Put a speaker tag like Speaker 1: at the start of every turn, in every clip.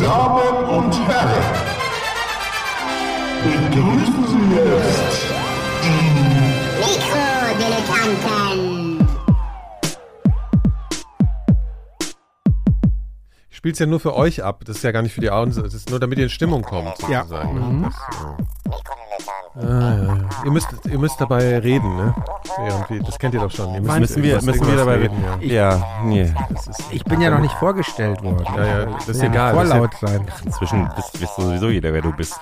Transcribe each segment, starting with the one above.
Speaker 1: Damen und Herren, begrüßen Sie jetzt
Speaker 2: Mikrodilettanten.
Speaker 3: Ich spiele es ja nur für euch ab. Das ist ja gar nicht für die Augen. Das ist nur, damit ihr in Stimmung kommt.
Speaker 4: Ja.
Speaker 3: sozusagen. Das, ja. Ah, ja, ja. Ihr, müsst, ihr müsst dabei reden, ne? Irgendwie. Das kennt ihr doch schon. Ihr müsst
Speaker 5: Müssen wir, müssen wir dabei reden?
Speaker 3: Ja.
Speaker 5: Ja, nee.
Speaker 3: Das ist,
Speaker 4: Ich bin ja noch nicht vorgestellt worden.
Speaker 3: ja, ja, das ist
Speaker 4: Ja,
Speaker 3: egal.
Speaker 4: Vorlaut sein.
Speaker 5: Inzwischen bist, wisst sowieso jeder, wer du bist.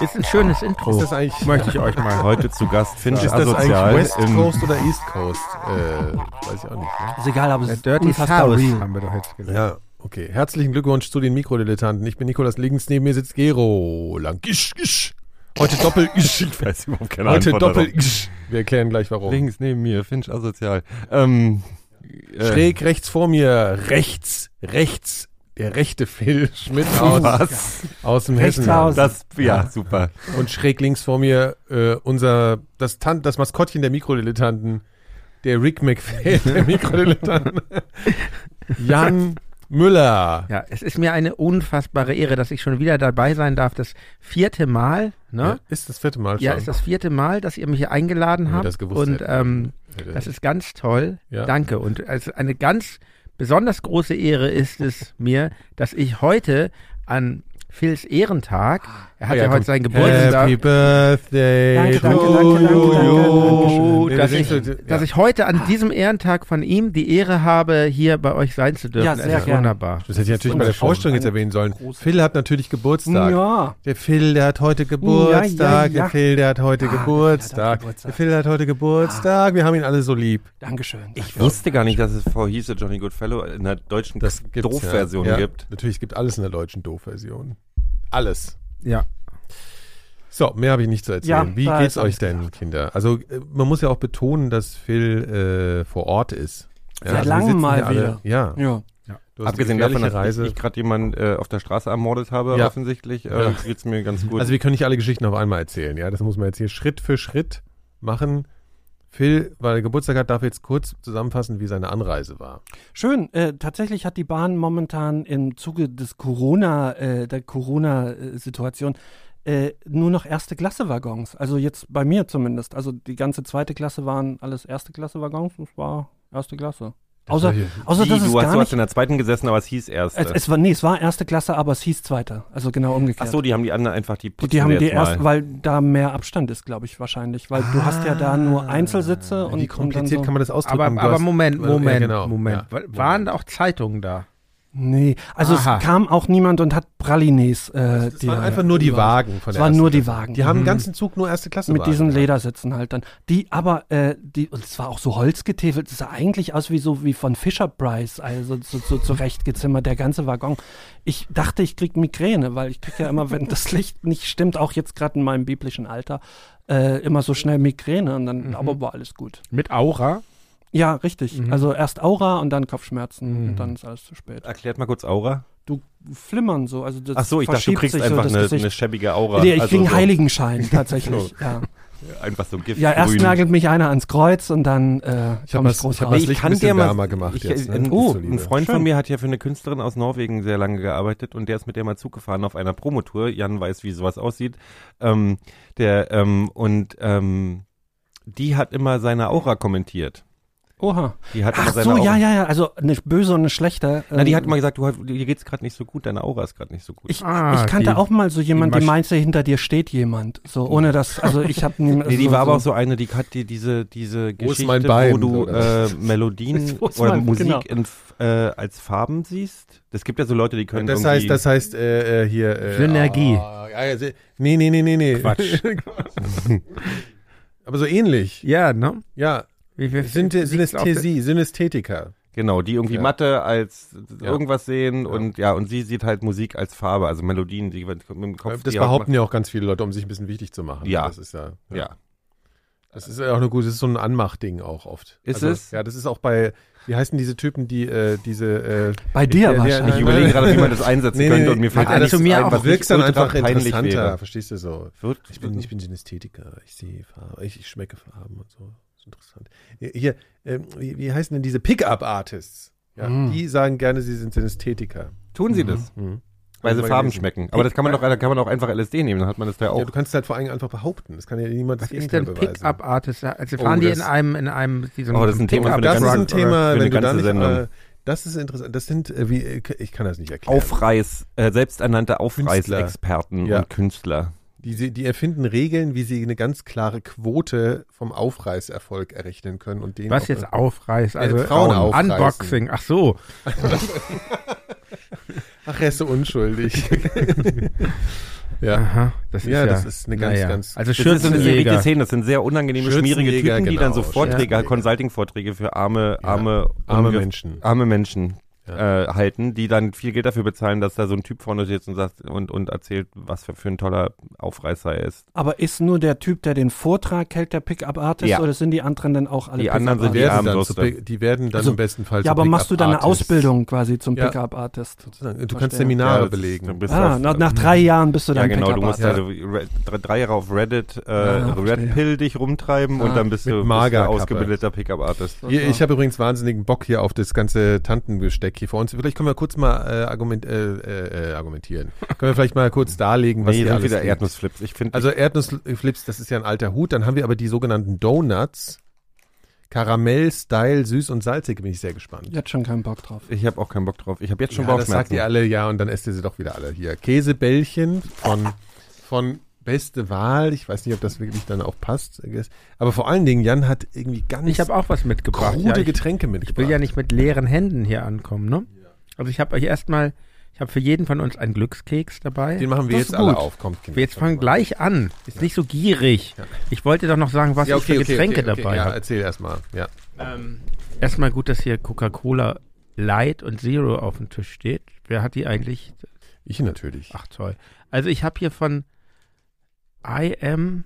Speaker 4: Ist ein schönes Intro.
Speaker 3: ist das eigentlich,
Speaker 4: Möchte ich euch mal.
Speaker 5: Heute zu Gast Finch
Speaker 3: ist das
Speaker 5: Asozial.
Speaker 3: eigentlich West
Speaker 5: im-
Speaker 3: Coast oder East Coast? Äh, weiß ich auch nicht. Ne?
Speaker 6: Ist egal, aber es
Speaker 4: Der
Speaker 6: ist
Speaker 4: Dirty South haben wir doch jetzt gesagt.
Speaker 3: Ja, okay. Herzlichen Glückwunsch zu den Mikrodilettanten. Ich bin Nikolas Links, neben mir sitzt Gero. Lang. Heute doppel.
Speaker 5: Ich weiß überhaupt keine
Speaker 3: Heute
Speaker 5: Antwort
Speaker 3: doppel gisch. Wir erklären gleich warum.
Speaker 5: Links neben mir, Finch Asozial. Ähm, äh,
Speaker 3: Schräg rechts vor mir, rechts, rechts, der rechte Phil Schmidt aus,
Speaker 5: Was?
Speaker 3: aus dem Hessenland.
Speaker 6: raus.
Speaker 5: Das, ja, super.
Speaker 3: Und schräg links vor mir äh, unser, das, Tan das Maskottchen der Mikrodilettanten, der Rick McPhail der Mikrodilettanten, Jan Müller.
Speaker 4: Ja, es ist mir eine unfassbare Ehre, dass ich schon wieder dabei sein darf. Das vierte Mal,
Speaker 3: Ja,
Speaker 4: ne?
Speaker 3: ist das vierte Mal schon.
Speaker 4: Ja, ist das vierte Mal, dass ihr mich hier eingeladen habt.
Speaker 3: das gewusst
Speaker 4: und ähm, das ist ganz toll.
Speaker 3: Ja.
Speaker 4: Danke. Und also eine ganz besonders große Ehre ist es mir, dass ich heute an Phils Ehrentag, er hat ja,
Speaker 3: ja,
Speaker 4: heute seinen Geburtstag,
Speaker 3: Happy Birthday
Speaker 6: Danke, danke, danke,
Speaker 4: dass,
Speaker 3: das
Speaker 4: ich,
Speaker 3: ist so-
Speaker 4: dass ich heute an diesem Ehrentag von ihm die Ehre habe, hier bei euch sein zu dürfen.
Speaker 6: Ja, sehr
Speaker 4: ist
Speaker 6: gerne.
Speaker 4: wunderbar.
Speaker 3: Das hätte ich natürlich bei der Vorstellung jetzt erwähnen sollen. Phil hat natürlich Geburtstag.
Speaker 6: Ja.
Speaker 3: Der Phil, der hat heute Geburtstag. Der Phil, der hat heute
Speaker 6: Ah,
Speaker 3: Geburtstag. Der Phil hat heute Geburtstag. Wir haben ihn alle so lieb.
Speaker 6: Dankeschön.
Speaker 5: Ich wusste gar nicht, dass es vor hieße Johnny Goodfellow in der deutschen
Speaker 3: Das
Speaker 5: Doof-Version
Speaker 3: ja. Ja,
Speaker 5: gibt.
Speaker 3: Natürlich, es gibt alles in der deutschen Doof-Version. Alles.
Speaker 4: Ja.
Speaker 3: So, mehr habe ich nicht zu erzählen.
Speaker 6: Ja,
Speaker 3: Wie geht's euch denn, Kinder? Also, äh, man muss ja auch betonen, dass Phil äh, vor Ort ist. Ja,
Speaker 6: Seit
Speaker 3: also
Speaker 6: langem mal
Speaker 3: alle-
Speaker 6: wieder.
Speaker 3: Ja.
Speaker 6: Ja.
Speaker 3: Du hast
Speaker 5: Abgesehen
Speaker 3: eine
Speaker 5: davon, dass
Speaker 3: gefährliche
Speaker 5: ich, ich gerade jemanden äh, auf der Straße ermordet habe,
Speaker 3: Ja.
Speaker 5: offensichtlich, äh,
Speaker 3: Ja.
Speaker 5: geht's mir ganz gut.
Speaker 3: Also wir können nicht alle Geschichten auf einmal erzählen, ja. Das muss man jetzt hier Schritt für Schritt machen. Phil, weil er Geburtstag hat, darf jetzt kurz zusammenfassen, wie seine Anreise war.
Speaker 6: Schön. Äh, tatsächlich hat die Bahn momentan im Zuge des Corona, äh, der Corona-Situation äh, nur noch erste Klasse Waggons. Also jetzt bei mir zumindest. Also die ganze zweite Klasse waren alles erste Klasse Waggons. Das war erste Klasse. Außer, außer
Speaker 5: Wie,
Speaker 6: dass es
Speaker 5: du, hast,
Speaker 6: gar
Speaker 5: du hast
Speaker 6: nicht.
Speaker 5: in der zweiten gesessen, aber es hieß erste.
Speaker 6: Es, es war, nee, es war erste Klasse, aber es hieß zweite. Also genau
Speaker 5: Ach
Speaker 6: umgekehrt.
Speaker 5: so, die haben die anderen einfach die
Speaker 6: Die, die haben die
Speaker 5: jetzt
Speaker 6: erst,
Speaker 5: mal.
Speaker 6: weil da mehr Abstand ist, glaube ich, wahrscheinlich. Weil du hast ja da nur Einzelsitze und,
Speaker 3: Ah, Wie
Speaker 6: und dann
Speaker 3: kompliziert
Speaker 6: so.
Speaker 3: kann man das ausdrücken?
Speaker 4: Aber, aber
Speaker 3: hast-
Speaker 4: Moment,
Speaker 3: Ja,
Speaker 4: Moment,
Speaker 3: genau,
Speaker 4: Moment.
Speaker 3: ja.
Speaker 4: Wa- Waren da auch Zeitungen da?
Speaker 6: Nee, also
Speaker 4: Aha.
Speaker 6: es kam auch niemand und hat Pralines. Äh,
Speaker 3: Das waren einfach nur die Wagen von
Speaker 6: Es
Speaker 3: der
Speaker 6: waren
Speaker 3: ersten
Speaker 6: nur die
Speaker 3: Klasse.
Speaker 6: Wagen.
Speaker 3: Die haben
Speaker 6: Mhm.
Speaker 3: den ganzen Zug nur erste Klasse
Speaker 6: mit
Speaker 3: Wagen
Speaker 6: diesen. Ledersitzen halt dann. Die aber, äh, die, und es war auch so holzgetäfelt, es sah eigentlich aus wie so wie von Fisher Price, also so, so zurechtgezimmert, der ganze Waggon. Ich dachte, ich krieg Migräne, weil ich krieg ja immer, wenn das Licht nicht stimmt, auch jetzt gerade in meinem biblischen Alter, äh, immer so schnell Migräne und dann, aber war alles gut.
Speaker 4: Mit Aura?
Speaker 6: Ja, richtig.
Speaker 4: Mhm.
Speaker 6: Also erst Aura und dann Kopfschmerzen
Speaker 4: Mhm.
Speaker 6: und dann ist alles zu spät.
Speaker 5: Erklärt mal kurz Aura.
Speaker 6: Du flimmern so, also das
Speaker 5: Ach so, ich dachte, du kriegst einfach
Speaker 6: so das
Speaker 5: eine, eine schäbige Aura.
Speaker 6: Nee, ich
Speaker 5: Also
Speaker 6: krieg einen
Speaker 5: so,
Speaker 6: Heiligenschein, tatsächlich. ja.
Speaker 5: Einfach so Gift.
Speaker 6: ja, erst nagelt mich einer ans Kreuz und dann äh,
Speaker 3: Ich hab
Speaker 6: komm
Speaker 3: was-
Speaker 6: groß
Speaker 3: ich hab
Speaker 6: raus.
Speaker 3: was
Speaker 5: ich
Speaker 3: Licht
Speaker 5: kann
Speaker 3: ein
Speaker 5: dir mal
Speaker 3: gemacht
Speaker 5: ich,
Speaker 3: jetzt, ne?
Speaker 5: ein,
Speaker 3: Oh,
Speaker 5: oh, ein Freund
Speaker 6: Schön.
Speaker 5: von mir hat ja für eine Künstlerin aus Norwegen sehr lange gearbeitet und der ist mit der mal Zug gefahren auf einer Promotour. Jan weiß, wie sowas aussieht. Ähm, der ähm, und ähm, die hat immer seine Aura kommentiert.
Speaker 6: Oha.
Speaker 5: Die hat immer
Speaker 6: Ach
Speaker 5: seine
Speaker 6: so,
Speaker 5: Aura.
Speaker 6: ja, ja, ja, also eine böse und eine schlechte.
Speaker 5: Na, die
Speaker 6: ähm,
Speaker 5: hat immer gesagt, du, hast- dir geht's gerade nicht so gut, deine Aura ist gerade nicht so gut.
Speaker 6: ich,
Speaker 4: Ah,
Speaker 6: ich kannte
Speaker 4: die-
Speaker 6: auch mal so jemand, die
Speaker 4: Masch-
Speaker 6: meinte, hinter dir steht jemand. So, ohne dass, also ich habe
Speaker 5: Nee, die war aber auch so eine, die hat dir diese, diese
Speaker 3: Wo
Speaker 5: Geschichte,
Speaker 3: mein Bein,
Speaker 5: wo du äh, Melodien oder
Speaker 6: mein-
Speaker 5: Musik
Speaker 6: genau.
Speaker 5: in, äh, als Farben siehst. Das gibt ja so Leute, die können
Speaker 3: Das heißt, das heißt äh, äh, hier. Äh,
Speaker 4: Synergie.
Speaker 3: ah, ja, nee, nee, nee, nee, nee.
Speaker 4: Quatsch.
Speaker 3: Aber so ähnlich.
Speaker 4: Ja, ne?
Speaker 3: Ja.
Speaker 4: Wie, wie,
Speaker 3: Sind,
Speaker 4: der-
Speaker 3: Synästhesie, Synästhetiker.
Speaker 5: Genau, die irgendwie
Speaker 3: Ja.
Speaker 5: Mathe als
Speaker 3: Ja.
Speaker 5: irgendwas sehen und ja, und sie sieht halt Musik als Farbe, also Melodien, die mit dem Kopf.
Speaker 3: Das
Speaker 5: die auch
Speaker 3: behaupten ja auch ganz viele Leute, um sich ein bisschen wichtig zu machen.
Speaker 5: Ja.
Speaker 3: Das ist ja.
Speaker 5: macht- Ja.
Speaker 3: Das ist ja auch eine gute, das ist so ein Anmachding auch oft.
Speaker 5: Ist
Speaker 3: also,
Speaker 5: es?
Speaker 3: Ja, das ist auch bei, wie heißen diese Typen, die äh, diese. Äh,
Speaker 6: bei dir
Speaker 3: der-
Speaker 6: wahrscheinlich.
Speaker 5: Ich überlege gerade, wie man das einsetzen
Speaker 3: Nee,
Speaker 5: könnte
Speaker 3: nee.
Speaker 5: und mir fällt
Speaker 3: Ja,
Speaker 5: alles
Speaker 3: das-
Speaker 4: zu mir
Speaker 5: ein, was
Speaker 3: Du wirkst dann einfach
Speaker 5: peinlich
Speaker 3: interessanter,
Speaker 5: wäre.
Speaker 3: verstehst du so?
Speaker 5: Wird,
Speaker 3: Ich bin, ich bin Synästhetiker, ich sehe Farben, ich, ich schmecke Farben und so. Interessant. Hier, ähm, wie, wie heißen denn diese Pickup-Artists? Ja,
Speaker 6: Mm.
Speaker 3: Die sagen gerne, sie sind Synästhetiker.
Speaker 5: Tun sie das?
Speaker 3: Mhm.
Speaker 5: Weil sie Farben
Speaker 3: gelesen.
Speaker 5: schmecken. Aber das kann man doch, da kann man auch einfach LSD nehmen, dann hat man das da
Speaker 3: Ja,
Speaker 5: auch.
Speaker 3: du kannst es halt vor allem einfach behaupten. Das kann ja niemand
Speaker 4: Was
Speaker 3: das
Speaker 4: ist denn
Speaker 3: beweisen.
Speaker 4: Pickup-Artist? Also
Speaker 3: Oh,
Speaker 4: fahren die
Speaker 3: das-
Speaker 4: in einem, in einem, diesem
Speaker 5: Oh, das ist ein Thema für eine
Speaker 3: Das ist ein Thema, wenn du da nicht,
Speaker 5: Sendung.
Speaker 3: äh, das ist interessant. Das sind, äh, wie, äh, ich kann das nicht erklären.
Speaker 5: Aufreiß, äh, selbsternannte Aufreißexperten
Speaker 3: Ja.
Speaker 5: und Künstler.
Speaker 3: Die, sie- die erfinden Regeln, wie sie eine ganz klare Quote vom Aufreißerfolg errechnen können und den
Speaker 4: Was
Speaker 3: auch-
Speaker 4: jetzt aufreißt, also
Speaker 3: Frauen aufreißen.
Speaker 4: Unboxing, ach so.
Speaker 3: Ach, er ist so unschuldig. ja.
Speaker 4: Aha, das ist
Speaker 3: Ja,
Speaker 4: ja,
Speaker 3: das ist eine ganz,
Speaker 4: naja.
Speaker 3: ganz-
Speaker 4: Also
Speaker 5: Das
Speaker 4: Schürzenjäger.
Speaker 5: Szene, das sind sehr unangenehme, schmierige Typen, die dann so
Speaker 3: genau,
Speaker 5: Vorträge. Consulting-Vorträge für arme,
Speaker 3: Ja.
Speaker 5: arme,
Speaker 3: Arme
Speaker 5: unge-
Speaker 3: Menschen.
Speaker 5: arme Menschen
Speaker 3: Ja.
Speaker 5: äh, halten, die dann viel Geld dafür bezahlen, dass da so ein Typ vorne sitzt und sagt und, und erzählt, was für, für ein toller Aufreißer er ist.
Speaker 6: Aber ist nur der Typ, der den Vortrag hält, der Pickup-Artist
Speaker 5: Ja.
Speaker 6: oder sind die anderen dann auch alle
Speaker 5: Die anderen sind
Speaker 3: Die dann
Speaker 5: Armbrüste.
Speaker 3: zu, Pick- die werden dann
Speaker 6: Also-
Speaker 3: im besten Fall
Speaker 6: Ja, aber machst du dann eine. Ausbildung quasi zum
Speaker 3: Ja.
Speaker 6: Pickup-Artist?
Speaker 3: Du
Speaker 6: Verstehe.
Speaker 3: kannst Seminare
Speaker 5: Ja,
Speaker 3: belegen.
Speaker 6: Ah,
Speaker 5: auf-
Speaker 6: nach, nach drei Jahren bist du
Speaker 5: Ja,
Speaker 6: dann
Speaker 5: genau, du musst
Speaker 6: Pickup-Artist.
Speaker 5: also drei, drei Jahre auf Reddit, äh,
Speaker 6: Ah,
Speaker 5: Red. Pill dich rumtreiben
Speaker 6: Ah,
Speaker 5: und dann bist du, bist du ausgebildeter Pickup-Artist.
Speaker 3: Ich habe übrigens wahnsinnigen Bock hier auf das ganze Tantengesteck hier vor uns. Vielleicht können wir kurz mal äh, argument, äh, äh, äh, argumentieren. können wir vielleicht mal kurz darlegen, was
Speaker 5: Nee,
Speaker 3: hier
Speaker 5: sind
Speaker 3: alles
Speaker 5: wieder
Speaker 3: gibt.
Speaker 5: Erdnussflips. Ich finde,
Speaker 3: Also Erdnussflips, das ist ja ein alter Hut. Dann haben wir aber die sogenannten Donuts. Karamell, Style, süß und salzig, bin ich sehr gespannt.
Speaker 6: Jetzt schon keinen Bock drauf.
Speaker 5: ich habe auch keinen Bock drauf. Ich habe jetzt schon
Speaker 3: Ja, das sagt
Speaker 5: Bauchschmerzen.
Speaker 3: ihr alle, ja, und dann esst ihr sie doch wieder alle hier. Käsebällchen von, von Beste Wahl. Ich weiß nicht, ob das wirklich dann auch passt. Aber vor allen Dingen, Jan hat irgendwie ganz
Speaker 4: Ich habe auch was mitgebracht.
Speaker 3: krude
Speaker 4: Ja, ich,
Speaker 3: Getränke
Speaker 4: ich
Speaker 3: mitgebracht.
Speaker 4: will ja nicht mit leeren Händen hier ankommen, ne? Also ich habe euch erstmal, ich habe für jeden von uns einen Glückskeks dabei.
Speaker 3: Den machen wir
Speaker 4: Das
Speaker 3: jetzt alle auf. Kommt, Kinder.
Speaker 4: Wir jetzt fangen gleich an. Ist nicht so gierig.
Speaker 3: Ja.
Speaker 4: Ich wollte doch noch sagen, was
Speaker 3: ja,
Speaker 4: ich für Getränke dabei
Speaker 3: Ja,
Speaker 4: habe.
Speaker 3: erzähl erstmal. Ja.
Speaker 4: Ähm, erstmal gut, dass hier Coca-Cola Light und Zero auf dem Tisch steht. Wer hat die eigentlich?
Speaker 3: Ich natürlich.
Speaker 4: Ach toll. Also ich habe hier von I am.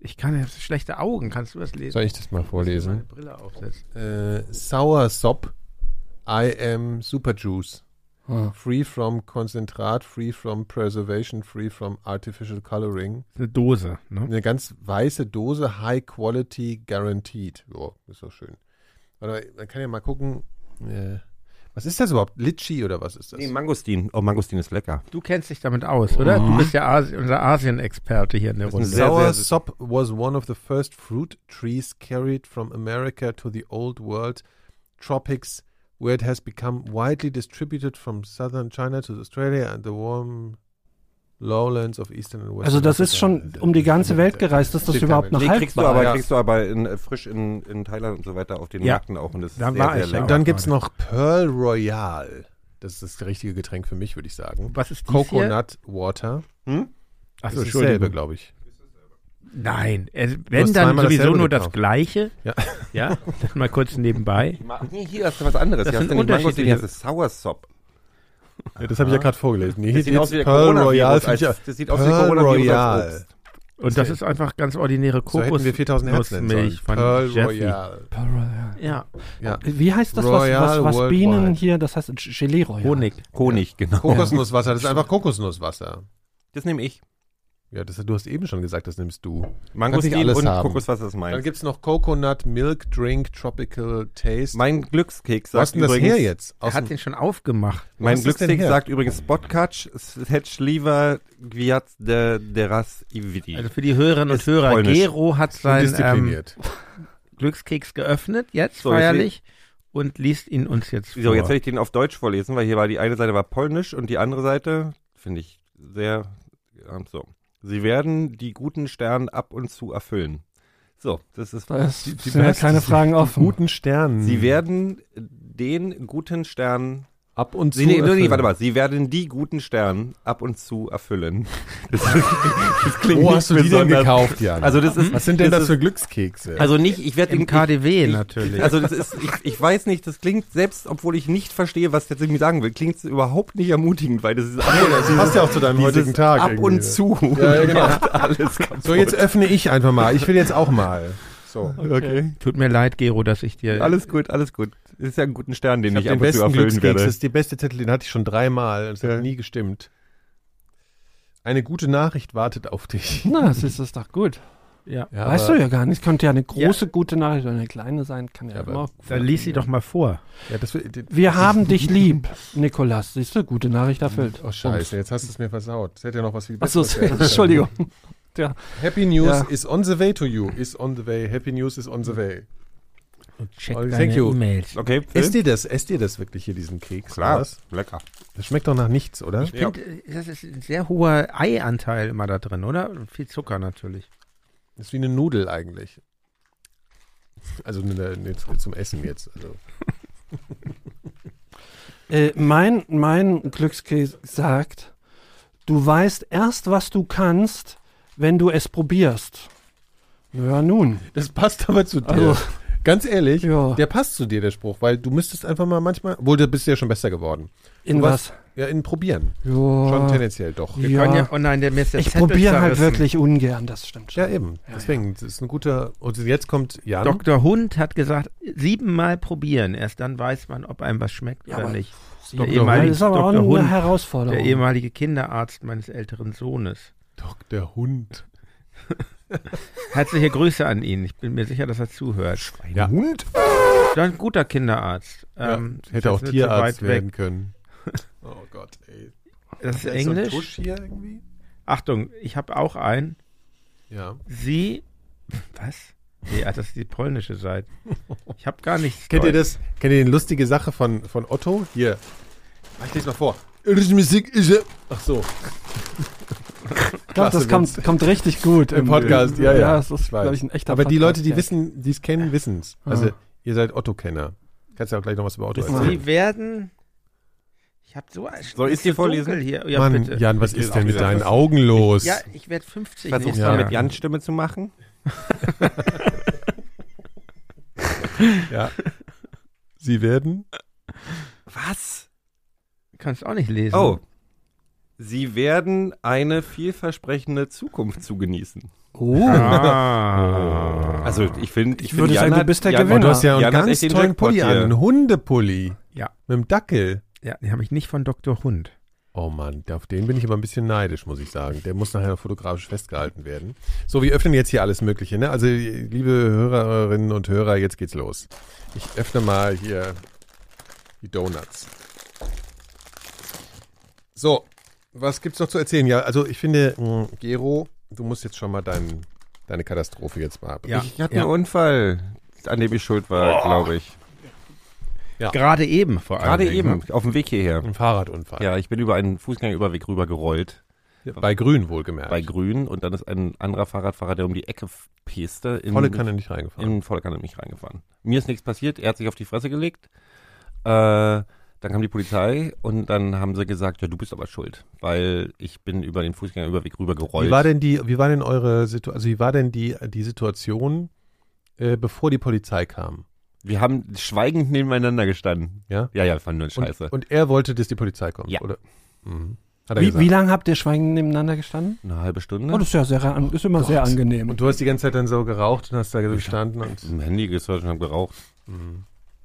Speaker 4: Ich kann jetzt schlechte Augen. Kannst du das lesen?
Speaker 3: Soll ich das mal
Speaker 4: Meine
Speaker 3: vorlesen?
Speaker 4: Brille aufsetzen.
Speaker 3: Äh, Sour Sop. I am Super Juice.
Speaker 6: Ah.
Speaker 3: Free from Konzentrat, free from Preservation, free from Artificial Coloring.
Speaker 4: Eine Dose, ne?
Speaker 3: Eine ganz weiße Dose, High Quality Guaranteed. Oh, ist doch schön. Warte, man kann ja mal gucken. Äh, was ist das überhaupt? Litchi oder was ist das?
Speaker 5: Nee, Mangostin. Oh, Mangostin ist lecker.
Speaker 4: Du kennst dich damit aus, oder? Du bist ja Asi unser Asien-Experte hier in der Runde.
Speaker 3: Sour sop was one of the first fruit trees carried from America to the old world tropics, where it has become widely distributed from southern China to Australia and the warm lowlands of eastern and western
Speaker 6: Also das ist schon um die ganze Welt gereist, dass das überhaupt noch.
Speaker 5: Nee, kriegst du aber,
Speaker 3: ja.
Speaker 5: kriegst du aber in, äh, frisch in, in Thailand und so weiter auf den
Speaker 4: Ja.
Speaker 5: Märkten auch. Und das ist
Speaker 4: Da
Speaker 5: sehr,
Speaker 4: war
Speaker 5: sehr
Speaker 4: ich, ja.
Speaker 5: lecker.
Speaker 3: Und dann gibt's noch Pearl Royale. Das ist das richtige Getränk für mich, würde ich sagen.
Speaker 4: Was ist hier?
Speaker 3: Coconut Water.
Speaker 5: Hm?
Speaker 4: Achso,
Speaker 3: das ist dasselbe, glaube ich.
Speaker 4: Nein, es, wenn dann sowieso nur das. Gleiche.
Speaker 3: Ja.
Speaker 4: Ja, mal kurz nebenbei.
Speaker 5: Nee, hier hast du was anderes.
Speaker 4: Das
Speaker 5: hier
Speaker 4: sind
Speaker 5: hast du Mangostin,
Speaker 4: unterschiedliche-
Speaker 5: hier hast du Sour Sop.
Speaker 3: Ja, das habe ich ja gerade vorgelesen. Hier
Speaker 5: Das sieht aus wie der
Speaker 3: Pearl. Royale.
Speaker 5: Als, das sieht aus wie
Speaker 3: Pearl Royale.
Speaker 5: Obst.
Speaker 4: Und das ist einfach ganz ordinäre
Speaker 3: So hätten
Speaker 4: Kokos.
Speaker 3: wir 4000 Hertz.
Speaker 4: Nussmilch von
Speaker 3: Pearl
Speaker 4: Jeffy.
Speaker 3: Royale.
Speaker 4: Ja,
Speaker 3: Ja.
Speaker 6: Wie heißt das, was,
Speaker 3: Royal
Speaker 6: was, was. Bienen hier, das heißt Gelee Royal.
Speaker 4: Honig.
Speaker 5: Honig, genau.
Speaker 3: Kokosnusswasser, das ist einfach Kokosnusswasser.
Speaker 5: Das nehme ich.
Speaker 3: Ja, das, du hast eben schon gesagt, das nimmst du.
Speaker 5: Mangostin
Speaker 3: alles
Speaker 5: und
Speaker 3: haben.
Speaker 5: Kokoswasser ist
Speaker 3: Dann
Speaker 5: meins.
Speaker 3: gibt's noch Coconut Milk Drink Tropical Taste.
Speaker 5: Mein Glückskeks
Speaker 3: Wo hast
Speaker 5: sagt
Speaker 3: denn das
Speaker 5: übrigens,
Speaker 3: her jetzt?
Speaker 4: Er hat den schon aufgemacht.
Speaker 5: Mein
Speaker 3: das
Speaker 5: Glückskeks sagt übrigens Spotcatch, Hetschliva Gwiat de Deras Ividi.
Speaker 4: Also für die Hörerinnen und
Speaker 5: Ist
Speaker 4: Hörer,
Speaker 5: polnisch.
Speaker 4: Gero hat sein ähm. Glückskeks geöffnet, jetzt
Speaker 5: So,
Speaker 4: feierlich, und liest ihn uns jetzt vor.
Speaker 5: So, jetzt werde ich den auf Deutsch vorlesen, weil hier war die eine Seite war polnisch und die andere Seite finde ich sehr ja, so. Sie werden die guten Sterne ab und zu erfüllen. So, das ist
Speaker 6: Da ist,
Speaker 3: Die- die
Speaker 6: sind ja keine Fragen offen.
Speaker 3: Guten Sternen.
Speaker 5: Sie werden den guten Stern
Speaker 3: ab und zu.
Speaker 5: Sie, nee, nee, nee, warte mal. Sie werden die guten Stern ab und zu erfüllen. Das, das klingt
Speaker 3: Wo hast du die denn gekauft, Jan?
Speaker 5: Also das ist,
Speaker 3: Was sind denn das,
Speaker 5: ist,
Speaker 3: für Glückskekse?
Speaker 5: Also nicht, ich werde
Speaker 4: Im KDW natürlich.
Speaker 5: Also das ist, ich, ich weiß nicht, das klingt, selbst obwohl ich nicht verstehe, was der irgendwie sagen will, klingt es überhaupt nicht ermutigend, weil das ist
Speaker 3: das passt ja auch zu deinem heutigen Tag.
Speaker 5: Ab
Speaker 3: irgendwie.
Speaker 5: und zu.
Speaker 3: Ja, ja, genau.
Speaker 5: macht alles kaputt.
Speaker 3: So, jetzt öffne ich einfach mal. Ich will jetzt auch mal. So.
Speaker 5: Okay.
Speaker 4: Tut mir leid, Gero, dass ich dir.
Speaker 5: Alles gut, alles gut. Das ist ja ein guter Stern, den
Speaker 3: Ich
Speaker 5: ich, ab und zu
Speaker 3: besten
Speaker 5: erfüllen werde.
Speaker 3: Das ist der beste Titel, den hatte ich schon dreimal. Das
Speaker 5: Ja.
Speaker 3: hat nie gestimmt. Eine gute Nachricht wartet auf dich.
Speaker 6: Na, das ist das doch gut.
Speaker 4: Ja.
Speaker 3: Ja,
Speaker 6: weißt
Speaker 3: aber-
Speaker 6: du ja gar nicht. Könnte ja eine große, gute Nachricht oder eine kleine sein. Kann ja,
Speaker 3: Ja,
Speaker 6: immer.
Speaker 4: Dann lies sie doch mal vor.
Speaker 3: Ja, das, die-
Speaker 6: Wir haben dich lieb, Nikolas. Siehst du, gute Nachricht erfüllt.
Speaker 3: Oh, scheiße, jetzt hast du es mir versaut. Es hätte ja noch was viel
Speaker 6: Achso,
Speaker 3: Besseres können.
Speaker 6: Entschuldigung.
Speaker 3: Happy News
Speaker 6: Ja.
Speaker 3: is on the way to you. Is on the way. Happy News is on the way.
Speaker 4: Und check
Speaker 3: Oh,
Speaker 4: deine. E-Mails.
Speaker 5: Okay?
Speaker 3: Esst ihr das? Esst ihr das wirklich hier, diesen Keks?
Speaker 5: Klar,
Speaker 3: Was?
Speaker 5: lecker.
Speaker 3: Das schmeckt doch nach nichts, oder?
Speaker 4: Ich finde, das ist ein sehr hoher Eianteil immer da drin, oder? Und viel Zucker natürlich.
Speaker 3: Das ist wie eine Nudel eigentlich. Also eine, eine, zum Essen jetzt. Also.
Speaker 6: Äh, mein, mein Glückskeks sagt, du weißt erst, was du kannst, wenn du es probierst. Ja, nun.
Speaker 3: Das passt aber zu dir.
Speaker 6: Also,
Speaker 3: Ganz ehrlich,
Speaker 6: Ja.
Speaker 3: der passt zu dir, der Spruch, weil du müsstest einfach mal manchmal, obwohl du bist ja schon besser geworden.
Speaker 6: in was?
Speaker 3: Ja, in Probieren.
Speaker 6: Ja.
Speaker 3: Schon tendenziell doch.
Speaker 4: Wir
Speaker 6: Ja.
Speaker 4: können ja, oh nein, der mir ist der
Speaker 6: Ich probiere halt wirklich ungern, das stimmt schon.
Speaker 3: Ja, eben. Deswegen, das ist ein guter. Und jetzt kommt Jan.
Speaker 4: Dr. Hund hat gesagt, siebenmal probieren. Erst dann weiß man, ob einem was schmeckt
Speaker 6: Ja,
Speaker 4: oder nicht. Der ehemalige
Speaker 6: Das ist aber auch
Speaker 4: Dr.
Speaker 6: eine
Speaker 4: Hund,
Speaker 6: Herausforderung.
Speaker 4: der ehemalige Kinderarzt meines älteren Sohnes.
Speaker 3: Dr. Hund.
Speaker 4: Herzliche Grüße an ihn. Ich bin mir sicher, dass er zuhört.
Speaker 3: Ja. Hund?
Speaker 4: Ja, ein guter Kinderarzt.
Speaker 3: Ja,
Speaker 4: Ähm,
Speaker 3: hätte
Speaker 4: das
Speaker 3: auch
Speaker 4: ist
Speaker 3: Tierarzt
Speaker 4: weit
Speaker 3: werden
Speaker 4: weg.
Speaker 3: können. Oh Gott, ey.
Speaker 4: Das ist
Speaker 3: Da so ein
Speaker 4: Englisch.
Speaker 3: Tusch hier irgendwie?
Speaker 4: Achtung, ich habe auch einen.
Speaker 3: Ja.
Speaker 4: Sie. Was? Nee, das ist die polnische Seite. Ich habe gar nichts.
Speaker 3: Kennt ihr das? Kennt ihr die lustige Sache von, von Otto? Hier. Ich lese mal vor. Musik ist. Ach so.
Speaker 6: Ich glaube, das kommt, kommt richtig gut
Speaker 3: Im Podcast, ja, ja.
Speaker 6: Ja, das ist,
Speaker 3: Ich weiß.
Speaker 6: glaube ich, ein echter
Speaker 3: Aber die
Speaker 6: Podcast,
Speaker 3: Leute, die
Speaker 6: ja.
Speaker 3: wissen, die es kennen, wissen es. Also,
Speaker 6: Ah.
Speaker 3: ihr seid Otto-Kenner. Kannst ja auch gleich noch was über Otto erzählen.
Speaker 4: Sie werden. Ich habe so ein.
Speaker 5: Soll ich
Speaker 4: ist
Speaker 5: dir vorlesen?
Speaker 4: Hier. Ja,
Speaker 3: Mann,
Speaker 4: bitte.
Speaker 3: Jan, was
Speaker 5: Ich
Speaker 3: ist denn mit deinen
Speaker 5: was.
Speaker 3: Augen los?
Speaker 4: Ja, ich werde 50.
Speaker 5: Versuch's
Speaker 4: nächstes
Speaker 3: Ja.
Speaker 5: mal
Speaker 4: Jahr.
Speaker 5: mit Jans Stimme zu machen.
Speaker 3: Ja. Sie werden.
Speaker 5: Was?
Speaker 4: Kannst auch nicht lesen.
Speaker 5: Oh. Sie werden eine vielversprechende Zukunft zu genießen.
Speaker 6: Oh,
Speaker 4: Ah.
Speaker 5: Also ich finde, ich,
Speaker 6: Ich würde
Speaker 5: find,
Speaker 6: sagen,
Speaker 5: Jan
Speaker 6: du
Speaker 5: hat-
Speaker 6: bist der
Speaker 5: Jan,
Speaker 3: Oh,
Speaker 6: Gewinner.
Speaker 3: du hast ja einen
Speaker 5: Jan hat
Speaker 3: ganz tollen
Speaker 5: Jackpot
Speaker 3: Pulli an. Einen Hundepulli.
Speaker 4: Ja.
Speaker 3: Mit dem Dackel.
Speaker 4: Ja, den habe ich nicht von Dr. Hund.
Speaker 3: Oh Mann, auf den bin ich aber ein bisschen neidisch, muss ich sagen. Der muss nachher fotografisch festgehalten werden. So, wir öffnen jetzt hier alles Mögliche. Ne? Also, liebe Hörerinnen und Hörer, jetzt geht's los. Ich öffne mal hier die Donuts. So, was gibt's noch zu erzählen? Ja, also ich finde, mh, Gero, du musst jetzt schon mal dein, deine Katastrophe jetzt mal
Speaker 4: Ja.
Speaker 5: Ich hatte
Speaker 4: Ja.
Speaker 5: einen Unfall, an dem ich schuld war, glaube ich.
Speaker 4: Gerade eben vor allem.
Speaker 5: Gerade eben, auf dem Weg hierher.
Speaker 3: Ein Fahrradunfall.
Speaker 5: Ja, ich bin über einen Fußgängerüberweg rüber gerollt,
Speaker 3: Bei Grün wohlgemerkt.
Speaker 5: bei Grün, und dann ist ein anderer Fahrradfahrer, der um die Ecke peste, in,
Speaker 3: Volle Kanne nicht reingefahren.
Speaker 5: in volle Kanne mich reingefahren. Mir ist nichts passiert, er hat sich auf die Fresse gelegt. Äh, dann kam die Polizei und dann haben sie gesagt, ja, du bist aber schuld, weil ich bin über den Fußgängerüberweg rüber gerollt.
Speaker 3: Wie war denn die, wie war denn eure Situation, also wie war denn die, die Situation, äh, bevor die Polizei kam?
Speaker 5: Wir haben schweigend nebeneinander gestanden.
Speaker 3: Ja?
Speaker 5: Ja, ja, fand nur Scheiße.
Speaker 3: Und, und er wollte, dass die Polizei kommt,
Speaker 5: Ja.
Speaker 3: oder? Mhm.
Speaker 6: Wie, wie lange habt ihr schweigend nebeneinander gestanden?
Speaker 5: Eine halbe Stunde.
Speaker 6: Oh, das ist ja sehr, ist immer sehr angenehm.
Speaker 3: Und du hast die ganze Zeit dann so geraucht und hast da so gestanden und,
Speaker 5: Im Handy gehört und hab geraucht.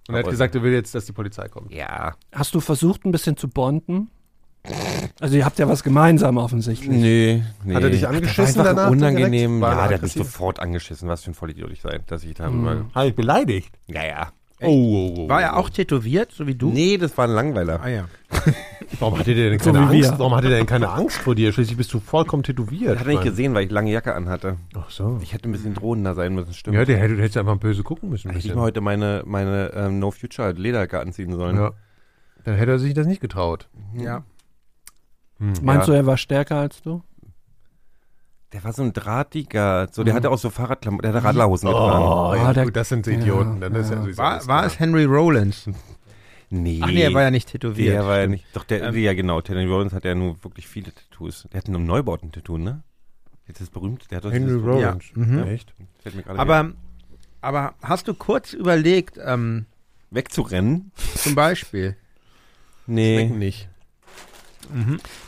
Speaker 3: Und er hat gesagt, er will jetzt, dass die Polizei kommt.
Speaker 5: Ja.
Speaker 6: Hast du versucht, ein bisschen zu bonden? Also ihr habt ja was gemeinsam offensichtlich.
Speaker 5: Nee, nee.
Speaker 3: Hat er dich
Speaker 5: Ach, das
Speaker 3: angeschissen
Speaker 5: war einfach
Speaker 3: danach
Speaker 5: unangenehm.
Speaker 3: direkt? War
Speaker 5: Ja,
Speaker 3: er
Speaker 5: der hat mich sofort angeschissen. Was für ein Vollidiot ich sein, dass ich da mal.
Speaker 3: Habe ich beleidigt?
Speaker 5: Ja, ja.
Speaker 3: Oh, oh, oh,
Speaker 4: War er
Speaker 3: oh.
Speaker 4: auch tätowiert, so wie du?
Speaker 5: Nee, das war ein Langweiler.
Speaker 4: Ah ja.
Speaker 3: Warum hatte der denn
Speaker 6: So
Speaker 3: keine
Speaker 6: wir.
Speaker 3: Angst? Warum hatte der denn keine Angst vor dir? Schließlich bist du vollkommen tätowiert.
Speaker 5: Das hat er nicht gesehen, weil ich lange Jacke anhatte.
Speaker 3: Ach so.
Speaker 5: Ich hätte ein bisschen drohender sein müssen, stimmt.
Speaker 3: Ja, der hätte, du hättest einfach böse gucken müssen.
Speaker 5: Hätte ich mal heute meine, meine ähm, No Future Lederjacke anziehen sollen.
Speaker 3: Ja. Dann hätte er sich das nicht getraut.
Speaker 4: Ja.
Speaker 3: Hm.
Speaker 6: Meinst
Speaker 5: Ja.
Speaker 6: du, er war stärker als du?
Speaker 5: Der war so ein drahtiger, so, der hatte auch so Fahrradklamotten, der hatte Radlerhosen getragen.
Speaker 3: Oh, ja,
Speaker 6: Ah, der-
Speaker 3: gut, das sind Idioten. Dann ist ja,
Speaker 6: ja.
Speaker 4: War, war es Henry Rollins?
Speaker 5: Nee.
Speaker 4: Ach nee, er war ja nicht tätowiert.
Speaker 5: Der war ja nicht, doch der,
Speaker 4: Ähm,
Speaker 5: ja genau, Teddy Rollins hat ja nur wirklich viele Tattoos. Der hat einen Neubau ein Tattoo, ne? Jetzt ist berühmt, der hat doch
Speaker 3: Henry Rollins.
Speaker 4: Ja. Mhm.
Speaker 3: Echt?
Speaker 5: Fällt mir gerade
Speaker 4: Aber,
Speaker 5: wieder.
Speaker 4: aber hast du kurz überlegt, ähm,
Speaker 5: wegzurennen?
Speaker 4: zum Beispiel,
Speaker 5: Nee.
Speaker 3: Schmecken nicht.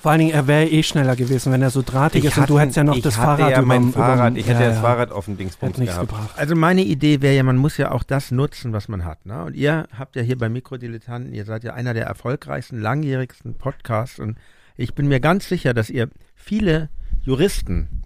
Speaker 6: Vor allen Dingen, er wäre eh schneller gewesen, wenn er so drahtig ist und du hättest ja noch
Speaker 5: ich
Speaker 6: das
Speaker 5: hatte
Speaker 6: Fahrrad
Speaker 5: ja mein Fahrrad, ich hatte ja, das
Speaker 6: ja.
Speaker 5: Fahrrad auf dem Dingsbums gehabt.
Speaker 6: gebracht.
Speaker 4: Also meine Idee wäre ja, man muss ja auch das nutzen, was man hat. Ne? Und ihr habt ja hier bei Mikrodilettanten, ihr seid ja einer der erfolgreichsten, langjährigsten Podcasts und ich bin mir ganz sicher, dass ihr viele Juristen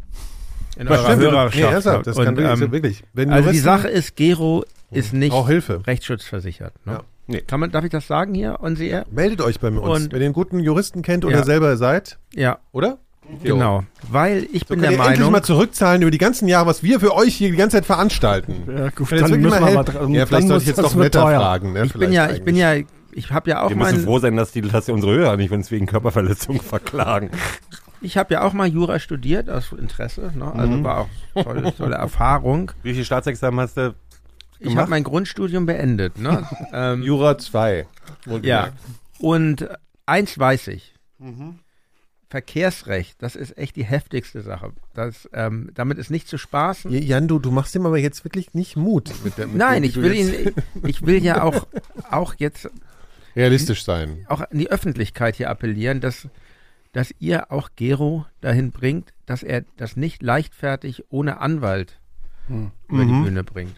Speaker 4: in
Speaker 3: Was
Speaker 4: eurer
Speaker 3: stimmt?
Speaker 4: Hörerschaft.
Speaker 3: Nee, ernsthaft, das
Speaker 4: Und,
Speaker 3: kann wirklich,
Speaker 4: ähm,
Speaker 3: wirklich. Wenn
Speaker 4: also die
Speaker 3: Juristen-
Speaker 4: Sache ist, Gero ist nicht
Speaker 3: Braucht Hilfe.
Speaker 4: rechtsschutzversichert. Ne?
Speaker 3: Ja.
Speaker 5: Nee.
Speaker 4: Kann man, darf ich das sagen hier, on the air?
Speaker 3: Meldet euch bei uns,
Speaker 4: Und-
Speaker 3: wenn ihr einen guten Juristen kennt oder
Speaker 4: Ja.
Speaker 3: selber seid,
Speaker 4: Ja,
Speaker 3: oder?
Speaker 4: genau. Weil ich
Speaker 3: So
Speaker 4: bin der
Speaker 3: ihr endlich
Speaker 4: Meinung,
Speaker 3: mal zurückzahlen über die ganzen Jahre, was wir für euch hier die ganze Zeit veranstalten.
Speaker 6: Ja, gut,
Speaker 3: Wenn jetzt wirklich mal helfen- ja, vielleicht sollte ich jetzt doch netter fragen. Ne?
Speaker 4: ich bin ja, ich bin ja, ich habe ja auch
Speaker 5: Wir müssen
Speaker 4: mal,
Speaker 5: froh sein, dass, die, dass die unsere Hörer nicht, wenn es wegen Körperverletzung verklagen.
Speaker 4: ich habe ja auch mal Jura studiert aus Interesse. Ne? Also
Speaker 3: Mhm.
Speaker 4: war auch tolle, tolle Erfahrung.
Speaker 5: Wie viele Staatsexamen hast du?
Speaker 4: Ich habe mein Grundstudium beendet. Ne? ähm,
Speaker 3: Jura 2.
Speaker 4: Ja. Und eins weiß ich.
Speaker 3: Mhm.
Speaker 4: Verkehrsrecht, das ist echt die heftigste Sache. Das, ähm, damit ist nicht zu spaßen.
Speaker 3: Jan, du, du machst ihm aber jetzt wirklich nicht Mut. Mit der, mit
Speaker 4: Nein,
Speaker 3: dem,
Speaker 4: ich will ihn, ich will ja auch, auch jetzt
Speaker 3: realistisch sein.
Speaker 4: auch an die Öffentlichkeit hier appellieren, dass, dass ihr auch Gero dahin bringt, dass er das nicht leichtfertig ohne Anwalt
Speaker 6: Hm.
Speaker 4: über
Speaker 5: Mhm.
Speaker 4: die Bühne bringt.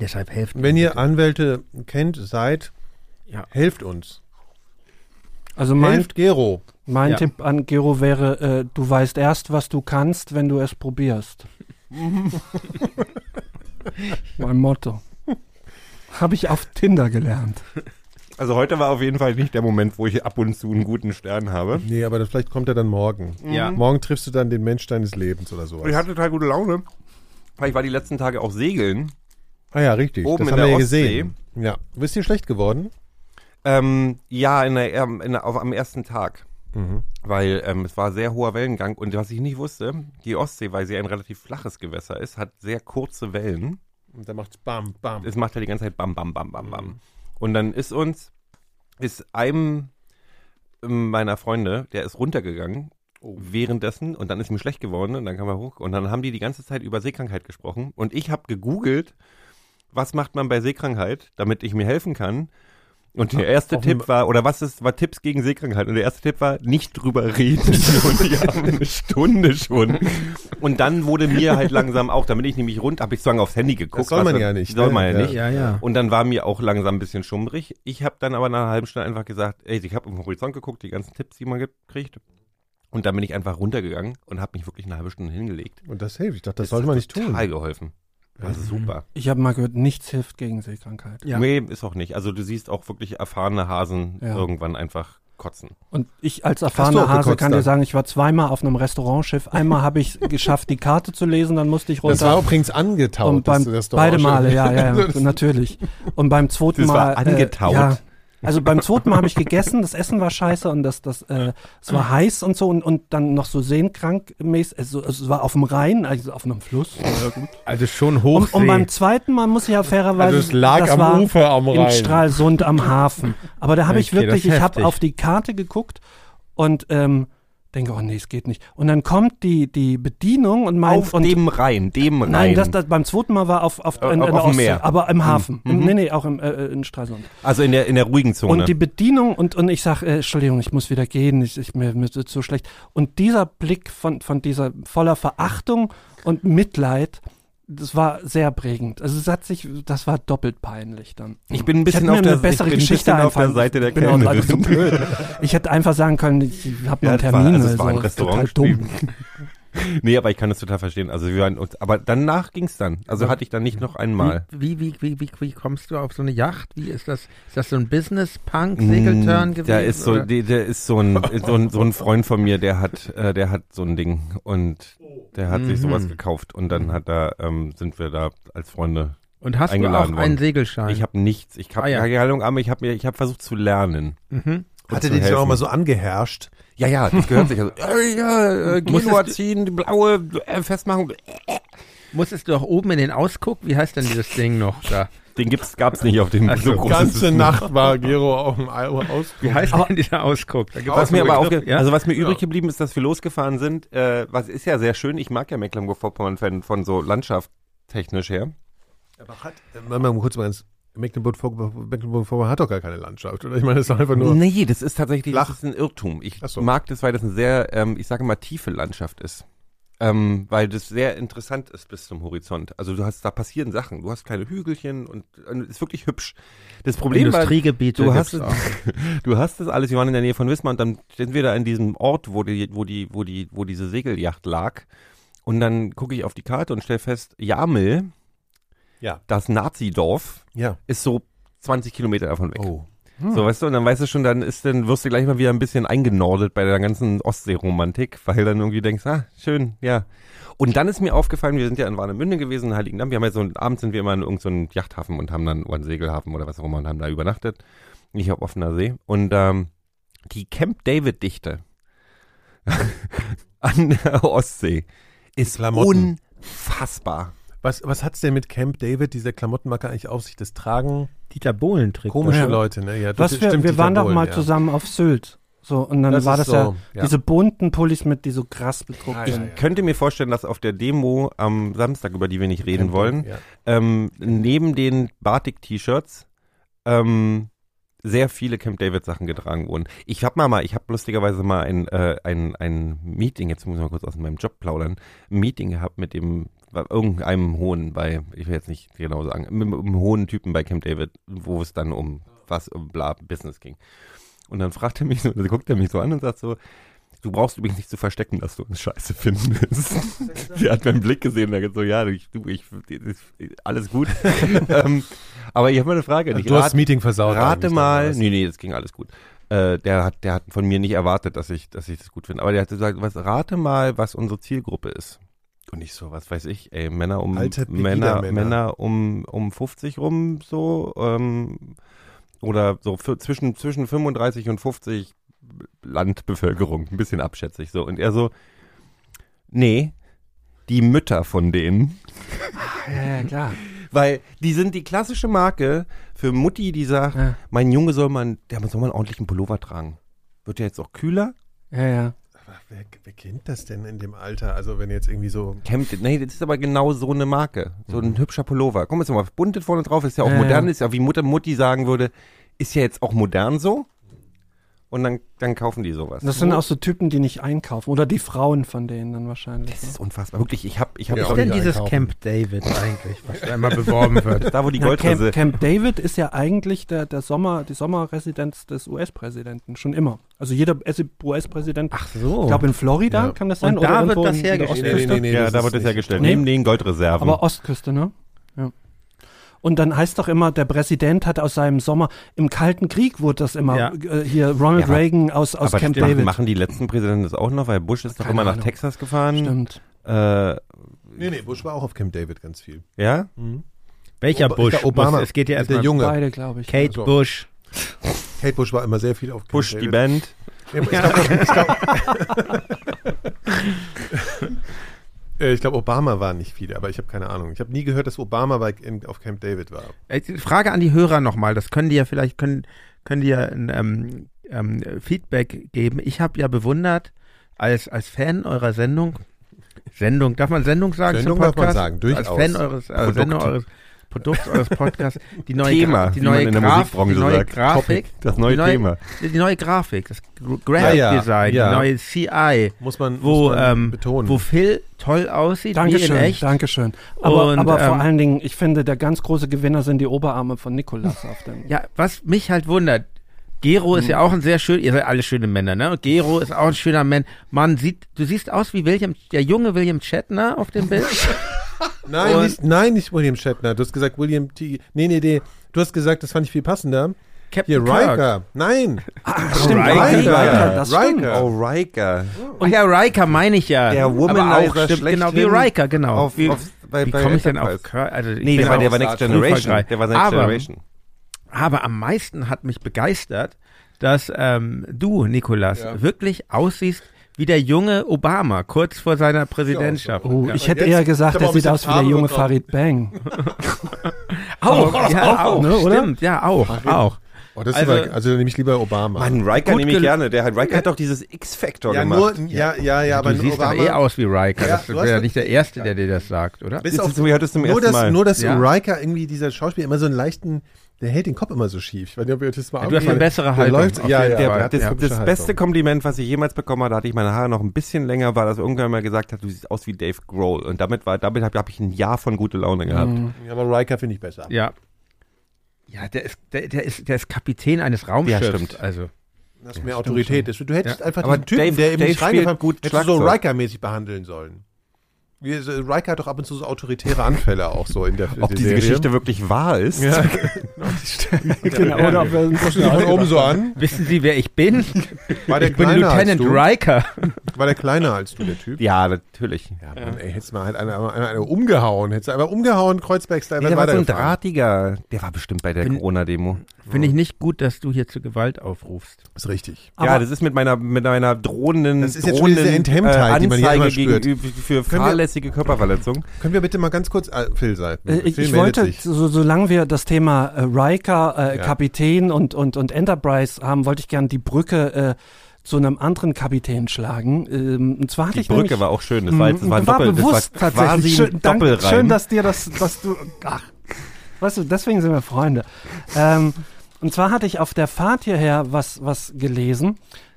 Speaker 4: Deshalb helft
Speaker 3: Wenn ihr
Speaker 4: bitte.
Speaker 3: Anwälte kennt, seid,
Speaker 4: Ja.
Speaker 3: helft uns.
Speaker 6: Also mein,
Speaker 3: Helft Gero.
Speaker 6: mein
Speaker 4: Ja.
Speaker 6: Tipp an Gero wäre, äh, du weißt erst, was du kannst, wenn du es probierst. mein Motto. Habe ich auf Tinder gelernt.
Speaker 5: Also heute war auf jeden Fall nicht der Moment, wo ich ab und zu einen guten Stern habe.
Speaker 3: Nee, aber das, vielleicht kommt er dann morgen.
Speaker 4: Ja.
Speaker 3: Morgen triffst du dann den Mensch deines Lebens oder sowas.
Speaker 5: Ich hatte total gute Laune. Weil ich war die letzten Tage auch segeln.
Speaker 3: Ah ja, richtig.
Speaker 5: Oben
Speaker 3: das
Speaker 5: in
Speaker 3: haben
Speaker 5: der
Speaker 3: wir ja
Speaker 5: Ostsee.
Speaker 3: gesehen. Ja. Bist du schlecht geworden?
Speaker 5: Ähm, ja, in der, ähm, in der, auf, am ersten Tag.
Speaker 3: Mhm.
Speaker 5: Weil ähm, es war sehr hoher Wellengang. Und was ich nicht wusste, die Ostsee, weil sie ein relativ flaches Gewässer ist, hat sehr kurze Wellen.
Speaker 3: Und dann macht's bam, bam.
Speaker 5: Es macht halt die ganze Zeit bam, bam, bam, bam, bam. Und dann ist uns, ist einem ähm, meiner Freunde, der ist runtergegangen währenddessen und dann ist ihm schlecht geworden und dann kam er hoch und dann haben die die ganze Zeit über Seekrankheit gesprochen und ich habe gegoogelt, was macht man bei Seekrankheit, damit ich mir helfen kann. Und der erste Tipp war, oder was ist, war Tipps gegen Seekrankheit? Und der erste Tipp war, nicht drüber reden. Und die haben eine Stunde schon. Und dann wurde mir halt langsam auch, damit ich nämlich rund, habe ich sozusagen aufs Handy geguckt.
Speaker 3: Das soll man
Speaker 5: was-
Speaker 3: ja nicht,
Speaker 5: Soll
Speaker 3: ne?
Speaker 5: man ja,
Speaker 3: Ja.
Speaker 5: nicht.
Speaker 4: Ja, ja.
Speaker 5: Und dann war mir auch langsam ein bisschen schummrig. Ich habe dann aber nach einer halben Stunde einfach gesagt, ey, ich habe im Horizont geguckt, die ganzen Tipps, die man gekriegt. Und dann bin ich einfach runtergegangen und habe mich wirklich eine halbe Stunde hingelegt.
Speaker 3: Und das hilft. Ich dachte, das
Speaker 5: Das
Speaker 3: sollte man nicht tun.
Speaker 5: Total geholfen. Das ist super.
Speaker 6: Ich habe mal gehört, nichts hilft gegen Seekrankheit.
Speaker 4: Ja.
Speaker 5: Nee, ist auch nicht. Also du siehst auch wirklich erfahrene Hasen
Speaker 6: Ja.
Speaker 5: irgendwann einfach kotzen.
Speaker 6: Und ich als erfahrener Hase
Speaker 3: gekotzt
Speaker 6: kann dir sagen, ich war zweimal auf einem Restaurantschiff. Einmal habe ich geschafft, die Karte zu lesen, dann musste ich
Speaker 3: Das war
Speaker 6: runter.
Speaker 3: übrigens angetaut.
Speaker 6: Und beim, beide. Male, ja, ja, ja, natürlich. Und beim zweiten
Speaker 5: Das
Speaker 6: Mal.
Speaker 5: war angetaut?
Speaker 6: Äh, ja, also beim zweiten Mal habe ich gegessen, das Essen war scheiße und das, das, äh, es war heiß und so und, und dann noch so sehnkrank-mäßig, also, es war auf dem Rhein, also auf einem Fluss.
Speaker 4: Also schon
Speaker 6: Und,
Speaker 4: Hochsee.
Speaker 6: und beim zweiten Mal muss ich ja fairerweise,
Speaker 3: Also es lag
Speaker 6: das
Speaker 3: am
Speaker 6: war
Speaker 3: Ufer am
Speaker 6: in
Speaker 3: Rhein.
Speaker 6: Stralsund am Hafen. Aber da habe ich
Speaker 4: Okay, das
Speaker 6: wirklich, ich habe auf die Karte geguckt und ähm, denke, oh nee, es geht nicht. Und dann kommt die, die Bedienung und meint,
Speaker 5: Auf
Speaker 6: und,
Speaker 5: dem Rhein, dem Rhein.
Speaker 6: Nein, das, das beim zweiten Mal war auf, auf,
Speaker 5: Äh,
Speaker 6: in, in
Speaker 5: auf
Speaker 6: der
Speaker 5: dem Meer.
Speaker 6: aber im Hafen. Im,
Speaker 5: Mhm.
Speaker 6: nee, nee, auch im, äh, in Stralsund.
Speaker 5: also in der, in der ruhigen Zone.
Speaker 6: Und die Bedienung und, und ich sage, äh, Entschuldigung, ich muss wieder gehen, ich, ich, mir, mir ist so schlecht. Und dieser Blick von, von dieser voller Verachtung und Mitleid, das war sehr prägend. Also es hat sich, das war doppelt peinlich dann.
Speaker 5: ich bin ein bisschen auf der,
Speaker 6: eine bessere
Speaker 5: ein
Speaker 6: Geschichte
Speaker 5: auf der. Seite der
Speaker 6: auch einfach so
Speaker 5: Kellnerin.
Speaker 6: blöd. Ich hätte einfach sagen können, ich habe noch
Speaker 5: Ja,
Speaker 6: einen
Speaker 5: das war-
Speaker 6: Termin.
Speaker 5: also es war ein. Restaurant
Speaker 6: Total dumm.
Speaker 5: Nee, aber ich kann das total verstehen. Also wir waren uns, aber danach ging's dann. Also hatte ich dann nicht noch einmal.
Speaker 4: Wie, wie, wie, wie, wie kommst du auf so eine Yacht? Wie ist das? Ist das so ein Business-Punk-Segelturn
Speaker 5: Mm,
Speaker 4: gewesen?
Speaker 5: Der ist so,
Speaker 4: oder?
Speaker 5: der, der ist so ein, so ein, so ein Freund von mir, der hat, äh, der hat so ein Ding und der hat sich
Speaker 4: Mhm.
Speaker 5: sowas gekauft und dann hat er, ähm, sind wir da als Freunde.
Speaker 4: Und hast du auch
Speaker 5: eingeladen
Speaker 4: einen
Speaker 5: worden.
Speaker 4: Segelschein?
Speaker 5: Ich habe nichts, ich habe
Speaker 4: Ah, ja.
Speaker 5: keine Ahnung, aber ich habe mir, ich habe versucht zu lernen.
Speaker 4: mhm.
Speaker 3: Hatte die dich auch mal so angeherrscht?
Speaker 5: Ja, ja, das gehört sich. Also, äh, ja, äh, Genua ziehen, die blaue äh, Festmachung.
Speaker 4: Musstest du auch oben in den Ausguck? Wie heißt denn dieses Ding noch da?
Speaker 5: Den gibt's, gab's nicht auf dem
Speaker 4: Ach so,
Speaker 5: so groß.
Speaker 3: Ganze
Speaker 5: es
Speaker 3: Nacht war Gero auf dem Au- aus.
Speaker 4: Wie heißt denn dieser Ausguck?
Speaker 5: Was mir aber auch,
Speaker 4: Begriff, ja?
Speaker 5: also was mir übrig geblieben ist, dass wir losgefahren sind, äh, was ist ja sehr schön. Ich mag ja Mecklenburg-Vorpommern-Fan von so Landschaft technisch her.
Speaker 3: Aber hat, äh, mal kurz mal ins Mecklenburg-Vorpommern Mecklenburg hat doch gar keine Landschaft, oder? Ich meine, das ist doch einfach nur.
Speaker 5: Nee, das ist tatsächlich das ist ein Irrtum. Ich
Speaker 3: so.
Speaker 5: mag das, weil das eine sehr, ähm, ich sage mal, tiefe Landschaft ist. Ähm, weil das sehr interessant ist bis zum Horizont. Also du hast, da passieren Sachen. Du hast kleine Hügelchen und es ist wirklich hübsch. Das Problem war,
Speaker 4: Industriegebiete.
Speaker 5: du hast es- du hast das alles, wir waren in der Nähe von Wismar und dann sind wir da in diesem Ort, wo die, wo die, wo die, wo diese Segelyacht lag. und dann gucke ich auf die Karte und stelle fest, Jamel,
Speaker 3: Ja.
Speaker 5: das Nazi-Dorf,
Speaker 3: Ja.
Speaker 5: ist so 20 Kilometer davon weg.
Speaker 3: Oh.
Speaker 5: So, weißt du, und dann weißt du schon, dann ist dann, wirst du gleich mal wieder ein bisschen eingenordet bei der ganzen Ostseeromantik, weil dann irgendwie denkst, ah, schön, ja. Und dann ist mir aufgefallen, wir sind ja in Warnemünde gewesen, in Heiligendamm, wir haben ja so, abends sind wir immer in irgendeinem Yachthafen und haben dann, oder einen Segelhafen oder was auch immer und haben da übernachtet. Nicht auf offener See. Und, ähm, die Camp David Dichte an der Ostsee ist unfassbar.
Speaker 3: Was, was hat's denn mit Camp David, dieser Klamottenmarke, eigentlich auf sich? Das tragen
Speaker 4: Dieter Bohlen-Trick.
Speaker 3: komische
Speaker 6: Ja.
Speaker 3: Leute, ne? Ja,
Speaker 6: Was
Speaker 3: das
Speaker 6: wir,
Speaker 3: stimmt,
Speaker 6: wir
Speaker 3: Dieter
Speaker 6: waren doch
Speaker 3: Bohlen,
Speaker 6: mal
Speaker 3: ja.
Speaker 6: zusammen auf Sylt. So, und dann
Speaker 3: Das
Speaker 6: war das ja,
Speaker 3: so, ja.
Speaker 6: diese bunten Pullis mit, die so krass bedruckt
Speaker 3: Ah, ja,
Speaker 6: sind.
Speaker 3: ja.
Speaker 5: Könnte mir vorstellen, dass auf der Demo am Samstag, über die wir nicht reden wollen,
Speaker 3: Ja.
Speaker 5: ähm, neben den Batik-T-Shirts ähm, sehr viele Camp David Sachen getragen wurden. Ich hab mal mal, ich habe lustigerweise mal ein, äh, ein, ein Meeting, jetzt muss ich mal kurz aus meinem Job plaudern, ein Meeting gehabt mit dem, irgendeinem hohen bei, ich will jetzt nicht genau sagen, mit einem hohen Typen bei Camp David, wo es dann um was, um bla, Business ging. Und dann fragt er mich so, dann guckt er mich so an und sagt so, Du brauchst übrigens nicht zu verstecken, dass du uns scheiße findest. Der hat meinen Blick gesehen und hat so, ja, ich, du, ich, alles gut. ähm, aber ich habe mal eine Frage. Ich
Speaker 3: Du hast das Meeting versaut.
Speaker 5: rate mal, nee, nee, das ging alles gut. Äh, der hat, der hat von mir nicht erwartet, dass ich, dass ich das gut finde. Aber der hat gesagt, was, rate mal, was unsere Zielgruppe ist. Und ich so, was weiß ich, ey, Männer um,
Speaker 3: Alte
Speaker 5: Männer,
Speaker 3: Pegida-Männer.
Speaker 5: Männer um, um 50 rum, so, ähm, oder so für, zwischen, zwischen 35 und 50 Landbevölkerung, ein bisschen abschätzig so. Und er so, nee, die Mütter von denen.
Speaker 6: Ja, ja, klar.
Speaker 5: Weil die sind die klassische Marke für Mutti, die sagt,
Speaker 6: Ja.
Speaker 5: mein Junge soll man, der soll mal einen ordentlichen Pullover tragen. Wird ja jetzt auch kühler?
Speaker 6: Ja, ja.
Speaker 3: Aber wer, wer kennt das denn in dem Alter? Also wenn jetzt irgendwie so
Speaker 5: Camp, nee, das ist aber genau so eine Marke. So ein hübscher Pullover. Jetzt mal, buntet vorne drauf, ist ja auch
Speaker 6: Ja,
Speaker 5: modern, ist ja wie Mutter Mutti sagen würde, ist ja jetzt auch modern so. Und dann, dann kaufen die sowas.
Speaker 6: Das sind auch so Typen, die nicht einkaufen. Oder die Frauen von denen dann wahrscheinlich.
Speaker 5: das ist
Speaker 6: ne?
Speaker 5: unfassbar. Wirklich, ich hab, ich hab
Speaker 3: Ja, auch
Speaker 4: Was ist denn dieses
Speaker 3: einkaufen.
Speaker 4: Camp David eigentlich, was da immer beworben wird?
Speaker 5: da wo die
Speaker 6: Ja,
Speaker 5: Goldrese.
Speaker 6: Camp, Camp David ist ja eigentlich der, der Sommer, die Sommerresidenz des US-Präsidenten, schon immer. Also jeder US-Präsident,
Speaker 4: Ach so.
Speaker 6: ich glaube in Florida
Speaker 3: Ja.
Speaker 6: kann das sein.
Speaker 4: Und da
Speaker 6: irgendwo
Speaker 4: wird das hergestellt.
Speaker 3: Nee, nee, nee,
Speaker 5: ja,
Speaker 3: das
Speaker 5: da
Speaker 3: ist
Speaker 5: wird das hergestellt.
Speaker 6: Nee.
Speaker 5: Neben den Goldreserven.
Speaker 6: Aber Ostküste, ne? Ja. Und dann heißt doch immer, der Präsident hat aus seinem Sommer, im Kalten Krieg wurde das immer,
Speaker 4: Ja.
Speaker 6: äh, hier Ronald
Speaker 5: Ja,
Speaker 6: Reagan aus, aus
Speaker 5: aber
Speaker 6: Camp David.
Speaker 5: machen die letzten Präsidenten das auch noch? Weil Bush ist doch immer nach
Speaker 6: Ahnung.
Speaker 5: Texas gefahren.
Speaker 6: Stimmt.
Speaker 5: Äh,
Speaker 3: Nee, nee, Bush war auch auf Camp David ganz viel.
Speaker 5: ja?
Speaker 4: Welcher
Speaker 3: Ob-
Speaker 4: Bush?
Speaker 3: der Obama.
Speaker 4: Es geht ja
Speaker 3: Der
Speaker 4: erstmal
Speaker 3: Junge.
Speaker 6: Beide, glaube ich.
Speaker 4: Kate
Speaker 3: So.
Speaker 4: Bush.
Speaker 3: Kate Bush war immer sehr viel auf Camp
Speaker 5: Bush,
Speaker 3: David.
Speaker 5: die Band.
Speaker 3: Ich glaube, ich glaub, ich glaub, Obama war nicht viele, aber ich habe keine Ahnung. Ich habe nie gehört, dass Obama bei, in, auf Camp David war.
Speaker 4: Äh, Frage an die Hörer nochmal, das können die ja vielleicht, können, können die ja ein ähm, ähm, Feedback geben. Ich habe ja bewundert, als, als Fan eurer Sendung, Sendung, darf man Sendung sagen
Speaker 3: Sendung darf man sagen, durchaus.
Speaker 4: Als Fan eures, äh. Sendung eures Produkts, eures Podcasts, die neue,
Speaker 5: Thema,
Speaker 4: Gra- die neue,
Speaker 5: in der
Speaker 4: Graf, die neue
Speaker 5: sagt.
Speaker 4: Grafik,
Speaker 5: Das neue
Speaker 4: die neue,
Speaker 5: Thema.
Speaker 4: Die neue Grafik, das Gra- Graphic
Speaker 3: ja,
Speaker 4: Design,
Speaker 3: ja.
Speaker 4: die neue CI,
Speaker 3: Muss man,
Speaker 4: wo,
Speaker 3: muss man
Speaker 4: ähm,
Speaker 3: betonen.
Speaker 4: wo Phil toll aussieht, wie
Speaker 6: Dankeschön,
Speaker 4: in echt.
Speaker 6: Dankeschön. Aber,
Speaker 4: Und,
Speaker 6: aber vor
Speaker 4: ähm,
Speaker 6: allen Dingen, ich finde, der ganz große Gewinner sind die Oberarme von Nikolas auf dem.
Speaker 4: Ja, was mich halt wundert, Gero ist ja auch ein sehr schön, ihr seid alle schöne Männer, ne? Gero ist auch ein schöner Mann. Man sieht, du siehst aus wie William, der junge William Shatner auf dem Bild.
Speaker 3: nein,
Speaker 4: und-
Speaker 3: nicht, nein, nicht William Shatner. Du hast gesagt William T. Nee, nee, nee. Du hast gesagt, das fand ich viel passender. Hier,
Speaker 4: Captain Kirk.
Speaker 3: Riker. Nein.
Speaker 6: Stimmt,
Speaker 4: Riker.
Speaker 6: Riker, Riker, das stimmt.
Speaker 3: Riker.
Speaker 5: Oh, Riker.
Speaker 4: Oh ja, Riker meine ich ja.
Speaker 5: Der
Speaker 4: Aber
Speaker 5: Womanizer
Speaker 4: auch, stimmt, genau, wie Riker, genau.
Speaker 5: Auf,
Speaker 4: wie
Speaker 5: auf, bei,
Speaker 4: wie komme ich denn auf Kirk? Also
Speaker 5: Nee, der war, der war Next Generation. Der war Next
Speaker 4: Aber-
Speaker 5: Generation.
Speaker 4: Aber am meisten hat mich begeistert, dass ähm, du, Nikolas,
Speaker 3: Ja.
Speaker 4: wirklich aussiehst wie der junge Obama, kurz vor seiner Präsidentschaft.
Speaker 6: Oh,
Speaker 4: ja.
Speaker 6: ich hätte eher gesagt,
Speaker 3: ein
Speaker 6: sieht aus wie der junge Farid Bang.
Speaker 4: auch, ja, auch,
Speaker 6: ne, oder?
Speaker 4: stimmt, ja, auch, auch.
Speaker 3: Oh, das
Speaker 4: Also-
Speaker 3: ist aber, also nehme ich lieber Obama.
Speaker 5: Mann, Riker nehme ich gerne. Der hat, Riker hat doch dieses X-Factor
Speaker 3: ja,
Speaker 5: gemacht.
Speaker 3: nur, ja, ja, ja, aber
Speaker 4: du siehst
Speaker 3: Obama.
Speaker 4: aber eh aus wie Riker.
Speaker 3: Ja,
Speaker 4: das
Speaker 3: du
Speaker 4: wäre ja nicht der Erste, der dir das sagt, oder?
Speaker 3: Bis
Speaker 5: Das
Speaker 3: auf,
Speaker 5: ist, mir hört es zum
Speaker 3: nur,
Speaker 5: ersten
Speaker 3: dass,
Speaker 5: Mal.
Speaker 3: nur, dass
Speaker 4: Ja.
Speaker 3: Riker irgendwie, dieser Schauspieler, immer so einen leichten, der hält den Kopf immer so schief. Ich weiß nicht, ob ihr das mal
Speaker 4: Ja, du hast eine bessere
Speaker 3: der
Speaker 4: Haltung,
Speaker 3: Läuft, ja,
Speaker 4: jeden
Speaker 3: ja, der hat
Speaker 5: das, das beste
Speaker 3: Haltung.
Speaker 5: Kompliment, was ich jemals bekommen habe, da hatte ich meine Haare noch ein bisschen länger, war, dass irgendwer mal gesagt hat, du siehst aus wie Dave Grohl. Und damit war, damit habe hab ich ein Jahr von gute Laune gehabt.
Speaker 3: Ja, aber Riker finde ich besser.
Speaker 4: Ja. Ja, der ist, der, der ist, der ist Kapitän eines Raumschiffs.
Speaker 5: Ja, stimmt.
Speaker 4: Also,
Speaker 3: Das ist mehr Autorität. Das- Du hättest
Speaker 4: Ja.
Speaker 3: einfach
Speaker 5: Aber
Speaker 3: diesen Typen,
Speaker 5: Dave-
Speaker 3: der eben
Speaker 5: Dave
Speaker 3: nicht reingefallen
Speaker 5: gut
Speaker 3: hättest du so. Riker-mäßig behandeln sollen. Wie, äh, Riker hat doch ab und zu so autoritäre Anfälle auch so in der,
Speaker 5: Ob
Speaker 3: der
Speaker 5: diese
Speaker 3: Serie.
Speaker 5: Geschichte wirklich wahr ist?
Speaker 3: Ja,
Speaker 6: genau, oder ob wir
Speaker 3: guckst du dich von oben so an?
Speaker 4: Wissen Sie, wer ich bin?
Speaker 3: War der
Speaker 4: Ich bin Lieutenant
Speaker 3: du?
Speaker 4: Riker.
Speaker 3: War der kleiner als du, der Typ?
Speaker 5: Ja, natürlich.
Speaker 3: Ja, Mann, ey, hättest mal halt einer, einer, einer umgehauen. Hättest du einfach umgehauen, Kreuzberg Style,
Speaker 5: Nee, der war so ein drahtiger. Der war bestimmt bei der Corona-Demo.
Speaker 4: Finde ich nicht gut, dass du hier zur Gewalt aufrufst.
Speaker 3: Ist richtig.
Speaker 5: Ja,
Speaker 6: Aber-
Speaker 5: das ist mit meiner mit meiner drohenden,
Speaker 3: Das ist jetzt schon
Speaker 5: drohenden
Speaker 3: diese Enthemmtheit, die man hier
Speaker 5: Anzeige
Speaker 3: immer spürt.
Speaker 5: gegenüber für
Speaker 3: Können wir-
Speaker 5: fahrlässige Körperverletzung.
Speaker 3: Können wir bitte mal ganz kurz, äh, Phil Seiten.
Speaker 6: Äh, ich,
Speaker 3: Phil
Speaker 6: ich
Speaker 3: meldet
Speaker 6: wollte,
Speaker 3: sich.
Speaker 6: so, solange wir das Thema äh, Riker, äh,
Speaker 3: Ja.
Speaker 6: Kapitän und, und, und Enterprise haben, wollte ich gerne die Brücke äh, zu einem anderen Kapitän schlagen. Ähm, und zwar hatte
Speaker 5: Die
Speaker 6: ich
Speaker 5: Brücke
Speaker 6: nämlich,
Speaker 5: war auch schön. Das war, jetzt- das war, ein
Speaker 6: war
Speaker 5: Doppel,
Speaker 6: bewusst
Speaker 5: das war
Speaker 6: tatsächlich.
Speaker 5: quasi
Speaker 6: schön,
Speaker 5: ein
Speaker 6: dank,
Speaker 5: Doppelreim.
Speaker 6: schön, dass dir das, dass du, ach, weißt du, deswegen sind wir Freunde. Ähm, und zwar hatte ich auf der Fahrt hierher was, was gelesen.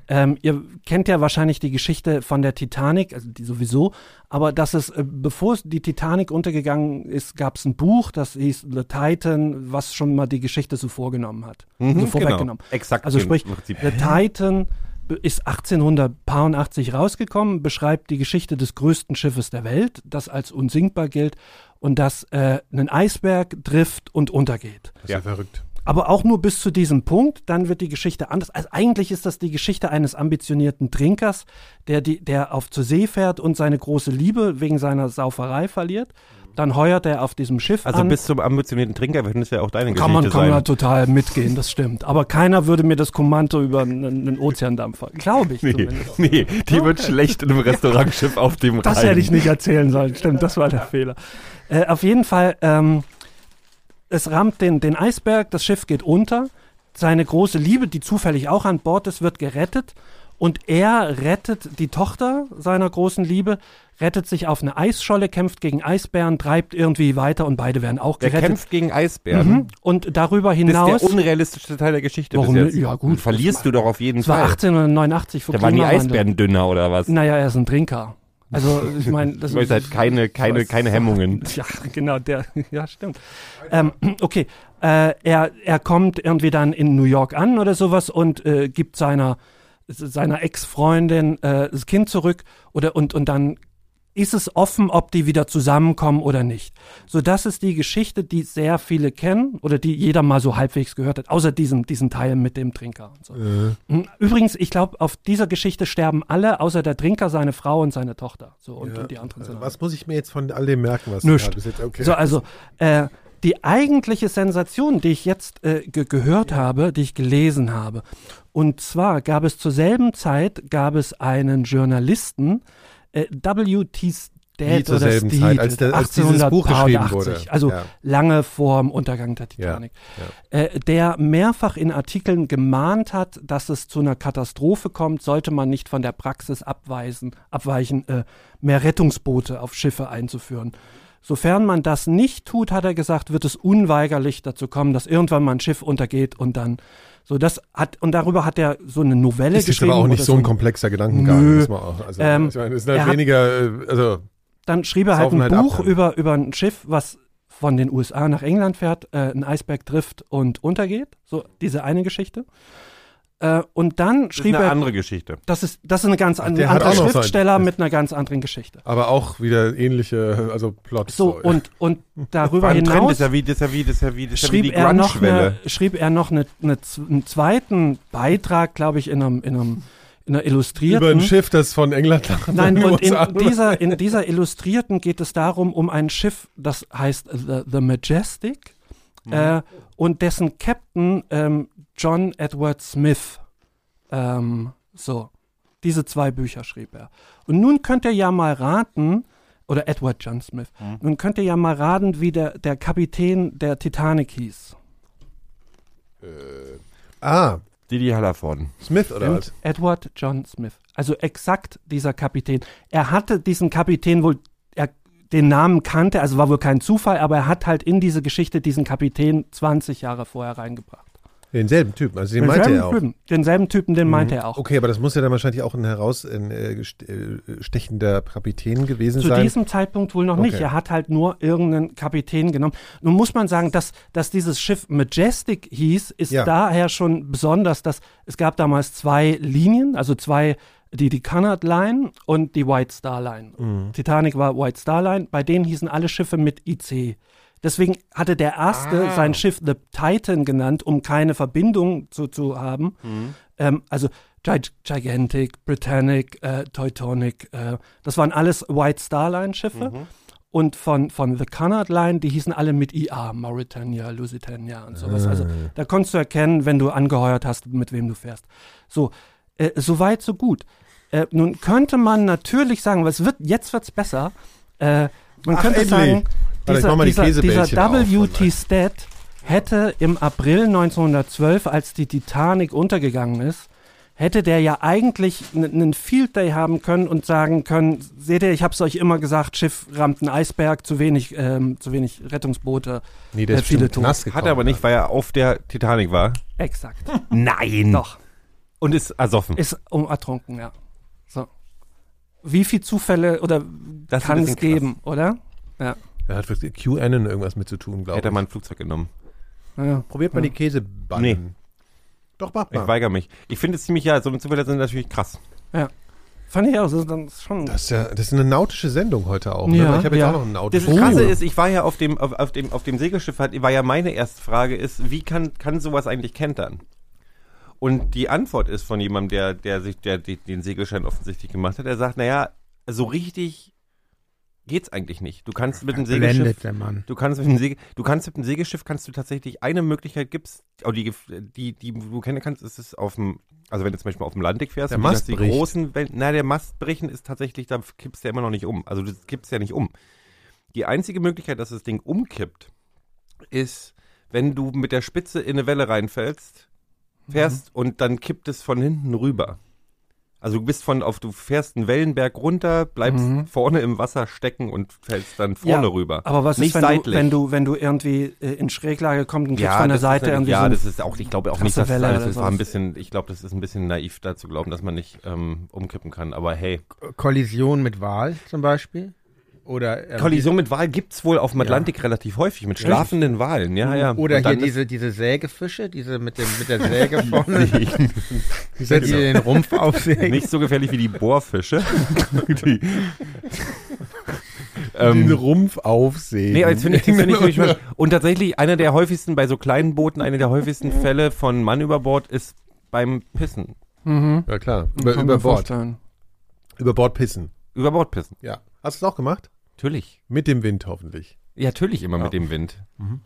Speaker 6: Ähm, ihr kennt ja wahrscheinlich die Geschichte von der Titanic, also die sowieso, aber dass es, äh, bevor die Titanic untergegangen ist, gab es ein Buch, das hieß The Titan, was schon mal die Geschichte so vorgenommen hat.
Speaker 5: Mhm,
Speaker 6: so vorweggenommen.
Speaker 5: Genau. Exakt.
Speaker 6: Also sprich,
Speaker 5: Prinzip.
Speaker 6: The Titan ist 1880 rausgekommen, beschreibt die Geschichte des größten Schiffes der Welt, das als unsinkbar gilt und das äh, einen Eisberg trifft und untergeht.
Speaker 3: Das ist ja verrückt.
Speaker 6: Aber auch nur bis zu diesem Punkt, dann wird die Geschichte anders. Also eigentlich ist das die Geschichte eines ambitionierten Trinkers, der, die, der auf zur See fährt und seine große Liebe wegen seiner Sauferei verliert. Dann heuert er auf diesem Schiff
Speaker 5: Also
Speaker 6: an.
Speaker 5: bis zum ambitionierten Trinker könnte es ja auch deine
Speaker 6: kann man,
Speaker 5: Geschichte
Speaker 6: kann man
Speaker 5: sein.
Speaker 6: total mitgehen, das stimmt. Aber keiner würde mir das Kommando über einen, einen Ozeandampfer. Glaube ich
Speaker 5: Nee,
Speaker 6: zumindest.
Speaker 5: nee, die wird schlecht in einem Restaurantschiff auf dem
Speaker 6: Das
Speaker 5: Rhein.
Speaker 6: hätte ich nicht erzählen sollen. Stimmt, das war der Fehler. Äh, auf jeden Fall, ähm, es rammt den, den Eisberg, das Schiff geht unter. Seine große Liebe, die zufällig auch an Bord ist, wird gerettet. Und er rettet die Tochter seiner großen Liebe, rettet sich auf eine Eisscholle, kämpft gegen Eisbären, treibt irgendwie weiter und beide werden auch gerettet.
Speaker 5: kämpft gegen Eisbären.
Speaker 6: Mhm. Und darüber
Speaker 5: Das
Speaker 6: hinaus,
Speaker 5: ist der unrealistischste Teil der Geschichte
Speaker 6: Warum
Speaker 5: bis jetzt.
Speaker 6: Ja, gut,
Speaker 5: Dann verlierst
Speaker 6: das
Speaker 5: du doch auf jeden
Speaker 6: es war
Speaker 5: Fall.
Speaker 6: 1889 vor
Speaker 5: Da waren die. Eisbären dünner oder was?
Speaker 6: Naja, er ist ein Trinker. Also, ich meine, das
Speaker 5: Du hast halt keine, keine, keine Hemmungen.
Speaker 6: Ja, genau, der, ja, stimmt. Ähm, okay, äh, er, er kommt irgendwie dann in New York an oder sowas und äh, gibt seiner, seiner Ex-Freundin äh, das Kind zurück oder und, und dann ist es offen, ob die wieder zusammenkommen oder nicht. So, das ist die Geschichte, die sehr viele kennen oder die jeder mal so halbwegs gehört hat, außer diesem, diesen Teil mit dem Trinker. So.
Speaker 3: Äh,
Speaker 6: Übrigens, ich glaube, auf dieser Geschichte sterben alle, außer der Trinker, seine Frau und seine Tochter. So, und,
Speaker 3: ja.
Speaker 6: und die anderen sind
Speaker 3: Was muss ich mir jetzt von all dem merken, was
Speaker 6: Nüscht.
Speaker 3: du jetzt, okay.
Speaker 6: so, also äh, die eigentliche Sensation, die ich jetzt äh, ge gehört habe, die ich gelesen habe, und zwar gab es zur selben Zeit gab es einen Journalisten, äh, W.T.
Speaker 3: Wie
Speaker 6: Stead
Speaker 3: zur
Speaker 6: oder
Speaker 3: selben
Speaker 6: Steed,
Speaker 3: Zeit, als der- als dieses Buch geschrieben
Speaker 6: 1880,
Speaker 3: wurde.
Speaker 6: Also
Speaker 3: Ja.
Speaker 6: lange vor dem Untergang der Titanic, Äh, der mehrfach in Artikeln gemahnt hat, dass es zu einer Katastrophe kommt, sollte man nicht von der Praxis abweisen, abweichen, äh, mehr Rettungsboote auf Schiffe einzuführen. Sofern man das nicht tut, hat er gesagt, wird es unweigerlich dazu kommen, dass irgendwann mal ein Schiff untergeht und dann so das hat und darüber hat er so eine Novelle
Speaker 3: ist
Speaker 6: geschrieben.
Speaker 3: aber auch nicht so ein komplexer Gedankengang.
Speaker 6: Nö.
Speaker 3: muss man auch, also,
Speaker 6: Ähm,
Speaker 3: ich meine, es ist halt
Speaker 6: er
Speaker 3: weniger, äh, also,
Speaker 6: Dann schrieb er halt ein
Speaker 3: halt
Speaker 6: Buch
Speaker 3: ab
Speaker 6: über, über ein Schiff, was von den USA nach England fährt, äh, ein Eisberg trifft und untergeht. So, diese eine Geschichte. Äh, und dann
Speaker 5: Das ist
Speaker 6: schrieb
Speaker 5: eine
Speaker 6: er,
Speaker 5: andere Geschichte.
Speaker 6: das ist, das ist eine ganz andere
Speaker 3: sein-
Speaker 6: Schriftsteller mit einer ganz anderen Geschichte.
Speaker 3: aber auch wieder ähnliche, also Plot.
Speaker 6: So, und, und darüber
Speaker 5: Trend
Speaker 6: hinaus
Speaker 5: ist ja wie, das ist ja wie, das ist ja wie, das ist ja wie
Speaker 6: schrieb er, noch eine, schrieb er noch eine, eine, einen zweiten Beitrag, glaube ich, in einem, in einem in einer illustrierten.
Speaker 3: über ein Schiff, das von England nach
Speaker 6: Nein,
Speaker 3: den
Speaker 6: und in dieser, in dieser Illustrierten geht es darum, um ein Schiff, das heißt The, The Majestic äh, und dessen Captain ähm, John Edward Smith. Ähm, so, diese zwei Bücher schrieb er. Und nun könnt ihr ja mal raten, oder Edward John Smith, nun könnt ihr ja mal raten, wie der, der Kapitän der Titanic hieß.
Speaker 3: Ah,
Speaker 5: Didi Hallervorden.
Speaker 3: Smith oder was?
Speaker 6: Edward John Smith. Also exakt dieser Kapitän. Er hatte diesen Kapitän wohl, er den Namen kannte, also war wohl kein Zufall, aber er hat halt in diese Geschichte diesen Kapitän 20 Jahre vorher reingebracht.
Speaker 3: Denselben Typen, also den meinte er auch.
Speaker 6: Typen, denselben Typen, den meinte er auch.
Speaker 3: Okay, aber das muss ja dann wahrscheinlich auch ein herausstechender Kapitän gewesen
Speaker 6: Zu
Speaker 3: sein.
Speaker 6: diesem Zeitpunkt wohl noch nicht.
Speaker 3: Okay.
Speaker 6: Er hat halt nur irgendeinen Kapitän genommen. Nun muss man sagen, dass, dass dieses Schiff Majestic hieß, ist
Speaker 3: Ja.
Speaker 6: daher schon besonders, dass es gab damals zwei Linien, also zwei die, die Cunard Line und die White Star Line.
Speaker 3: Mhm.
Speaker 6: Titanic war White Star Line, bei denen hießen alle Schiffe mit IC. Deswegen hatte der erste
Speaker 3: Ah.
Speaker 6: sein Schiff The Titan genannt, um keine Verbindung zu, zu haben. Ähm, also Gi Gigantic, Britannic, äh, Teutonic, äh, das waren alles White Star Line Schiffe. Und von, von The Cunard Line, die hießen alle mit IA, Mauritania, Lusitania und sowas. Also da konntest du erkennen, wenn du angeheuert hast, mit wem du fährst. So, äh, so weit, so gut. Äh, nun könnte man natürlich sagen, es wird, jetzt wird's besser, äh, man
Speaker 3: Ach,
Speaker 6: könnte
Speaker 3: endlich.
Speaker 6: sagen, dieser,
Speaker 3: mach mal die
Speaker 6: dieser, dieser
Speaker 3: Käsebällchen auf,
Speaker 6: WT
Speaker 3: Mann.
Speaker 6: Stat hätte im April 1912, als die Titanic untergegangen ist, hätte der ja eigentlich einen Field Day haben können und sagen können, seht ihr, ich hab's euch immer gesagt, Schiff rammt einen Eisberg, zu wenig, ähm, zu wenig Rettungsboote.
Speaker 3: Nee, der
Speaker 6: Äh,
Speaker 3: ist
Speaker 6: viele
Speaker 3: bestimmt
Speaker 6: tot.
Speaker 3: nass gekommen.
Speaker 5: Hat er aber nicht, weil er auf der Titanic war.
Speaker 6: Exakt.
Speaker 5: Nein.
Speaker 6: Doch.
Speaker 5: Und ist ersoffen.
Speaker 6: Ist um ertrunken, ja. So. Wie viel Zufälle oder
Speaker 5: Das ein
Speaker 6: kann es
Speaker 5: bisschen krass.
Speaker 6: geben, oder?
Speaker 3: Er hat für QAnon irgendwas mit zu tun, glaube
Speaker 5: Hätte er
Speaker 3: ich.
Speaker 5: mal ein Flugzeug genommen.
Speaker 6: Ja.
Speaker 3: Probiert mal
Speaker 6: Ja.
Speaker 3: die Käseballen.
Speaker 5: Nee.
Speaker 3: Doch, mach
Speaker 5: Ich
Speaker 3: mal.
Speaker 5: weigere mich. Ich finde es ziemlich, ja, so Zufälle sind natürlich krass.
Speaker 6: Fand ich auch, das ist dann schon.
Speaker 3: Das ist ja, das ist eine nautische Sendung heute auch. Ne?
Speaker 6: Ja,
Speaker 3: ich habe jetzt
Speaker 6: ja.
Speaker 3: auch noch einen
Speaker 5: Das
Speaker 3: nautischen.
Speaker 5: Krasse
Speaker 3: Oh.
Speaker 5: ist, ich war ja auf dem, auf, auf dem, auf dem Segelschiff, war ja meine erste Frage ist, wie kann, kann sowas eigentlich kentern? Und die Antwort ist von jemandem, der, der sich, der, die- den Segelschein offensichtlich gemacht hat, er sagt, naja, so richtig geht's eigentlich nicht. Du kannst mit dem Segelschiff, du kannst mit dem Segel, du kannst mit dem Segelschiff kannst du tatsächlich eine Möglichkeit gibt's, oh, die, die, die du kennen kannst, ist es auf dem, also wenn du zum Beispiel auf dem Landweg fährst,
Speaker 3: Der Mast
Speaker 5: die
Speaker 3: bricht.
Speaker 5: großen Wellen, na, der Mast brechen ist tatsächlich, da kippst du ja immer noch nicht um. Also du kippst ja nicht um. Die einzige Möglichkeit, dass das Ding umkippt, ist, wenn du mit der Spitze in eine Welle reinfällst, fährst und dann kippt es von hinten rüber. Also du bist von auf, du fährst einen Wellenberg runter, bleibst
Speaker 6: Mhm.
Speaker 5: vorne im Wasser stecken und fällst dann vorne
Speaker 6: Ja,
Speaker 5: rüber.
Speaker 6: Aber was
Speaker 5: Nicht
Speaker 6: ist, wenn du,
Speaker 5: seitlich.
Speaker 6: wenn du, wenn du irgendwie äh, in Schräglage kommst und kriegst von der
Speaker 5: das
Speaker 6: Seite irgendwie
Speaker 5: ja,
Speaker 6: so
Speaker 5: das ist auch, ich glaube auch nicht, dass das
Speaker 6: Welle
Speaker 5: alles
Speaker 6: oder
Speaker 5: ist. War ein bisschen, ich glaube, das ist ein bisschen naiv da zu glauben, dass man nicht ähm, umkippen kann. Aber hey,
Speaker 4: Kollision mit Wal zum Beispiel? Oder, ähm,
Speaker 5: Kollision mit Wal gibt's wohl auf dem Atlantik relativ häufig, mit schlafenden Walen, ja, ja.
Speaker 4: Oder hier diese, diese Sägefische, diese mit, dem, mit der Säge vorne, die den Rumpf aufsägen.
Speaker 5: nicht so gefährlich wie die Bohrfische. die,
Speaker 3: den
Speaker 5: ähm,
Speaker 3: Rumpf aufsehen.
Speaker 5: nee, das finde ich, das finde ich wirklich spannend. Und tatsächlich, einer der häufigsten, bei so kleinen Booten, einer der häufigsten Fälle von Mann über Bord ist beim Pissen.
Speaker 6: Mhm.
Speaker 3: Ja, klar. Über, über Bord.
Speaker 6: vorstellen.
Speaker 3: Über Bord pissen.
Speaker 5: Über Bord pissen.
Speaker 3: Ja. Hast du es auch gemacht?
Speaker 5: Natürlich.
Speaker 3: Mit dem Wind hoffentlich.
Speaker 5: Ja, natürlich immer
Speaker 3: Ja.
Speaker 5: mit dem Wind.
Speaker 3: Mhm.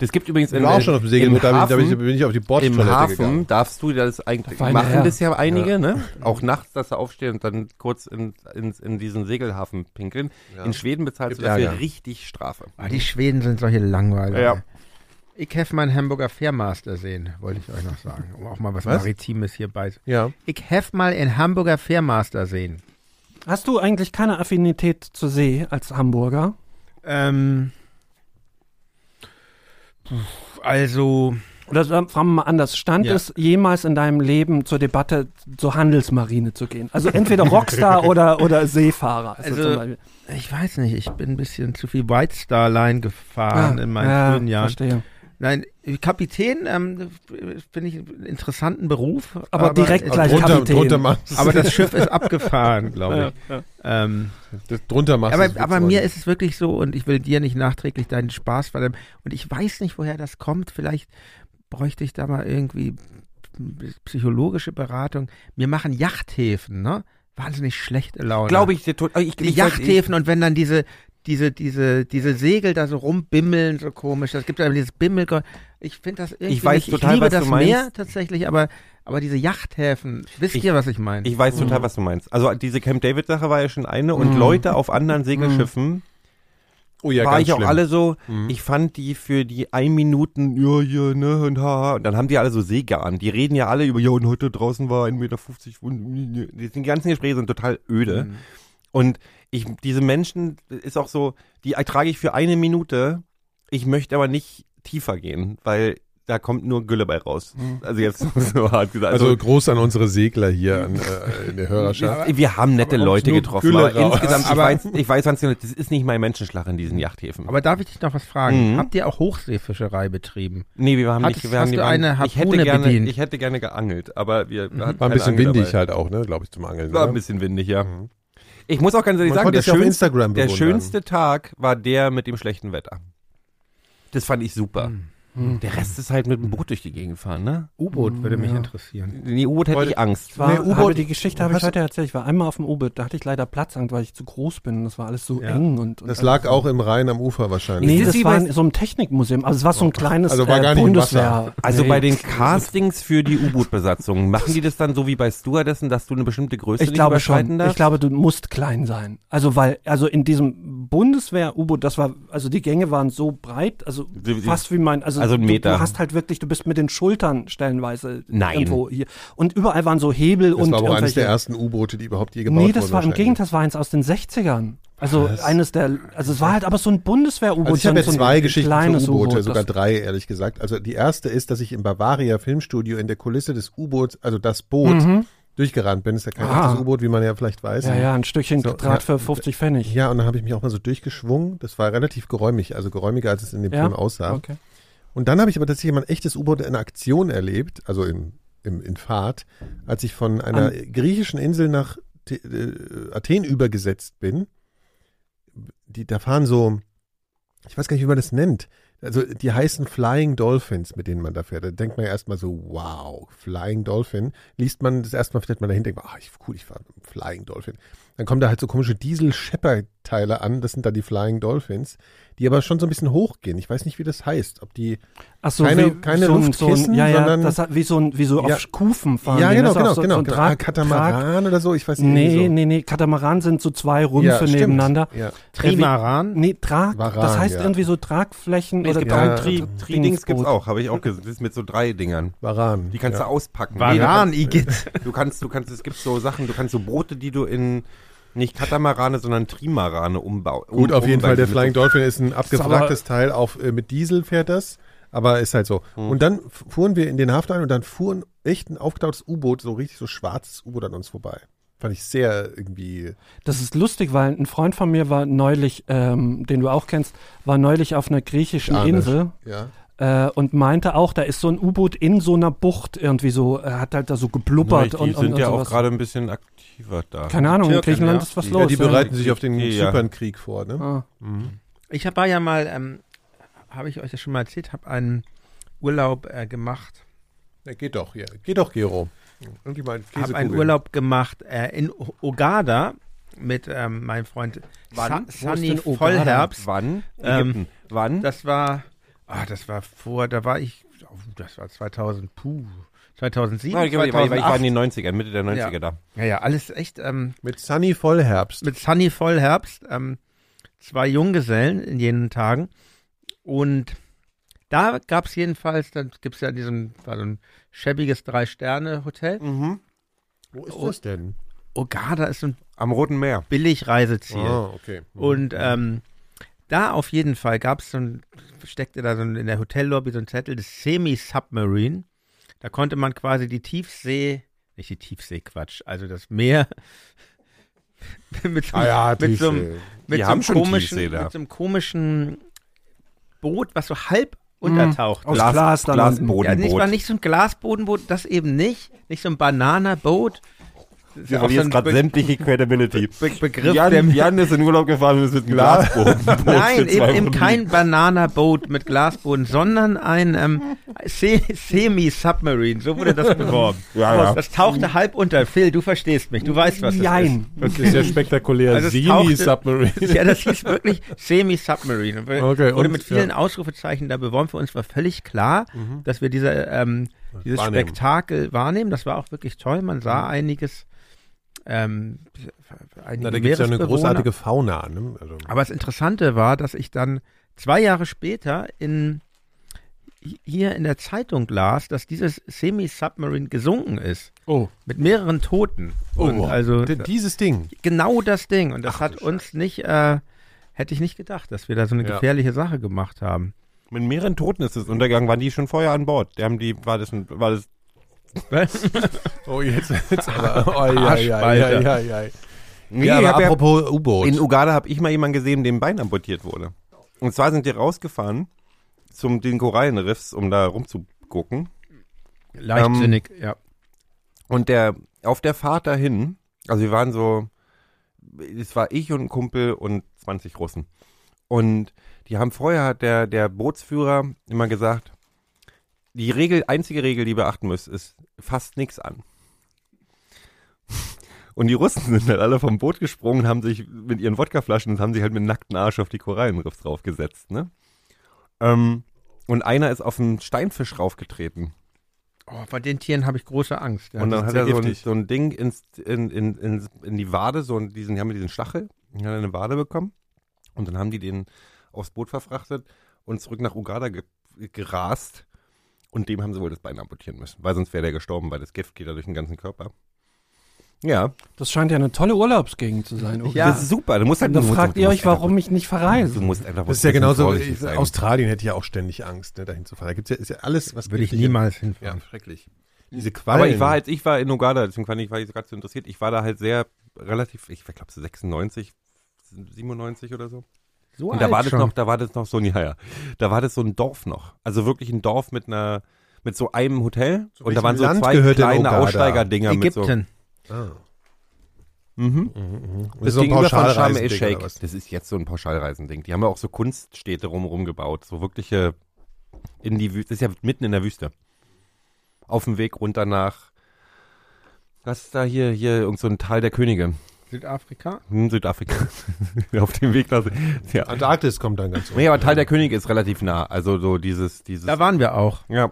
Speaker 5: Das gibt übrigens
Speaker 3: Ich war auch schon auf dem Segelboot, da bin ich- da bin ich, bin ich auf die
Speaker 5: Im
Speaker 3: Bordtoilette
Speaker 5: Hafen
Speaker 3: gegangen.
Speaker 5: darfst du das eigentlich,
Speaker 6: Feine
Speaker 5: machen
Speaker 6: Herr.
Speaker 5: das ja einige,
Speaker 3: Ja.
Speaker 5: ne? Auch nachts, dass du aufstehen und dann kurz in, in, in diesen Segelhafen pinkeln.
Speaker 3: Ja.
Speaker 5: In Schweden bezahlst
Speaker 3: Gibt
Speaker 5: du dafür
Speaker 3: Ärger.
Speaker 5: richtig Strafe.
Speaker 4: Ah, die Schweden sind solche Langweiler.
Speaker 5: Ja.
Speaker 4: Ich habe mal einen Hamburger Fairmaster sehen, wollte ich euch noch sagen. Um auch mal was,
Speaker 3: Was?
Speaker 4: Maritimes hier bei.
Speaker 3: Ja.
Speaker 4: Ich habe mal einen Hamburger Fairmaster sehen.
Speaker 6: Hast du eigentlich keine Affinität zur See als Hamburger?
Speaker 4: Ähm, also,
Speaker 6: Oder sagen wir mal anders, stand
Speaker 4: Ja.
Speaker 6: es jemals in deinem Leben zur Debatte, zur Handelsmarine zu gehen? Also entweder Rockstar oder, oder Seefahrer.
Speaker 4: Also,
Speaker 6: Beispiel.
Speaker 4: ich weiß nicht, ich bin ein bisschen zu viel White Star Line gefahren in meinen
Speaker 6: ja,
Speaker 4: frühen Jahren.
Speaker 6: Verstehe.
Speaker 4: Nein, Kapitän ähm, finde ich einen interessanten Beruf.
Speaker 6: Aber direkt
Speaker 4: es-
Speaker 6: gleich
Speaker 3: drunter,
Speaker 6: Kapitän.
Speaker 3: drunter
Speaker 4: Aber das Schiff ist abgefahren, glaube
Speaker 6: Ja,
Speaker 4: ich.
Speaker 6: ja.
Speaker 4: Ähm,
Speaker 3: das, drunter machst
Speaker 4: aber aber mir ist es wirklich so und ich will dir nicht nachträglich deinen Spaß verderben. Und ich weiß nicht, woher das kommt. Vielleicht bräuchte ich da mal irgendwie psychologische Beratung. Mir machen Yachthäfen, ne? Wahnsinnig schlechte Laune.
Speaker 5: Glaube ich dir tot. Ich,
Speaker 4: Die
Speaker 5: ich,
Speaker 4: Yachthäfen und wenn dann diese, diese, diese, diese Segel da so rumbimmeln, so komisch. Das gibt ja dieses Bimmel. Ich finde das irgendwie.
Speaker 5: Ich weiß
Speaker 4: nicht.
Speaker 5: total,
Speaker 4: ich liebe
Speaker 5: was
Speaker 4: das
Speaker 5: du meinst.
Speaker 4: Meer tatsächlich, aber, aber diese Yachthäfen, wisst
Speaker 5: Ich-
Speaker 4: ihr, was ich meine?
Speaker 5: Ich weiß total, was du meinst. Also diese Camp David Sache war ja schon eine und
Speaker 6: Mhm.
Speaker 5: Leute auf anderen Segelschiffen
Speaker 3: Oh ja,
Speaker 5: war
Speaker 3: ganz
Speaker 5: ich auch
Speaker 3: schlimm.
Speaker 5: alle so,
Speaker 3: Mhm.
Speaker 5: ich fand die für die ein Minuten, ja, ja, ne, und haha, und dann haben die alle so Seegarn. Die reden ja alle über, ja, und heute draußen war 1,50 Meter, und die die ganzen Gespräche sind total öde.
Speaker 4: Mhm.
Speaker 5: Und ich, diese Menschen ist auch so, die ertrage ich für eine Minute. Ich möchte aber nicht tiefer gehen, weil da kommt nur Gülle bei raus. Also jetzt so hart gesagt.
Speaker 3: Also,
Speaker 5: Also,
Speaker 3: groß an unsere Segler hier an, äh, in der Hörerschaft.
Speaker 5: wir, wir haben nette
Speaker 3: Aber
Speaker 5: Leute getroffen,
Speaker 3: Gülle
Speaker 5: aber
Speaker 3: raus.
Speaker 5: insgesamt, ich
Speaker 4: Aber-
Speaker 5: weiß, ich weiß, das ist nicht mein Menschenschlag in diesen Yachthäfen.
Speaker 4: Aber darf ich dich noch was fragen?
Speaker 5: Mhm.
Speaker 4: Habt ihr auch Hochseefischerei betrieben?
Speaker 5: nee, wir haben
Speaker 4: Hattest-
Speaker 5: nicht, wir
Speaker 4: hast du
Speaker 5: ich hätte
Speaker 4: Harpune
Speaker 5: gerne,
Speaker 4: bedient?
Speaker 5: ich hätte gerne geangelt, aber wir wir hatten
Speaker 3: War ein bisschen
Speaker 5: Angel
Speaker 3: windig
Speaker 5: dabei.
Speaker 3: halt auch, ne, glaube ich, zum Angeln.
Speaker 5: War
Speaker 3: oder?
Speaker 5: ein bisschen windig, ja. Ich muss auch ganz ehrlich
Speaker 3: Man
Speaker 5: sagen, der, schönste, der schönste Tag war der mit dem schlechten Wetter. Das fand ich super.
Speaker 3: Hm.
Speaker 5: Der Rest ist halt mit dem Boot durch die Gegend fahren, ne?
Speaker 4: U-Boot würde mich interessieren.
Speaker 5: Die U-Boot hätte
Speaker 3: Heute-
Speaker 5: ich Angst.
Speaker 6: War,
Speaker 3: Nee, U-Boot-
Speaker 6: habe die Geschichte habe ich heute erzählt. Ich war einmal auf dem U-Boot, da hatte ich leider Platzangst, weil ich zu groß bin. und Das war alles so
Speaker 4: Ja.
Speaker 6: eng und, und
Speaker 3: Das lag auch im Rhein am Ufer wahrscheinlich.
Speaker 6: Nee, das
Speaker 5: das
Speaker 6: war in so einem Technikmuseum. Also es war so ein kleines
Speaker 3: Also war
Speaker 6: äh,
Speaker 3: gar nicht im
Speaker 6: Bundeswehr.
Speaker 5: Also
Speaker 6: Nee.
Speaker 5: bei den Castings für die U-Boot-Besatzung, machen die das dann so wie bei Stewardessen, dass du eine bestimmte Größe
Speaker 6: ich
Speaker 5: nicht
Speaker 6: glaube
Speaker 5: überschreiten
Speaker 6: schon.
Speaker 5: darfst?
Speaker 6: Ich glaube, du musst klein sein. Also weil, also in diesem Bundeswehr-U-Boot, das war, also die Gänge waren so breit, also
Speaker 5: Die- die-
Speaker 6: fast wie mein, also,
Speaker 5: Also ein
Speaker 6: du,
Speaker 5: Meter.
Speaker 6: du hast halt wirklich, du bist mit den Schultern stellenweise
Speaker 5: Nein.
Speaker 6: irgendwo hier. Und überall waren so Hebel
Speaker 3: Das
Speaker 6: und
Speaker 3: war aber eines der ersten U-Boote, die überhaupt je gebaut
Speaker 6: Nee,
Speaker 3: wurden.
Speaker 6: das war im. Gegenteil, das war eins aus den 60ern. Also
Speaker 3: Was?
Speaker 6: eines der, also es war halt aber so ein Bundeswehr-U-Boot.
Speaker 3: Also ich habe
Speaker 6: ein- so ein
Speaker 3: zwei Geschichten
Speaker 6: kleines
Speaker 3: für U-Boote,
Speaker 6: U-Boot,
Speaker 3: sogar
Speaker 6: das-
Speaker 3: drei, ehrlich gesagt. Also die erste ist, dass ich im Bavaria Filmstudio in der Kulisse des U-Boots, also das Boot, durchgerannt bin. Ist ja kein
Speaker 6: Ah.
Speaker 3: echtes U-Boot, wie man ja vielleicht weiß.
Speaker 6: Ja, ja, ein Stückchen
Speaker 3: So,
Speaker 6: Draht
Speaker 3: ja.
Speaker 6: für 50 Pfennig.
Speaker 3: Ja, und dann habe ich mich auch mal so durchgeschwungen. Das war relativ geräumig, also geräumiger, als es in dem
Speaker 6: Ja?
Speaker 3: Film aussah.
Speaker 6: Okay.
Speaker 3: Und dann habe ich aber tatsächlich mal ein echtes U-Boot in Aktion erlebt, also im, im, in Fahrt, als ich von einer griechischen Insel nach T- äh, Athen übergesetzt bin. Die, da fahren so, ich weiß gar nicht, wie man das nennt. Also die heißen Flying Dolphins, mit denen man da fährt. Da denkt man ja erstmal so, wow, Flying Dolphin. Liest man das erstmal, vielleicht mal dahinter, denkt man, ach, ich, cool, ich fahre Flying Dolphin. Dann kommen da halt so komische Diesel-Shepard-Teile an, das sind dann die Flying Dolphins, die aber schon so ein bisschen hochgehen. Ich weiß nicht, wie das heißt. Ob die
Speaker 6: Ach so,
Speaker 3: Keine-
Speaker 6: wie,
Speaker 3: keine
Speaker 6: so ein, so ein,
Speaker 3: Luftkissen,
Speaker 6: ja, ja,
Speaker 3: sondern-
Speaker 6: das hat, wie so ein, wie so
Speaker 3: Ja.
Speaker 6: auf Kufen fahren.
Speaker 3: ja, genau, genau,
Speaker 6: so,
Speaker 3: genau.
Speaker 6: So
Speaker 3: genau.
Speaker 6: Trag,
Speaker 3: Ah, Katamaran oder so, ich weiß nicht.
Speaker 6: Nee,
Speaker 3: so.
Speaker 6: nee, nee, Katamaran sind so zwei Rümpfe
Speaker 3: Ja, stimmt.
Speaker 6: nebeneinander.
Speaker 3: Ja.
Speaker 4: Trimaran?
Speaker 6: Nee, Trag,
Speaker 3: Varan,
Speaker 6: das heißt
Speaker 3: ja.
Speaker 6: irgendwie so Tragflächen
Speaker 5: Es
Speaker 6: oder
Speaker 5: gibt
Speaker 3: Ja.
Speaker 6: Trag-
Speaker 5: Tri,
Speaker 6: Dingsboot.
Speaker 5: Tri-Dings gibt's auch, habe ich auch gesehen. Das ist mit so drei Dingern.
Speaker 3: Varan.
Speaker 5: Die kannst
Speaker 3: ja.
Speaker 5: du auspacken.
Speaker 4: Varan,
Speaker 5: Nee,
Speaker 4: Igitt.
Speaker 5: du kannst, du kannst, es gibt so Sachen, du kannst so Boote, die du in nicht Katamarane, sondern Trimarane umbauen.
Speaker 3: Gut, auf jeden Fall, der. Flying Dolphin ist ein abgefragtes Teil, auf, äh, mit Diesel fährt das, aber ist halt so.
Speaker 5: Hm.
Speaker 3: Und dann fuhren wir in den Hafen ein und dann fuhren echt ein aufgetautes U-Boot, so richtig so schwarzes U-Boot an uns vorbei. Fand ich sehr irgendwie,
Speaker 6: Das ist lustig, weil ein Freund von mir war neulich, ähm, den du auch kennst, war neulich auf einer griechischen. Insel
Speaker 3: ja.
Speaker 6: Äh, und meinte auch, da ist so ein U-Boot in so einer Bucht irgendwie so, er hat halt da so geblubbert
Speaker 5: Die
Speaker 6: und,
Speaker 5: sind
Speaker 6: und,
Speaker 5: ja
Speaker 6: und
Speaker 5: auch
Speaker 6: sowas.
Speaker 5: gerade ein bisschen aktiver da.
Speaker 6: Keine Ahnung, in Griechenland
Speaker 4: ja.
Speaker 6: ist was
Speaker 3: ja,
Speaker 6: los.
Speaker 3: die bereiten sich auf den
Speaker 5: Ja.
Speaker 3: Zypernkrieg vor, ne?
Speaker 6: Ah.
Speaker 4: Ich habe ja mal, ähm, habe ich euch das schon mal erzählt, habe einen Urlaub äh, gemacht.
Speaker 3: Ja, geht doch, ja. Geht doch, Gero. Irgendwie mal
Speaker 4: Habe einen. Urlaub gemacht äh, in Ogada mit ähm, meinem Freund
Speaker 5: Wann?
Speaker 4: Sunny? Vollherbst.
Speaker 5: Wann?
Speaker 4: Ähm.
Speaker 5: Wann?
Speaker 4: Das war, ah, das war vor, da war ich, oh, das war 2000, puh, 2007,
Speaker 5: Ah, ich, war- ich, war- ich war
Speaker 4: 2008.
Speaker 5: in den 90ern, Mitte der 90er
Speaker 4: Ja.
Speaker 5: da.
Speaker 4: Ja, ja, alles echt ähm,
Speaker 3: Mit Sunny Vollherbst.
Speaker 4: mit Sunny Vollherbst, ähm, zwei Junggesellen in jenen Tagen. Und da gab es jedenfalls, dann gibt es ja diesen, war so ein schäbiges Drei-Sterne-Hotel.
Speaker 5: Mhm.
Speaker 3: Wo ist das denn?
Speaker 4: Ogada ist ein
Speaker 5: Am Roten Meer.
Speaker 4: Billig-Reiseziel.
Speaker 3: Ah, okay.
Speaker 4: Und ähm, da auf jeden Fall gab es so ein, steckte da so ein, in der Hotellobby so ein Zettel, das Semi-Submarine. Da konnte man quasi die Tiefsee, nicht die Tiefsee, Quatsch, also das Meer mit so,
Speaker 3: ah ja,
Speaker 4: mit so, einem- mit so einem komischen, mit so einem komischen Boot, was so halb untertaucht.
Speaker 6: Aus
Speaker 4: ist.
Speaker 6: Glas dann
Speaker 4: Ja,
Speaker 5: Glasbodenboot.
Speaker 4: nicht, war nicht so ein Glasbodenboot, das eben nicht. Nicht so ein Bananaboot. Ist
Speaker 5: Wir verlieren gerade
Speaker 4: Be
Speaker 5: sämtliche Credibility.
Speaker 4: Be Begriff, der
Speaker 5: Jan, Jan ist in Urlaub gefahren und ist mit einem Glasboden.
Speaker 4: Nein, eben, eben kein Bananaboot mit Glasboden, sondern ein ähm, Se Semi-Submarine, so wurde das beworben.
Speaker 5: Ja, ja.
Speaker 4: Das tauchte halb unter. Phil, du verstehst mich, du weißt, was das
Speaker 6: Jein.
Speaker 3: Das ist ja spektakulär.
Speaker 4: Also
Speaker 3: Semi-Submarine.
Speaker 4: ist. Ja, das hieß wirklich Semi-Submarine.
Speaker 3: Okay,
Speaker 4: wurde
Speaker 3: und-
Speaker 4: mit vielen
Speaker 3: ja.
Speaker 4: Ausrufezeichen da beworben. Für uns war völlig klar, dass wir diese, ähm, dieses
Speaker 3: Wahrnehmen.
Speaker 4: Spektakel wahrnehmen. Das war auch wirklich toll. Man sah einiges. Ähm,
Speaker 3: Na, da gibt es ja eine großartige Fauna. Ne? Also,
Speaker 4: Aber das Interessante war, dass ich dann zwei Jahre später in, hier in der Zeitung las, dass dieses Semi-Submarine gesunken ist.
Speaker 6: Oh.
Speaker 4: Mit mehreren Toten. Und also
Speaker 3: D- dieses Ding.
Speaker 4: genau das Ding. Und das
Speaker 3: Ach,
Speaker 4: hat uns nicht, äh, hätte ich nicht gedacht, dass wir da so eine
Speaker 3: Ja.
Speaker 4: gefährliche Sache gemacht haben.
Speaker 5: Mit mehreren Toten ist es untergegangen. Waren die schon vorher an Bord? Die haben die, war das, ein, war das
Speaker 3: Oh, jetzt, jetzt aber. Oh, ja, ja, ja,
Speaker 4: Arschspalter.
Speaker 3: ja, ja, ja.
Speaker 5: Nee,
Speaker 3: ja, aber
Speaker 5: hab ja-
Speaker 3: apropos U-Boot.
Speaker 5: In Uganda habe ich mal jemanden gesehen, dem Bein amputiert wurde. Und zwar sind die rausgefahren zum den Korallenriffs, um da rumzugucken.
Speaker 4: Leichtsinnig, ja.
Speaker 5: Und der auf der Fahrt dahin, also wir waren so, es war ich und ein Kumpel und 20 Russen. Und die haben vorher hat der der Bootsführer immer gesagt, die Regel, einzige Regel, die ihr beachten müsst, ist fasst nichts an. Und die Russen sind halt alle vom Boot gesprungen, haben sich mit ihren Wodkaflaschen und haben sich halt mit nackten Arsch auf die Korallenriffs draufgesetzt, ne? Ähm, und einer ist auf einen Steinfisch raufgetreten.
Speaker 4: Oh, vor den Tieren habe ich große Angst. Ja,
Speaker 5: und dann hat er so ein, so ein Ding ins, in, in, in, in die Wade, so diesen, die haben diesen Stachel, hat er eine Wade bekommen. Und dann haben die den aufs Boot verfrachtet und zurück nach Uganda ge gerast. Und dem haben sie wohl das Bein amputieren müssen, weil sonst wäre der gestorben, weil das Gift geht da durch den ganzen Körper. Ja,
Speaker 6: Das scheint ja eine tolle Urlaubsgegend zu sein. oder?
Speaker 4: Ja.
Speaker 5: das ist super. Du musst halt
Speaker 6: Und dann
Speaker 5: du musst-
Speaker 6: fragt
Speaker 5: du
Speaker 6: ihr euch, warum ich nicht verreise.
Speaker 5: Du musst einfach
Speaker 3: das ist ja genauso. Australien hätte ja auch ständig Angst, ne, dahin zu fahren. Da gibt's ja, ist ja alles, was
Speaker 4: Würde ich niemals
Speaker 3: Ja,
Speaker 4: hinfahren.
Speaker 3: schrecklich. Diese Quallen.
Speaker 5: Aber ich war halt, ich war in Uganda, deswegen fand ich, war ich gerade so interessiert. Ich war da halt sehr relativ, ich glaube so 96, 97 oder so.
Speaker 4: So
Speaker 5: Und da war das
Speaker 4: schon.
Speaker 5: noch, da war das noch so ein, ja, ja. Da war das so ein Dorf noch. Also wirklich ein Dorf mit einer, mit so einem Hotel.
Speaker 3: Zu
Speaker 5: und da waren so
Speaker 3: Land
Speaker 5: zwei kleine? Aussteigerdinger mit so.
Speaker 4: Ägypten.
Speaker 3: Ah.
Speaker 5: Mhm.
Speaker 3: Mhm, mhm.
Speaker 5: Das,
Speaker 3: ist so
Speaker 5: von Sharm el Sheikh. Das ist jetzt so ein Pauschalreisending. Die haben ja auch so Kunststädte rumrum gebaut. So wirkliche, in die Wüste. Das ist ja mitten in der Wüste. Auf dem Weg runter nach, was ist da hier, hier, irgend so ein Tal der Könige.
Speaker 4: Südafrika.
Speaker 5: Hm, Südafrika. Auf dem Weg nach, ja.
Speaker 3: Antarktis kommt dann ganz
Speaker 5: Nee, aber Tal der Könige ist relativ nah. Also so dieses, dieses.
Speaker 4: Da waren wir auch.
Speaker 5: ja.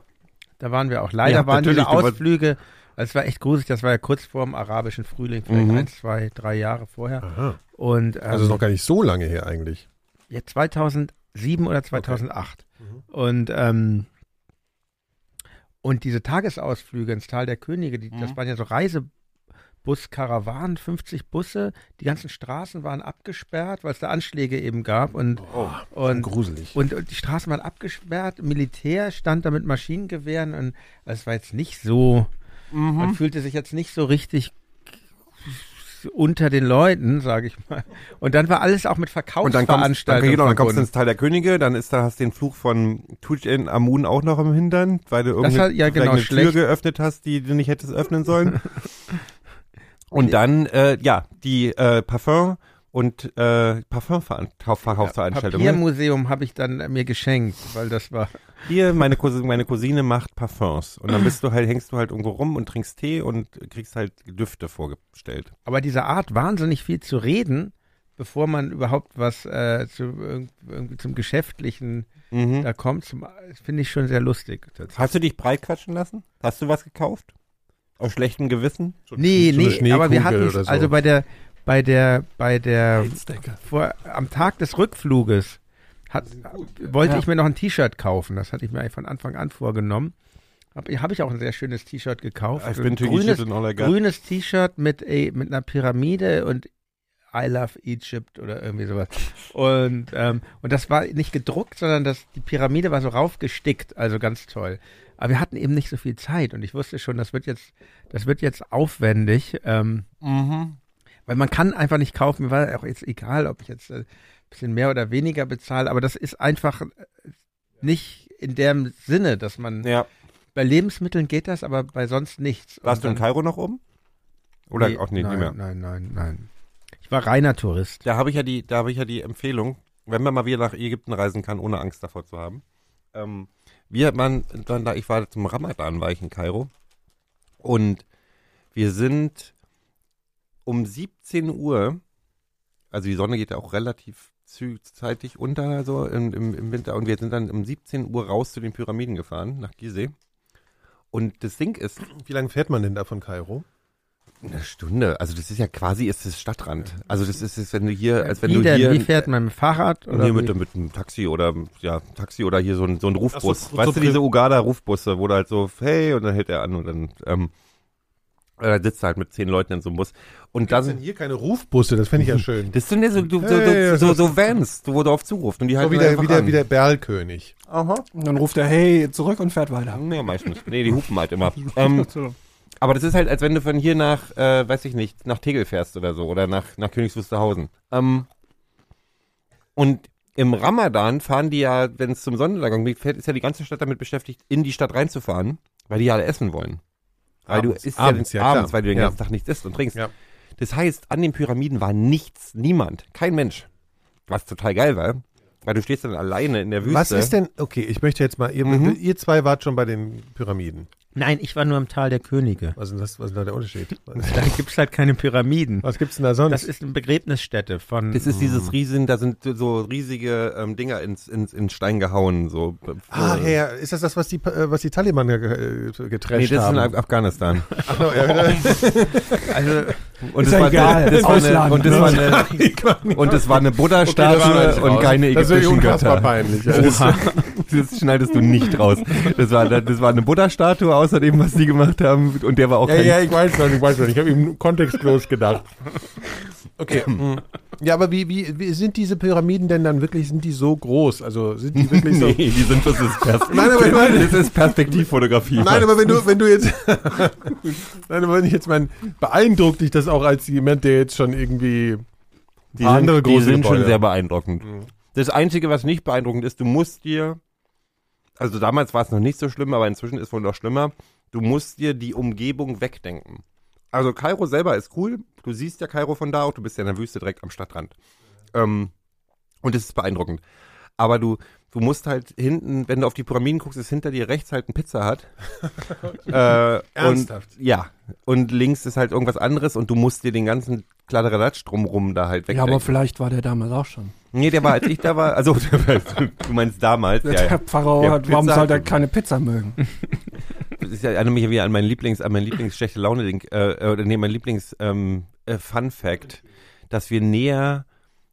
Speaker 4: Da waren wir auch. Leider
Speaker 5: Ja,
Speaker 4: waren diese Ausflüge, das war echt gruselig, das war ja kurz vor dem arabischen Frühling, vielleicht
Speaker 5: Mhm.
Speaker 4: ein, zwei, drei Jahre vorher.
Speaker 3: Aha.
Speaker 4: Und ähm,
Speaker 3: Also ist noch gar nicht so lange her eigentlich.
Speaker 4: ja, 2007 oder 2008. Und ähm, und diese Tagesausflüge ins Tal der Könige, die, das
Speaker 5: Mhm.
Speaker 4: waren ja so Reisebus-Karawanen, 50 Busse, die ganzen Straßen waren abgesperrt, weil es da Anschläge eben gab und,
Speaker 5: Oh,
Speaker 4: und
Speaker 3: gruselig.
Speaker 4: Und, und die Straßen waren abgesperrt, Militär stand da mit Maschinengewehren und es war jetzt nicht so,
Speaker 5: Mhm.
Speaker 4: man fühlte sich jetzt nicht so richtig unter den Leuten, sage ich mal. Und dann war alles auch mit
Speaker 5: Und dann kommst, dann,
Speaker 4: Verkaufsveranstaltungen
Speaker 5: genau, dann kommst du ins Tal der Könige, dann ist da, hast den Fluch von Tutanchamun auch noch im Hintern, weil du irgendeine,
Speaker 4: hat- ja, genau,
Speaker 5: eine Tür geöffnet hast, die du nicht hättest öffnen sollen. und dann, äh, ja, die äh, Parfum und äh, Parfumverkaufsveranstaltung. ne?
Speaker 4: Papiermuseum habe ich dann mir geschenkt, weil das war
Speaker 5: Hier, meine Cousine, meine Cousine macht Parfums. Und dann bist du halt, hängst du halt irgendwo rum und trinkst Tee und kriegst halt Düfte vorgestellt.
Speaker 4: Aber diese Art, wahnsinnig viel zu reden, bevor man überhaupt was äh, zu, irg- irgendwie zum Geschäftlichen
Speaker 5: Mhm.
Speaker 4: da kommt, finde ich schon sehr lustig.
Speaker 5: Hast du dich breitquatschen lassen? Hast du was gekauft? Aus schlechtem Gewissen?
Speaker 3: So,
Speaker 4: Nee,
Speaker 3: so eine
Speaker 4: nee, aber wir hatten
Speaker 3: so.
Speaker 4: also bei der, bei der, bei der, vor, am Tag des Rückfluges hat, wollte
Speaker 6: Ja.
Speaker 4: ich mir noch ein T-Shirt kaufen. Das hatte ich mir eigentlich von Anfang an vorgenommen. Habe hab ich auch ein sehr schönes T-Shirt gekauft.
Speaker 5: Been to
Speaker 4: grünes, grünes T-Shirt mit, mit einer Pyramide und I love Egypt oder irgendwie sowas. Und, ähm, und das war nicht gedruckt, sondern das, die Pyramide war so raufgestickt, also ganz toll. Aber wir hatten eben nicht so viel Zeit und ich wusste schon, das wird jetzt, das wird jetzt aufwendig, ähm,
Speaker 5: Mhm.
Speaker 4: weil man kann einfach nicht kaufen. Mir war auch jetzt egal, ob ich jetzt äh, ein bisschen mehr oder weniger bezahle, aber das ist einfach äh, nicht in dem Sinne, dass man,
Speaker 5: Ja.
Speaker 4: bei Lebensmitteln geht das, aber bei sonst nichts.
Speaker 5: Warst du
Speaker 4: Und
Speaker 5: in
Speaker 4: dann-
Speaker 5: Kairo noch oben? Oder
Speaker 4: Nee,
Speaker 5: auch nicht,
Speaker 4: nein,
Speaker 5: nicht mehr?
Speaker 4: Nein, nein, nein. Ich war reiner Tourist.
Speaker 5: Da habe ich ja die, da habe ich ja die Empfehlung, wenn man mal wieder nach Ägypten reisen kann, ohne Angst davor zu haben. Ähm, wir waren dann da, ich war zum Ramadan, war ich in Kairo. Und wir sind um 17 Uhr, also die Sonne geht ja auch relativ zügig unter, so im, im, im Winter, und wir sind dann um 17 Uhr raus zu den Pyramiden gefahren, nach Gizeh. Und das Ding ist,
Speaker 3: Wie lange fährt man denn da von Kairo?
Speaker 5: Eine Stunde, also das ist ja quasi, ist das Stadtrand. Also das ist, wenn du hier, als wenn
Speaker 4: wie
Speaker 5: du
Speaker 4: denn?
Speaker 5: hier
Speaker 4: Wie fährt man mit dem Fahrrad? Oder wie?
Speaker 5: mit, mit einem Taxi oder ja, Taxi oder hier so ein, so ein Rufbus.
Speaker 3: So,
Speaker 5: weißt
Speaker 3: so
Speaker 5: du, diese Uganda-Rufbusse, wo du halt so, hey, und dann hält er an und dann, ähm, Äh, Da sitzt halt mit zehn Leuten in so einem Bus. Und
Speaker 3: Das sind hier keine Rufbusse, das fände ich ja schön.
Speaker 5: Das sind ja so, du, so,
Speaker 3: Hey,
Speaker 5: so,
Speaker 3: das
Speaker 5: so, so Vans, wo du auf zurufst. Und die
Speaker 3: So
Speaker 5: halten
Speaker 3: wie der, wie der, wie der Berlkönig.
Speaker 5: Aha.
Speaker 6: Und dann ruft er, hey, zurück und fährt weiter.
Speaker 5: Nee, meistens. Nee, die hupen halt immer. ähm, aber das ist halt, als wenn du von hier nach, äh, weiß ich nicht, nach Tegel fährst oder so. Oder nach, nach Königs Wusterhausen. Ähm, und im Ramadan fahren die ja, wenn es zum Sonnenuntergang geht, ist ja die ganze Stadt damit beschäftigt, in die Stadt reinzufahren, weil die ja alle essen wollen. Weil
Speaker 3: Abends.
Speaker 5: du isst
Speaker 3: Abends,
Speaker 5: ja,
Speaker 3: ja,
Speaker 5: den, abends, weil du den
Speaker 3: Ja.
Speaker 5: ganzen Tag nichts isst und trinkst.
Speaker 3: Ja.
Speaker 5: Das heißt, an den Pyramiden war nichts, niemand, kein Mensch. Was total geil war, weil du stehst dann alleine in der Wüste.
Speaker 3: Was ist denn, okay, ich möchte jetzt mal, ihr,
Speaker 5: Mhm.
Speaker 3: ihr zwei wart schon bei den Pyramiden.
Speaker 4: Nein, ich war nur im Tal der Könige.
Speaker 3: Was ist, das, was ist da der Unterschied?
Speaker 4: Da gibt's halt keine Pyramiden.
Speaker 3: Was gibt's denn da sonst?
Speaker 4: Das ist eine Begräbnisstätte von.
Speaker 5: Das ist dieses Riesen, da sind so riesige ähm, Dinger ins, ins, ins Stein gehauen. So.
Speaker 3: ah,
Speaker 5: äh,
Speaker 3: ja, ist das das, was die, äh, was die Taliban ge- äh,
Speaker 5: Nee,
Speaker 3: getrasht
Speaker 5: das ist in
Speaker 3: haben?
Speaker 5: Af- Afghanistan.
Speaker 3: Ach, no, ja,
Speaker 4: also,
Speaker 5: Und
Speaker 6: Ist
Speaker 5: das
Speaker 6: ja egal,
Speaker 5: das war eine,
Speaker 6: Ausland,
Speaker 5: und das
Speaker 6: ne?
Speaker 5: war eine, und das war eine
Speaker 3: Okay,
Speaker 5: Buddha-Statue
Speaker 3: ich
Speaker 5: und keine ägyptischen Götter.
Speaker 3: peinlich. Ja.
Speaker 5: Das, das schneidest du nicht raus. Das war, das war eine Buddha-Statue außerdem, was die gemacht haben. Und der war auch
Speaker 3: Ja,
Speaker 5: kein
Speaker 3: ja, ich weiß schon, ich weiß schon. Ich habe ihm kontextlos gedacht. Okay. mm. Ja, aber wie, wie, wie sind diese Pyramiden denn dann wirklich, sind die so groß? Also sind die wirklich so...
Speaker 5: Nee, die sind das ist Perspektiv.
Speaker 3: Nein, aber ich meine-
Speaker 5: das ist Perspektivfotografie.
Speaker 3: Nein, aber wenn du, wenn du jetzt, nein, aber wenn ich jetzt mein, beeindruckt dich das auch als jemand, der jetzt schon irgendwie
Speaker 5: die
Speaker 3: paar
Speaker 5: sind,
Speaker 3: andere
Speaker 5: die
Speaker 3: große
Speaker 5: sind schon sehr beeindruckend.
Speaker 3: Mhm.
Speaker 5: Das Einzige, was nicht beeindruckend ist, du musst dir, also damals war es noch nicht so schlimm, aber inzwischen ist wohl noch schlimmer, du musst dir die Umgebung wegdenken. Also Kairo selber ist cool, du siehst ja Kairo von da auch, du bist ja in der Wüste direkt am Stadtrand. Ähm, und es ist beeindruckend. Aber du, du musst halt hinten, wenn du auf die Pyramiden guckst, ist hinter dir rechts halt ein Pizza Hut. äh,
Speaker 3: Ernsthaft?
Speaker 5: Und, ja. Und links ist halt irgendwas anderes und du musst dir den ganzen Kladderadatsch drumrum da halt
Speaker 6: Ja,
Speaker 5: wegdenken.
Speaker 6: aber vielleicht war der damals auch schon.
Speaker 5: Nee, der war, als ich da war, also du meinst damals, ja,
Speaker 6: Der
Speaker 5: ja. Der
Speaker 6: hat, warum
Speaker 5: Pizza-
Speaker 6: soll der keine Pizza mögen?
Speaker 5: Das ist ja, erinnere mich wieder an mein Lieblings, an mein Lieblings schlechte Laune Ding, äh, oder nee, mein Lieblings ähm, äh, Fun Fact, dass wir näher,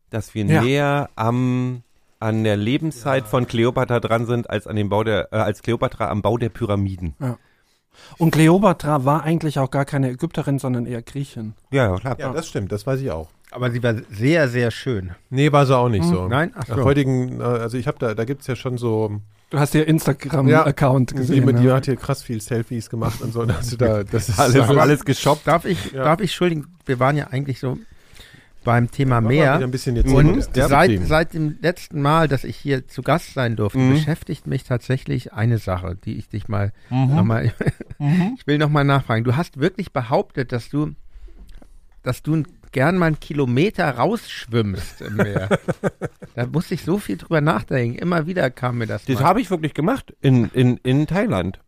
Speaker 5: dass wir
Speaker 6: Ja.
Speaker 5: näher am an der Lebenszeit von Kleopatra dran sind als an dem Bau der, äh, als Kleopatra am Bau der Pyramiden.
Speaker 6: Und Kleopatra war eigentlich auch gar keine Ägypterin, sondern eher Griechin.
Speaker 5: Ja, ja, klar.
Speaker 3: Ja, das stimmt, das weiß ich auch.
Speaker 4: aber sie war sehr, sehr schön.
Speaker 3: Nee, war sie auch nicht so.
Speaker 4: Nein? Ach
Speaker 3: Nach
Speaker 4: so.
Speaker 3: heutigen, äh, also ich habe da, da gibt's ja schon so,
Speaker 6: Du hast ihr Instagram-Account
Speaker 3: die,
Speaker 6: gesehen.
Speaker 3: die
Speaker 6: ja.
Speaker 3: hat hier krass viel Selfies gemacht und so. Also da, das ist
Speaker 5: Alles, alles geshoppt.
Speaker 4: Darf ich,
Speaker 3: Ja.
Speaker 4: darf ich, entschuldigen, wir waren ja eigentlich so beim Thema Meer. Und seit, seit dem letzten Mal, dass ich hier zu Gast sein durfte,
Speaker 5: Mhm.
Speaker 4: beschäftigt mich tatsächlich eine Sache, die ich dich mal nochmal, ich will nochmal nachfragen. Du hast wirklich behauptet, dass du, dass du gern mal einen Kilometer rausschwimmst im Meer. da musste ich so viel drüber nachdenken. Immer wieder kam mir das.
Speaker 5: Das habe ich wirklich gemacht in, in, in Thailand.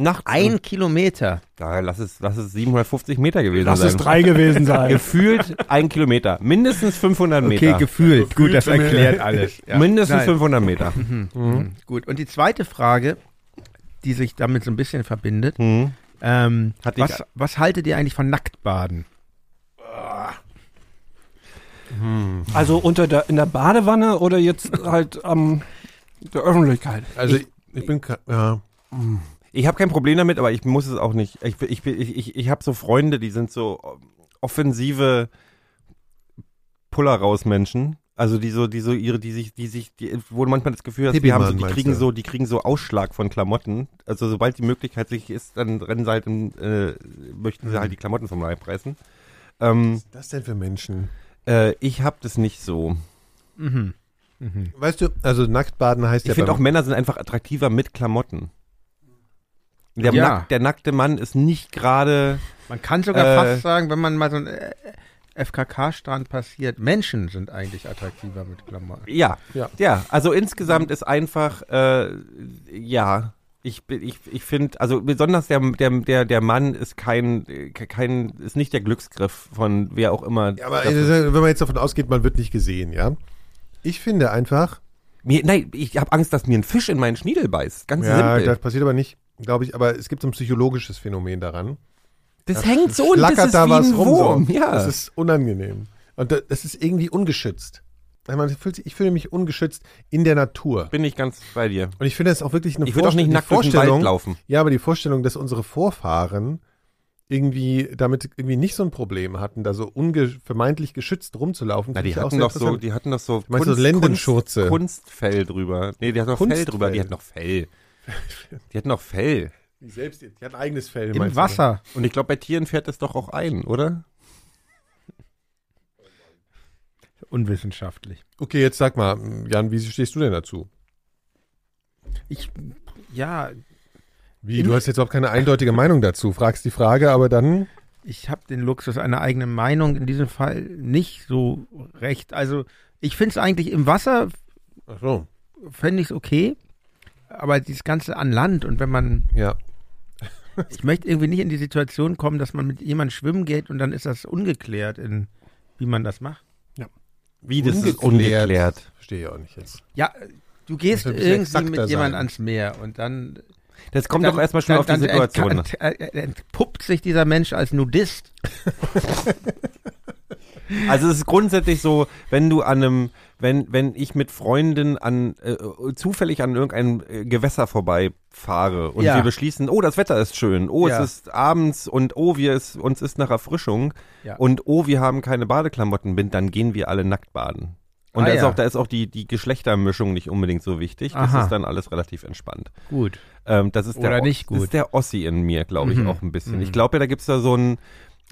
Speaker 5: Nachts.
Speaker 4: Ein Kilometer.
Speaker 5: Ja, lass es, lass es 750 Meter gewesen
Speaker 6: Lass
Speaker 5: sein.
Speaker 6: es drei gewesen sein.
Speaker 5: Gefühlt ein Kilometer. Mindestens 500 Meter.
Speaker 4: Okay, gefühlt. Gut, das erklärt alles. Ja.
Speaker 5: Mindestens
Speaker 4: Nein.
Speaker 5: 500 Meter.
Speaker 4: Mhm. Gut. Und die zweite Frage, die sich damit so ein bisschen verbindet,
Speaker 5: Mhm.
Speaker 4: ähm, was, was haltet ihr eigentlich von Nacktbaden?
Speaker 6: Also unter der, in der Badewanne oder jetzt halt am der Öffentlichkeit?
Speaker 3: Also ich, ich bin, ja,
Speaker 5: Ich habe kein Problem damit, aber ich muss es auch nicht. Ich, ich, ich, ich, ich habe so Freunde, die sind so offensive Puller raus Menschen. Also die so, die so ihre, die sich, die sich, die, wo du manchmal das Gefühl hast, die haben so, die kriegen
Speaker 3: du?
Speaker 5: so, die kriegen so Ausschlag von Klamotten. Also sobald die Möglichkeit sich ist, dann rennen sie halt, in, äh, möchten sie halt die Klamotten vom Leib reißen. Ähm,
Speaker 3: was ist das denn für Menschen?
Speaker 5: äh, ich habe das nicht so.
Speaker 4: Mhm. Mhm.
Speaker 3: Weißt du, also Nacktbaden heißt
Speaker 5: Ich
Speaker 3: ja
Speaker 5: finde auch Männer sind einfach attraktiver mit Klamotten. Der,
Speaker 4: Ja.
Speaker 5: nack, der nackte Mann ist nicht gerade.
Speaker 4: Man kann sogar
Speaker 5: Äh,
Speaker 4: fast sagen, wenn man mal so einen äh, FKK-Strand passiert, Menschen sind eigentlich attraktiver mit Klamotten.
Speaker 5: Ja,
Speaker 3: Ja.
Speaker 5: ja. Also insgesamt ist einfach, äh, ja, ich bin, ich, ich finde, also besonders der, der, der, der Mann ist kein, kein, ist nicht der Glücksgriff von wer auch immer.
Speaker 3: Ja, aber wenn man jetzt davon ausgeht, man wird nicht gesehen, ja. Ich finde einfach,
Speaker 5: mir, nein, ich habe Angst, dass mir ein Fisch in meinen Schniedel beißt. Ganz
Speaker 3: ja,
Speaker 5: simpel.
Speaker 3: das passiert aber nicht, glaube ich, aber es gibt so ein psychologisches Phänomen daran.
Speaker 5: Das, hängt so und das ist
Speaker 3: da
Speaker 5: wie
Speaker 3: was
Speaker 5: ein
Speaker 3: rum.
Speaker 5: Wurm.
Speaker 3: So.
Speaker 5: Ja.
Speaker 3: Das ist unangenehm. Und da- das ist irgendwie ungeschützt. Ich sich- Ich fühle mich ungeschützt in der Natur.
Speaker 5: bin ich ganz bei dir.
Speaker 3: Und ich finde das auch wirklich eine
Speaker 5: Ich würde auch nicht nackt durch den Wald
Speaker 3: Vorstellung.
Speaker 5: laufen.
Speaker 3: Ja, aber die Vorstellung, dass unsere Vorfahren irgendwie damit irgendwie nicht so ein Problem hatten, da so unge vermeintlich geschützt rumzulaufen.
Speaker 5: Na, die
Speaker 3: ich auch
Speaker 5: hatten doch so, die hatten doch so
Speaker 3: meinst so Lendenschurze?
Speaker 5: Kunst, Kunstfell drüber. Nee, die hatten noch Fell
Speaker 3: Kunstfell.
Speaker 5: drüber, die hatten noch Fell. Die hatten noch Fell.
Speaker 3: Die selbst, die hat ein eigenes Fell.
Speaker 4: Im
Speaker 3: du?
Speaker 4: Wasser.
Speaker 5: Und ich glaube, bei Tieren fährt das doch auch ein, oder?
Speaker 4: Unwissenschaftlich.
Speaker 3: Okay, jetzt sag mal, Jan, wie stehst du denn dazu?
Speaker 4: Ich, ja,
Speaker 3: Wie, du hast jetzt überhaupt keine eindeutige Meinung dazu, fragst die Frage, aber dann.
Speaker 4: ich habe den Luxus, eine eigene Meinung in diesem Fall nicht so recht. Also ich finde es eigentlich im Wasser,
Speaker 3: Ach so.
Speaker 4: fände ich es okay, aber dieses Ganze an Land und wenn man,
Speaker 3: Ja.
Speaker 4: ich möchte irgendwie nicht in die Situation kommen, dass man mit jemandem schwimmen geht und dann ist das ungeklärt, in, wie man das macht.
Speaker 5: Wie, das ist
Speaker 3: Ungeklärt.
Speaker 5: ungeklärt.
Speaker 3: Verstehe ich auch nicht jetzt.
Speaker 4: Ja, du gehst
Speaker 3: bisschen
Speaker 4: irgendwie mit jemandem ans Meer und dann
Speaker 5: Das kommt
Speaker 4: dann,
Speaker 5: doch erstmal schon auf die
Speaker 4: dann
Speaker 5: Situation.
Speaker 4: Ent, ent, entpuppt sich dieser Mensch als Nudist.
Speaker 5: Also es ist grundsätzlich so, wenn du an einem, wenn, wenn ich mit Freundin an äh, zufällig an irgendeinem äh, Gewässer vorbeifahre und
Speaker 4: Ja.
Speaker 5: wir beschließen, oh, das Wetter ist schön, oh,
Speaker 4: Ja.
Speaker 5: es ist abends und oh, wir ist, uns ist nach Erfrischung
Speaker 4: Ja.
Speaker 5: und oh, wir haben keine Badeklamotten bin, dann gehen wir alle nackt baden. Und
Speaker 4: Ah,
Speaker 5: da ist auch, da ist auch die, die Geschlechtermischung nicht unbedingt so wichtig. Das
Speaker 4: Aha.
Speaker 5: ist dann alles relativ entspannt.
Speaker 4: Gut.
Speaker 5: Ähm, das ist der,
Speaker 4: Oder
Speaker 5: O-
Speaker 4: nicht
Speaker 5: Das
Speaker 4: gut.
Speaker 5: ist der Ossi in mir, glaube ich,
Speaker 4: Mhm.
Speaker 5: auch ein bisschen.
Speaker 4: Mhm.
Speaker 5: Ich glaube ja, da gibt's da so ein,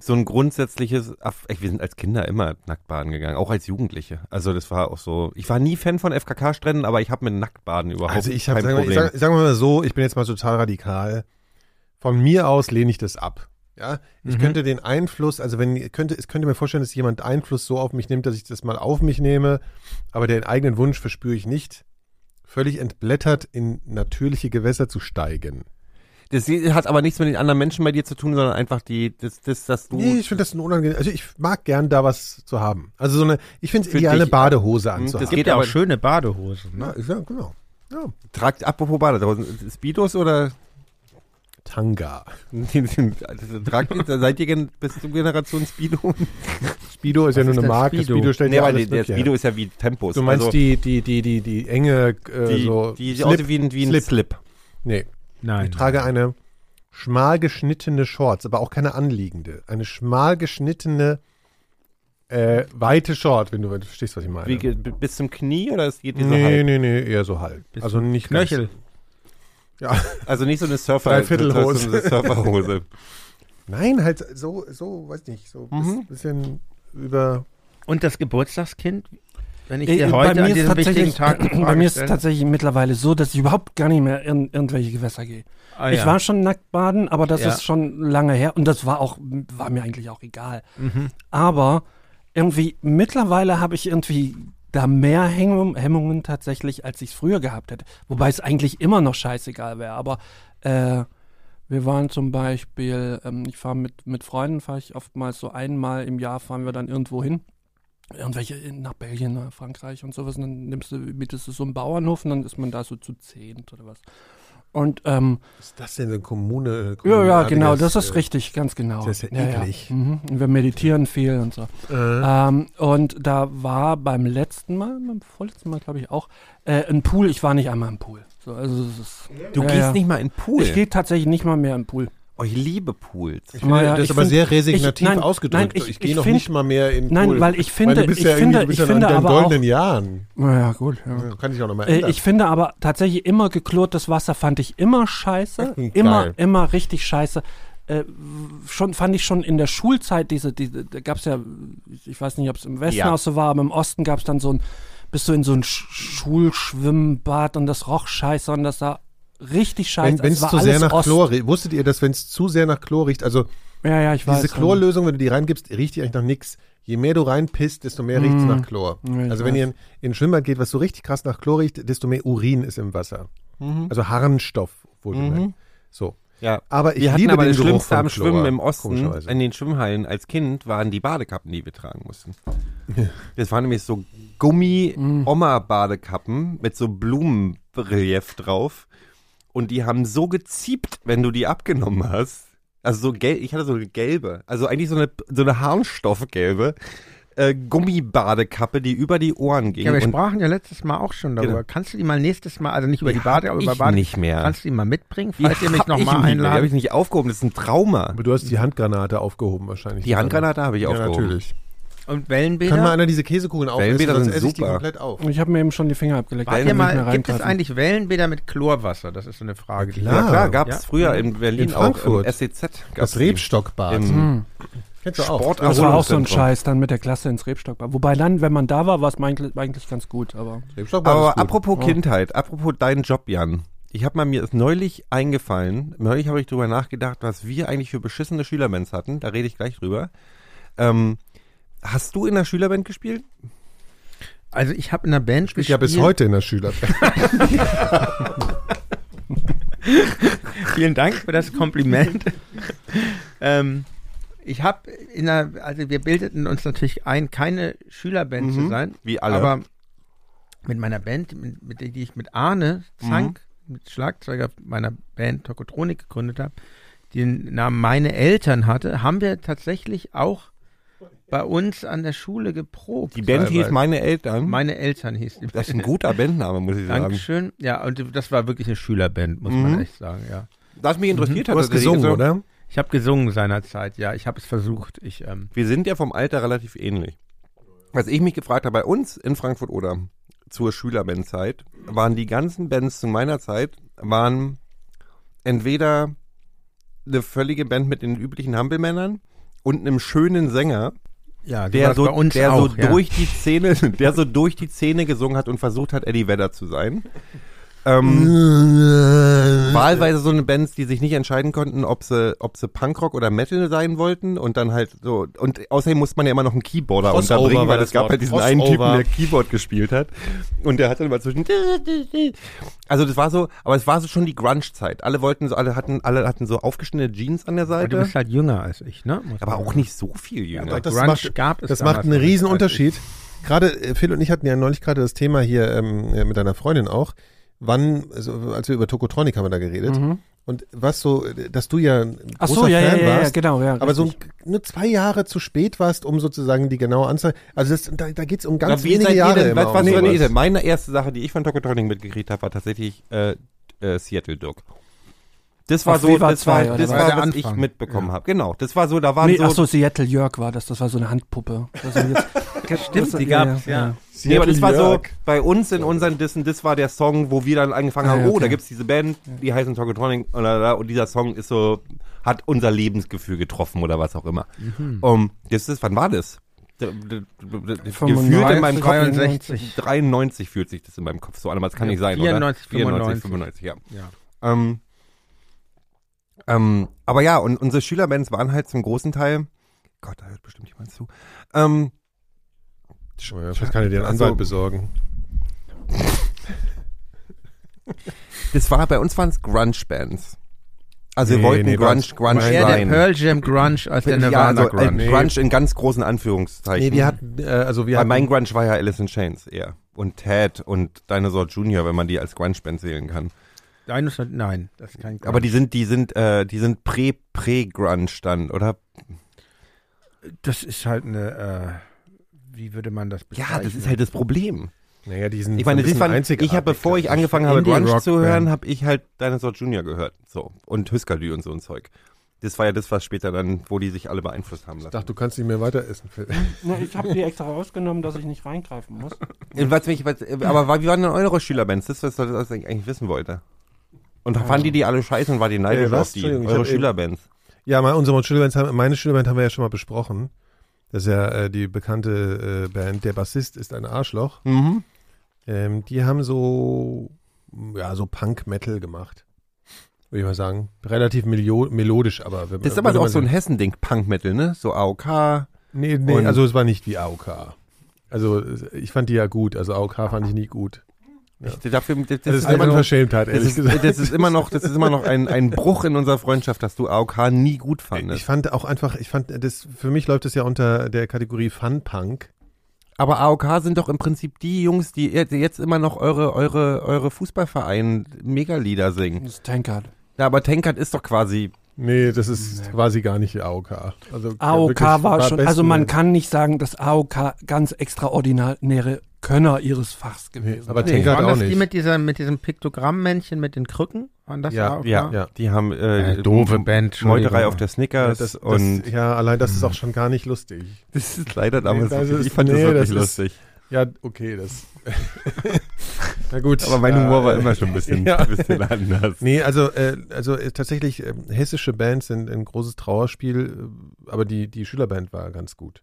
Speaker 5: so ein grundsätzliches, ey, wir sind als Kinder immer nacktbaden gegangen, auch als Jugendliche. Also das war auch so, ich war nie Fan von FKK-Stränden, aber ich habe mit Nacktbaden überhaupt
Speaker 3: Also ich
Speaker 5: kein
Speaker 3: habe, sagen, wir-
Speaker 5: Problem.
Speaker 3: ich sag, sagen wir mal so, ich bin jetzt mal total radikal. Von mir aus lehne ich das ab. Ja, ich
Speaker 4: Mhm.
Speaker 3: könnte den Einfluss, also wenn könnte, es könnte mir vorstellen, dass jemand Einfluss so auf mich nimmt, dass ich das mal auf mich nehme, aber den eigenen Wunsch verspüre ich nicht, völlig entblättert in natürliche Gewässer zu steigen.
Speaker 5: Das hat aber nichts mit den anderen Menschen bei dir zu tun, sondern einfach die, das, das, dass du.
Speaker 3: Nee, ich finde das ein unangenehm. Also ich mag gern da was zu haben. Also so eine, ich finde es
Speaker 5: Für
Speaker 3: ideal, eine
Speaker 5: dich-
Speaker 3: Badehose
Speaker 5: das
Speaker 3: anzuhaben.
Speaker 4: Es gibt
Speaker 5: geht
Speaker 4: ja auch
Speaker 5: aber-
Speaker 4: schöne Badehosen.
Speaker 3: ja,
Speaker 4: Ne?
Speaker 3: ist ja, genau. Ja.
Speaker 5: Tragt, apropos Badehosen, Speedos oder?
Speaker 3: Tanga.
Speaker 5: Also, tragt seid ihr bist du Generation Speedo?
Speaker 3: Speedo ist ja
Speaker 4: Was
Speaker 3: nur
Speaker 4: ist
Speaker 3: eine Marke.
Speaker 4: Speedo?
Speaker 3: Speedo stellt
Speaker 5: Nee,
Speaker 3: ja
Speaker 5: aber
Speaker 3: alles
Speaker 5: der, Speedo
Speaker 3: her.
Speaker 5: ist ja wie Tempos.
Speaker 3: Du meinst
Speaker 5: also,
Speaker 3: die, die, die, die, die enge, äh,
Speaker 5: die,
Speaker 3: so
Speaker 5: die sieht
Speaker 3: Slip.
Speaker 5: aus wie ein, wie ein
Speaker 3: Slip.
Speaker 5: Slip.
Speaker 3: Nee,
Speaker 4: Nein.
Speaker 3: ich trage eine schmal geschnittene Shorts, aber auch keine anliegende. Eine schmal geschnittene, äh, weite Short, wenn du, verstehst, was ich meine.
Speaker 5: Wie, bis zum Knie oder es geht die so
Speaker 3: nee,
Speaker 5: halb?
Speaker 3: nee, nee, eher so halb.
Speaker 4: Bis
Speaker 3: Also nicht
Speaker 4: Knöchel.
Speaker 3: Ganz, ja,
Speaker 5: Also nicht so eine Surfer,
Speaker 3: Dreiviertelhose.
Speaker 5: so eine Surferhose.
Speaker 3: nein, halt so, so, weiß nicht, so
Speaker 5: Mhm.
Speaker 3: bisschen über.
Speaker 4: Und das Geburtstagskind? Wenn ich
Speaker 6: Äh,
Speaker 4: dir
Speaker 6: bei
Speaker 4: heute
Speaker 6: mir
Speaker 4: an
Speaker 6: ist
Speaker 4: diesem wichtigen Tag
Speaker 6: Bei mir ist es tatsächlich mittlerweile so, dass ich überhaupt gar nicht mehr in irgendwelche Gewässer gehe.
Speaker 4: Ah,
Speaker 6: Ich
Speaker 4: ja.
Speaker 6: war schon nackt baden, aber das
Speaker 4: Ja.
Speaker 6: ist schon lange her und das war auch, war mir eigentlich auch egal.
Speaker 4: Mhm.
Speaker 6: Aber irgendwie, mittlerweile habe ich irgendwie da mehr Hemmung, Hemmungen tatsächlich, als ich es früher gehabt hätte. Wobei es eigentlich immer noch scheißegal wäre. Aber äh, wir waren zum Beispiel, ähm, ich fahre mit, mit Freunden, fahre ich oftmals so einmal im Jahr, fahren wir dann irgendwo hin. Irgendwelche in- nach Belgien, nach Frankreich und sowas. Und dann nimmst du, mietest du so einen Bauernhof und dann ist man da so zu zehnt oder was. Und ähm,
Speaker 3: ist das denn, eine Kommune?
Speaker 6: ja, ja,
Speaker 3: kommuneartiges,
Speaker 6: genau, das ist
Speaker 3: äh,
Speaker 6: richtig, ganz genau.
Speaker 3: das ist ja eklig.
Speaker 6: Mhm. Und wir meditieren viel und so.
Speaker 3: Äh,
Speaker 6: Ähm, und da war beim letzten Mal, beim vorletzten Mal glaube ich auch, äh, ein Pool. Ich war nicht einmal im Pool. So, also ist,
Speaker 5: Du
Speaker 6: Ja,
Speaker 5: gehst
Speaker 6: ja.
Speaker 5: nicht mal in den Pool.
Speaker 6: Ich gehe tatsächlich nicht mal mehr im Pool.
Speaker 5: Ich liebe Pools.
Speaker 3: ich finde, das ist
Speaker 6: ich
Speaker 3: aber
Speaker 6: find-
Speaker 3: sehr resignativ
Speaker 6: ich- nein,
Speaker 3: ausgedrückt.
Speaker 6: nein, ich-
Speaker 3: ich gehe
Speaker 6: ich
Speaker 3: noch
Speaker 6: find-
Speaker 3: nicht mal mehr in
Speaker 6: Nein,
Speaker 3: Pool.
Speaker 6: weil ich finde,
Speaker 3: Weil du bist
Speaker 6: ich
Speaker 3: ja
Speaker 6: finde,
Speaker 3: irgendwie, du bist
Speaker 6: ich
Speaker 3: ja
Speaker 6: finde
Speaker 3: in
Speaker 6: aber auch,
Speaker 3: goldenen Jahren.
Speaker 6: naja, gut, ja.
Speaker 3: Ja, Kann ich auch noch mal
Speaker 6: Äh,
Speaker 3: ändern.
Speaker 6: ich finde aber tatsächlich immer geklortes Wasser fand ich immer scheiße.
Speaker 3: Geil.
Speaker 6: immer, immer richtig scheiße. Äh, schon fand ich schon in der Schulzeit diese, diese da gab es ja, ich weiß nicht, ob es im Westen
Speaker 5: Ja.
Speaker 6: auch so war, aber im Osten gab es dann so ein, bist du in so ein Sch Schulschwimmbad und das roch scheiße und das sah richtig scheiße.
Speaker 3: wenn es
Speaker 6: war
Speaker 3: zu sehr nach
Speaker 6: Ost.
Speaker 3: Chlor riecht, wusstet ihr, dass wenn es zu sehr nach Chlor riecht, also
Speaker 6: Ja, ja, ich weiß.
Speaker 3: diese Chlorlösung, wenn du die reingibst, riecht die eigentlich nach nichts. Je mehr du reinpisst, desto mehr riecht es
Speaker 6: Mm.
Speaker 3: nach Chlor.
Speaker 6: Ja,
Speaker 3: also wenn
Speaker 6: weiß.
Speaker 3: ihr in, in ein Schwimmbad geht, was so richtig krass nach Chlor riecht, desto mehr Urin ist im Wasser.
Speaker 6: Mhm.
Speaker 3: Also Harnstoff, wohlgemerkt. So.
Speaker 5: Ja.
Speaker 3: Aber ich
Speaker 5: wir hatten
Speaker 3: liebe
Speaker 5: aber
Speaker 3: den
Speaker 5: das
Speaker 3: Geruch
Speaker 5: Schlimmste am Schwimmen im Osten, in den Schwimmhallen als Kind, waren die Badekappen, die wir tragen mussten. Das waren nämlich so Gummi-Oma-Badekappen mit so Blumenrelief drauf. Und die haben so geziebt, wenn du die abgenommen hast. Also so gelb, ich hatte so eine gelbe, also eigentlich so eine, so eine Harnstoffgelbe. äh, Gummibadekappe, die über die Ohren ging.
Speaker 4: Ja, wir sprachen ja letztes Mal auch schon darüber.
Speaker 5: Genau.
Speaker 4: Kannst du die mal nächstes Mal, also nicht über die
Speaker 5: Die
Speaker 4: Bade, aber über
Speaker 5: ich
Speaker 4: Bade,
Speaker 5: nicht mehr.
Speaker 4: kannst du die mal mitbringen,
Speaker 5: die
Speaker 4: falls ihr mich nochmal
Speaker 5: mehr, Die habe
Speaker 4: einladet?
Speaker 5: ich nicht aufgehoben, das ist ein Trauma.
Speaker 3: Aber du hast die Handgranate aufgehoben wahrscheinlich.
Speaker 5: Die Handgranate habe ich
Speaker 3: Ja,
Speaker 5: aufgehoben.
Speaker 3: natürlich.
Speaker 4: Und Wellenbäder?
Speaker 3: Kann mal einer diese Käsekugeln aufessen,
Speaker 5: Wellenbäder
Speaker 3: sonst
Speaker 5: sind
Speaker 3: esse ich die
Speaker 5: super.
Speaker 3: komplett auf.
Speaker 6: Ich habe mir eben schon die Finger abgeleckt.
Speaker 4: Wart
Speaker 6: ich
Speaker 4: ihr
Speaker 6: kann nicht
Speaker 4: mal, gibt es eigentlich Wellenbäder mit Chlorwasser? Das ist so eine Frage. die-
Speaker 3: klar.
Speaker 5: Ja klar, gab es
Speaker 4: Ja.
Speaker 5: früher in Berlin
Speaker 3: In
Speaker 5: auch
Speaker 3: Frankfurt.
Speaker 5: im SEZ. gab's
Speaker 3: Das
Speaker 5: die.
Speaker 3: Rebstockbad.
Speaker 5: Im
Speaker 6: Hm.
Speaker 3: Kennst du auch?
Speaker 5: Sport
Speaker 6: Das war auch so ein
Speaker 5: Erholungszentrum.
Speaker 6: Scheiß dann mit der Klasse ins Rebstockbad. Wobei dann, wenn man da war, war es eigentlich, eigentlich ganz gut. Aber
Speaker 3: Rebstockbad
Speaker 5: Aber
Speaker 3: gut.
Speaker 5: apropos. Kindheit, apropos dein Job, Jan. Ich habe mal mir ist neulich eingefallen, neulich habe ich drüber nachgedacht, was wir eigentlich für beschissene Schülerbands hatten. Da rede ich gleich drüber. Ähm, hast du in der Schülerband gespielt?
Speaker 4: Also ich habe in einer Band
Speaker 3: Ich
Speaker 4: gespielt.
Speaker 3: ja bis heute in der Schülerband.
Speaker 4: Vielen Dank für das Kompliment. ähm, ich habe in einer, also wir bildeten uns natürlich ein, keine Schülerband zu
Speaker 5: Mhm.
Speaker 4: sein.
Speaker 5: Wie alle.
Speaker 4: Aber mit meiner Band, mit, mit der die ich mit Arne Zank, mit Schlagzeuger meiner Band Tokotronik gegründet habe, den Namen meine Eltern hatte, haben wir tatsächlich auch bei uns an der Schule geprobt.
Speaker 5: Die Band hieß. Meine Eltern.
Speaker 4: Meine Eltern hieß die
Speaker 5: das ist ein guter Bandname, muss ich sagen.
Speaker 4: Dankeschön. Ja, und das war wirklich eine Schülerband, muss
Speaker 5: Mhm.
Speaker 4: man echt sagen, ja.
Speaker 5: Was mich interessiert hat,
Speaker 3: Du hast gesungen,
Speaker 5: so-
Speaker 3: oder?
Speaker 4: Ich habe gesungen seinerzeit, ja. Ich habe es versucht. Ich, ähm,
Speaker 5: Wir sind ja vom Alter relativ ähnlich. Was ich mich gefragt habe, bei uns in Frankfurt oder zur Schülerbandzeit, waren die ganzen Bands zu meiner Zeit, waren entweder eine völlige Band mit den üblichen Hampelmännern und einem schönen Sänger,
Speaker 4: ja,
Speaker 5: der so, der
Speaker 4: auch,
Speaker 5: so
Speaker 4: ja.
Speaker 5: durch die Zähne, der so durch die Zähne gesungen hat und versucht hat, Eddie Vedder zu sein. Ähm, wahlweise so eine Bands, die sich nicht entscheiden konnten, ob sie, ob sie Punkrock oder Metal sein wollten und dann halt so, und außerdem musste man ja immer noch einen Keyboarder
Speaker 3: Crossover
Speaker 5: unterbringen, weil es gab
Speaker 3: Wort.
Speaker 5: halt diesen einen Typen,
Speaker 3: Crossover.
Speaker 5: der Keyboard gespielt hat und der hat dann immer zwischen, also das war so, aber es war so schon die Grunge-Zeit. Alle wollten so, alle hatten, alle hatten so aufgeschnittene Jeans an der
Speaker 4: Aber du
Speaker 5: Seite,
Speaker 4: bist halt jünger als ich, ne? Muss
Speaker 5: aber auch nicht so viel jünger.
Speaker 4: aber
Speaker 3: das
Speaker 4: Grunge
Speaker 3: macht-
Speaker 4: gab es
Speaker 3: Das macht einen riesen Unterschied. Gerade äh, Phil und ich hatten ja neulich gerade das Thema hier ähm, äh, mit deiner Freundin auch. Wann, also, als wir über Tokotronic haben wir da geredet.
Speaker 6: Mhm.
Speaker 3: Und was so, dass du ja ein
Speaker 6: Ach
Speaker 3: großer
Speaker 6: so, ja, ja,
Speaker 3: Fan
Speaker 6: ja, ja,
Speaker 3: warst,
Speaker 6: genau, ja.
Speaker 3: aber so
Speaker 6: richtig.
Speaker 3: nur zwei Jahre zu spät warst, um sozusagen die genaue Anzahl. Also das, da, da geht's um ganz
Speaker 5: Na, wie
Speaker 3: wenige
Speaker 5: seid ihr
Speaker 3: Jahre
Speaker 5: denn,
Speaker 3: immer
Speaker 5: was, was
Speaker 3: um
Speaker 5: seid ihr denn? Meine erste Sache, die ich von Tokotronic mitgekriegt habe, war tatsächlich äh, äh, Seattle Duck. Das war
Speaker 6: Auf
Speaker 5: so,
Speaker 6: Viva
Speaker 5: das
Speaker 6: 2,
Speaker 5: war, das
Speaker 4: was?
Speaker 5: war,
Speaker 4: Der
Speaker 5: was ich mitbekommen habe. Genau, das war so, da waren
Speaker 6: Nee,
Speaker 5: so,
Speaker 6: ach so, Seattle Jörg war das. Das war so eine Handpuppe. Also jetzt,
Speaker 4: Stimmt,
Speaker 6: das-
Speaker 4: die gab's, ja.
Speaker 5: nee, aber das war so, bei uns in unseren Dissen, das war der Song, wo wir dann angefangen haben,
Speaker 6: Ah, ja,
Speaker 5: oh, da
Speaker 6: okay.
Speaker 5: gibt's diese Band, die heißen Tokotronic, und, da- und dieser Song ist so, hat unser Lebensgefühl getroffen oder was auch immer.
Speaker 6: Mhm.
Speaker 5: Um, das ist, wann war das? D- d- d- d-
Speaker 6: 95,
Speaker 5: Gefühlt in meinem Kopf
Speaker 4: 62.
Speaker 5: 93 fühlt sich das in meinem Kopf so an, aber das kann
Speaker 4: Ja,
Speaker 5: nicht sein,
Speaker 4: 94,
Speaker 5: oder?
Speaker 4: 95.
Speaker 5: 95, ja.
Speaker 4: Ja.
Speaker 5: Ähm, ähm, aber ja, und unsere Schülerbands waren halt zum großen Teil, Gott, da hört bestimmt jemand zu, ähm,
Speaker 3: Oh ja, vielleicht kann ich dir einen
Speaker 5: Also-
Speaker 3: Anwalt besorgen.
Speaker 5: das war, bei uns waren es Grunge-Bands. Also wir
Speaker 3: Nee,
Speaker 5: wollten
Speaker 3: nee,
Speaker 5: Grunge, Grunge
Speaker 3: Nein,
Speaker 4: Eher der
Speaker 5: sein.
Speaker 4: Pearl Jam Grunge als der
Speaker 5: ja,
Speaker 4: Nirvana
Speaker 5: also, äh,
Speaker 4: Grunge.
Speaker 5: Grunge in ganz großen Anführungszeichen.
Speaker 3: Nee, wir hatten, äh, also wir
Speaker 5: Weil
Speaker 3: hatten,
Speaker 5: mein Grunge war ja Alice in Chains eher. Und Ted und Dinosaur Jr., wenn man die als Grunge-Band zählen kann.
Speaker 4: Dinosaur, nein, das ist kein Grunge.
Speaker 5: Aber die sind, die sind, äh, die sind prä-prä-Grunge dann, oder?
Speaker 4: das ist halt eine, äh, wie würde man das bezeichnen?
Speaker 5: Ja, das ist halt das Problem.
Speaker 3: naja, die sind
Speaker 5: Ich meine,
Speaker 3: so ein
Speaker 5: das war,
Speaker 3: bisschen
Speaker 5: ich habe, bevor ich
Speaker 3: einzigartig.
Speaker 5: angefangen habe, Grunge zu hören, habe ich halt Dinosaur Jr. gehört. So. Und Hüskalü und so ein Zeug. Das war ja das, was später dann, wo die sich alle beeinflusst haben
Speaker 3: Ich
Speaker 5: lassen.
Speaker 3: dachte, du kannst nicht mehr weiter essen, Phil.
Speaker 6: Na, ich habe die extra rausgenommen, dass ich nicht reingreifen muss.
Speaker 5: Was, mich, was, aber wie waren denn eure Schülerbands? Das ist, was, was ich eigentlich wissen wollte. Und fanden die die alle scheiße und war die neidisch
Speaker 3: Äh,
Speaker 5: auf die,
Speaker 3: ich
Speaker 5: eure Schülerbands?
Speaker 3: Ja, mal unsere Schülerband haben, meine Schülerband haben wir ja schon mal besprochen. Das ist ja äh, die bekannte äh, Band. Der Bassist ist ein Arschloch.
Speaker 5: Mhm.
Speaker 3: Ähm, die haben so, ja, so Punk-Metal gemacht. Würde ich mal sagen. Relativ melodisch, aber. wenn-
Speaker 5: Das ist aber auch so ein Hessending, Punk-Metal, ne? So AOK.
Speaker 3: Nee, nee, also es war nicht wie AOK. Also ich fand die ja gut. Also AOK fand ich nie gut. Ja.
Speaker 5: Ich, dafür, das, das,
Speaker 3: Das ist
Speaker 5: ist
Speaker 3: eine
Speaker 5: immer noch,
Speaker 3: Unverschämtheit,
Speaker 5: das,
Speaker 3: ehrlich
Speaker 5: ist,
Speaker 3: gesagt.
Speaker 5: das ist immer noch, das ist immer noch ein, ein Bruch in unserer Freundschaft, dass du AOK nie gut
Speaker 3: Ich
Speaker 5: fandest.
Speaker 3: fand auch einfach, ich fand, das, für mich läuft das ja unter der Kategorie Fun-Punk.
Speaker 5: Aber AOK sind doch im Prinzip die Jungs, die jetzt- jetzt immer noch eure, eure, eure Fußballverein Megalieder singen.
Speaker 6: Das ist Tankard.
Speaker 5: Ja, aber Tankard ist doch quasi
Speaker 3: Nee, das ist quasi gar nicht AOK. Also
Speaker 6: AOK
Speaker 3: wirklich
Speaker 6: war schon, also man kann nicht sagen, dass AOK ganz extraordinäre Könner ihres Fachs
Speaker 3: Nee,
Speaker 6: gewesen
Speaker 3: aber
Speaker 6: sind.
Speaker 3: Tenkert
Speaker 4: Waren
Speaker 3: auch
Speaker 4: das die
Speaker 3: nicht.
Speaker 4: mit, dieser, mit diesem Piktogrammännchen mit den Krücken? Waren das
Speaker 3: Ja,
Speaker 4: AOK?
Speaker 5: Ja,
Speaker 3: Ja.
Speaker 5: die haben äh,
Speaker 4: Äh, doofe Band,
Speaker 5: Meuterei auf der
Speaker 3: Ja,
Speaker 5: Snickers
Speaker 3: das, das,
Speaker 5: und
Speaker 3: ja, allein das ist auch schon gar nicht lustig.
Speaker 5: das ist leider damals. wirklich-
Speaker 3: ist-
Speaker 5: ich fand
Speaker 3: nee,
Speaker 5: das wirklich
Speaker 3: das ist-
Speaker 5: lustig.
Speaker 3: Ja, okay, das. Na gut.
Speaker 5: Aber mein Humor war
Speaker 3: äh,
Speaker 5: immer schon ein bisschen,
Speaker 3: ja.
Speaker 5: ein bisschen anders.
Speaker 3: Nee, also, äh, also äh, tatsächlich, äh, hessische Bands sind ein großes Trauerspiel, äh, aber die, die Schülerband war ganz gut.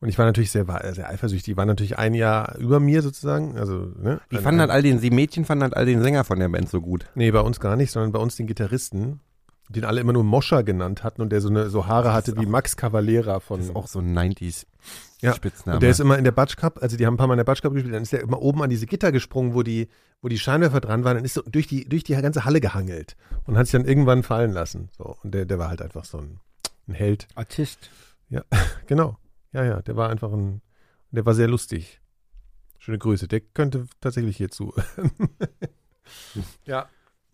Speaker 3: Und ich war natürlich sehr, sehr eifersüchtig. Die waren natürlich ein Jahr über mir sozusagen. Also, ne?
Speaker 5: Die fanden halt all den, die Mädchen fanden halt all den Sänger von der Band so gut.
Speaker 3: Nee, bei uns gar nicht, sondern bei uns den Gitarristen, den alle immer nur Moscha genannt hatten und der so eine so Haare hatte wie Max Cavalera von.
Speaker 5: Das ist auch so ein 90s
Speaker 3: Ja,
Speaker 5: Spitzname.
Speaker 3: Und der ist immer in der Batsch Cup, also die haben ein paar Mal in der Batsch Cup gespielt, dann ist der immer oben an diese Gitter gesprungen, wo die, wo die Scheinwerfer dran waren, und ist so durch die, durch die ganze Halle gehangelt und hat sich dann irgendwann fallen lassen. So. Und der, der war halt einfach so ein, ein Held.
Speaker 4: Artist.
Speaker 3: Genau. Ja, ja, der war einfach ein, der war sehr lustig. Schöne Grüße. Der könnte tatsächlich hierzu. ja.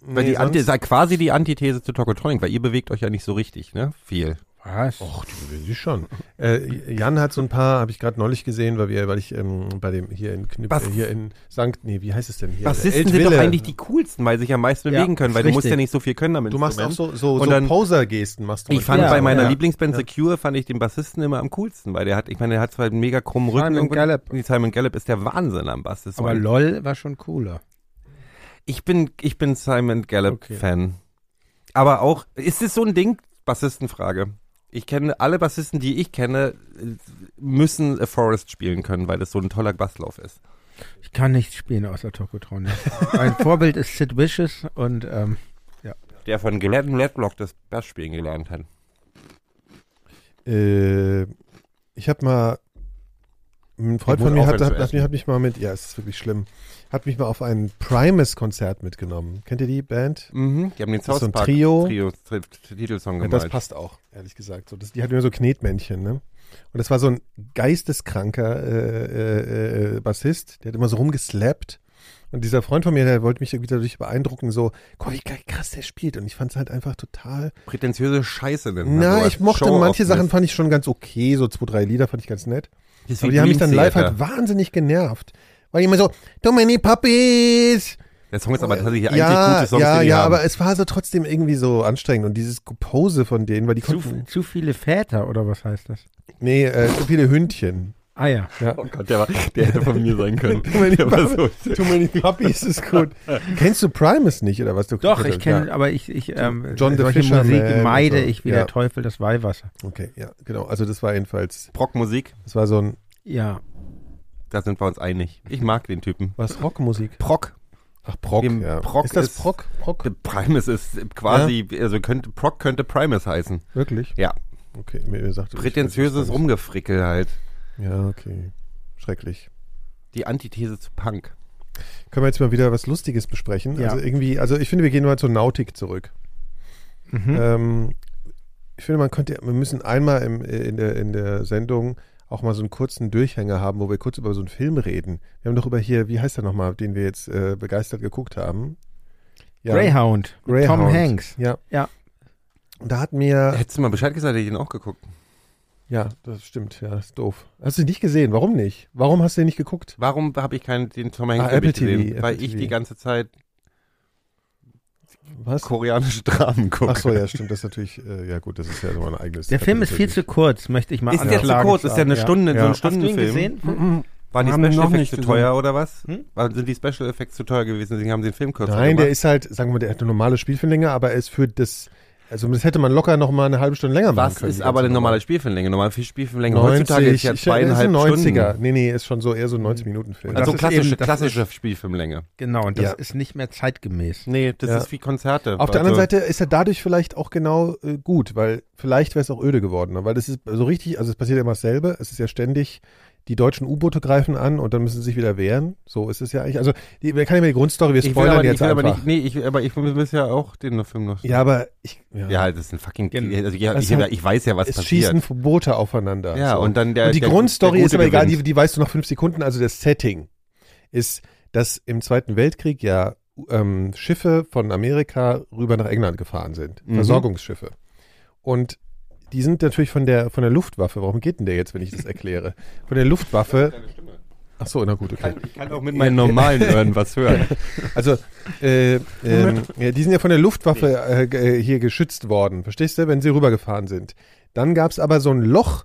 Speaker 5: Weil
Speaker 3: Nee,
Speaker 5: die Anti, ist quasi die Antithese zu Tokotronic, weil ihr bewegt euch ja nicht so richtig, ne? Viel.
Speaker 4: Was?
Speaker 3: Och, die bewegen sich schon. Äh, Jan hat so ein paar, habe ich gerade neulich gesehen, weil wir, weil ich ähm, bei dem hier in
Speaker 5: Was?
Speaker 3: äh, hier in Sankt, nee, wie heißt es denn hier?
Speaker 5: Bassisten sind doch eigentlich die coolsten, weil sie sich am meisten
Speaker 4: Ja,
Speaker 5: bewegen können, weil du musst ja nicht so viel können damit.
Speaker 3: Du machst auch so, so,
Speaker 5: Und
Speaker 3: so Poser-Gesten machst du.
Speaker 5: Ich fand
Speaker 4: Ja,
Speaker 5: bei meiner
Speaker 4: ja.
Speaker 5: Lieblingsband
Speaker 3: Ja.
Speaker 5: Secure fand ich den Bassisten immer am coolsten, weil der hat, ich meine, der hat zwar einen mega krummen Rücken.
Speaker 4: Simon Gallup.
Speaker 5: Simon Gallup ist der Wahnsinn am Bass.
Speaker 4: Aber LOL war schon cooler.
Speaker 5: Ich bin, ich bin Simon Gallup
Speaker 3: Okay.
Speaker 5: Fan. Aber auch, ist es so ein Ding? Bassistenfrage. Ich kenne alle Bassisten, die ich kenne, müssen A Forest spielen können, weil das so ein toller Basslauf ist.
Speaker 4: Ich kann nichts spielen außer Tokotronic. mein Vorbild ist Sid Vicious und ähm,
Speaker 5: Der von Glenn Ledlock das Bassspielen gelernt hat.
Speaker 3: Äh, ich habe mal, ein Freund von mir hat, hat, hat,
Speaker 5: Essen.
Speaker 3: mich, hat mich mal mit, ja, es ist wirklich schlimm, hat mich mal auf ein Primus-Konzert mitgenommen. Kennt ihr die Band?
Speaker 5: Mhm. Die haben den
Speaker 3: Das ist so
Speaker 5: South
Speaker 3: ein
Speaker 5: Park
Speaker 3: Trio.
Speaker 5: Trio Tri- Titelsong
Speaker 3: Ja,
Speaker 5: gemalt.
Speaker 3: das passt auch, ehrlich gesagt. So, das, die hatten immer so Knetmännchen, ne? Und das war so ein geisteskranker äh, äh, äh, Bassist, der hat immer so rumgeslappt. Und dieser Freund von mir, der wollte mich irgendwie dadurch beeindrucken, so, guck, wie krass der spielt. Und ich fand es halt einfach total.
Speaker 5: Prätentiöse Scheiße nennen.
Speaker 3: Na, ich mochte manche Sachen, fand ich schon ganz okay. So zwei, drei Lieder fand ich ganz nett.
Speaker 5: Aber
Speaker 3: die haben mich dann live halt wahnsinnig genervt. Weil die immer so, too many puppies.
Speaker 5: Der Song ist aber tatsächlich eigentlich
Speaker 3: ja,
Speaker 5: gute Songs,
Speaker 3: ja,
Speaker 5: die
Speaker 3: ja,
Speaker 5: haben.
Speaker 3: aber es war so trotzdem irgendwie so anstrengend. Und dieses Pose von denen, weil die
Speaker 4: zu,
Speaker 3: konnten,
Speaker 4: zu viele Väter oder was heißt das?
Speaker 3: nee, äh, zu viele Hündchen.
Speaker 4: Ah ja.
Speaker 3: Ja.
Speaker 5: Oh Gott, der, war, der hätte von mir sein können.
Speaker 3: Too many,
Speaker 5: Der war so,
Speaker 3: too many puppies ist gut. Kennst du Primus nicht, oder was? Du
Speaker 4: Doch, ich kenne,
Speaker 3: Ja.
Speaker 4: aber ich, ich ähm,
Speaker 3: John the
Speaker 4: solche
Speaker 3: Fisherman
Speaker 4: Musik meide
Speaker 3: und so.
Speaker 4: ich wie
Speaker 3: Ja.
Speaker 4: der Teufel das Weihwasser.
Speaker 3: Okay, ja, genau. Also das war jedenfalls,
Speaker 5: Proc-Musik,
Speaker 3: das war so ein,
Speaker 4: Ja.
Speaker 5: Da sind wir uns einig. Ich mag den Typen.
Speaker 3: was, Rockmusik?
Speaker 5: Proc.
Speaker 3: Ach, Proc,
Speaker 5: Dem
Speaker 3: ja.
Speaker 5: Proc
Speaker 3: ist das
Speaker 5: ist-
Speaker 3: Proc?
Speaker 5: Primus ist quasi, also könnte, Proc könnte Primus heißen.
Speaker 3: Wirklich?
Speaker 5: Ja.
Speaker 3: Okay, mir sagt
Speaker 5: Prätentiöses Rumgefrickel halt.
Speaker 3: Ja, okay. Schrecklich.
Speaker 5: Die Antithese zu Punk.
Speaker 3: Können wir jetzt mal wieder was Lustiges besprechen?
Speaker 4: Ja.
Speaker 3: Also irgendwie, also ich finde, wir gehen mal zur Nautik zurück.
Speaker 4: Mhm.
Speaker 3: Ähm, ich finde, man könnte, wir müssen einmal im, in, der, in der Sendung auch mal so einen kurzen Durchhänger haben, wo wir kurz über so einen Film reden. Wir haben doch über hier, wie heißt der nochmal, den wir jetzt äh, begeistert geguckt haben? Ja,
Speaker 4: Greyhound. mit Tom
Speaker 3: Greyhound.
Speaker 4: Hanks.
Speaker 3: Ja.
Speaker 4: Ja.
Speaker 3: Und da hat mir,
Speaker 5: Hättest du mal Bescheid gesagt, hätte ich ihn auch geguckt.
Speaker 3: ja, das stimmt, ja, das ist doof. Hast du ihn nicht gesehen? Warum nicht? Warum hast du ihn nicht geguckt?
Speaker 5: Warum habe ich keinen den Tom Hanks
Speaker 3: Ah, Apple
Speaker 5: nicht gesehen?
Speaker 3: TV,
Speaker 5: Weil
Speaker 3: Apple
Speaker 5: ich
Speaker 3: TV.
Speaker 5: die ganze Zeit
Speaker 3: Was?
Speaker 5: koreanische Dramen gucke.
Speaker 3: Ach so, ja, stimmt, das ist natürlich, äh, ja gut, das ist ja so ein eigenes.
Speaker 4: Der Film ist viel zu kurz, möchte ich mal
Speaker 5: Ist der zu kurz? Ist ja eine Stunde, so
Speaker 3: Ja.
Speaker 5: ein
Speaker 4: Hast du ihn
Speaker 5: Stundenfilm.
Speaker 4: gesehen?
Speaker 6: Mhm.
Speaker 5: Waren die Special Effects
Speaker 6: nicht
Speaker 5: zu teuer oder was?
Speaker 4: Hm?
Speaker 5: Waren, sind die Special Effects zu teuer gewesen, deswegen haben sie den Film kürzer
Speaker 3: Nein, der
Speaker 5: gemacht?
Speaker 3: ist halt, sagen wir mal, der hat eine normale Spielfilmlänge, aber er ist für das, also das hätte man locker noch mal eine halbe Stunde länger machen
Speaker 5: Was
Speaker 3: können.
Speaker 5: ist
Speaker 3: die
Speaker 5: aber eine normale. Spielfilmlänge? Normale Spielfilmlänge
Speaker 3: 90,
Speaker 5: heutzutage ist ja
Speaker 3: ich-
Speaker 5: zweieinhalb
Speaker 3: ist ein 90er.
Speaker 5: Stunden.
Speaker 3: Nee, nee, ist schon so eher so ein 90 Minuten Film.
Speaker 5: Also
Speaker 4: ist
Speaker 5: klassische,
Speaker 4: eben-
Speaker 5: klassische Spielfilmlänge.
Speaker 4: Genau, und das
Speaker 3: Ja.
Speaker 4: ist nicht mehr zeitgemäß.
Speaker 5: Nee, das
Speaker 3: Ja.
Speaker 5: ist wie Konzerte.
Speaker 3: Auf der anderen
Speaker 5: Also,
Speaker 3: Seite ist er dadurch vielleicht auch genau äh, gut, weil vielleicht wäre es auch öde geworden, ne? weil das ist so richtig, also es passiert ja immer dasselbe, es ist ja ständig, die deutschen U-Boote greifen an und dann müssen sie sich wieder wehren, so ist es ja eigentlich, also die, kann ja mal die Grundstory, wir
Speaker 5: Ich will,
Speaker 3: spoilern
Speaker 5: aber,
Speaker 3: jetzt
Speaker 5: ich will aber
Speaker 3: einfach.
Speaker 5: nicht, nee, ich, aber ich will ja auch den Film noch.
Speaker 3: ja, aber ich, ja,
Speaker 5: Ja, das ist ein fucking,
Speaker 4: Gen-
Speaker 5: also ja, ich,
Speaker 3: halt-
Speaker 5: ich weiß ja, was
Speaker 3: es
Speaker 5: passiert.
Speaker 3: schießen Verbote aufeinander.
Speaker 5: ja,
Speaker 3: so.
Speaker 5: und dann der,
Speaker 3: und die
Speaker 5: der,
Speaker 3: Grundstory
Speaker 5: der
Speaker 3: ist aber egal, die, die weißt du nach fünf Sekunden. Also das Setting ist, dass im Zweiten Weltkrieg ja ähm, Schiffe von Amerika rüber nach England gefahren sind.
Speaker 5: Mhm.
Speaker 3: Versorgungsschiffe. Und die sind natürlich von der, von der Luftwaffe. Warum geht denn der jetzt, wenn ich das erkläre? Von der Luftwaffe. Ach so, na gut, okay.
Speaker 5: Ich kann auch mit meinen normalen Ohren was hören.
Speaker 3: Also, äh, ja, die sind ja von der Luftwaffe äh, äh, hier geschützt worden, verstehst du, wenn sie rübergefahren sind. Dann gab es aber so ein Loch,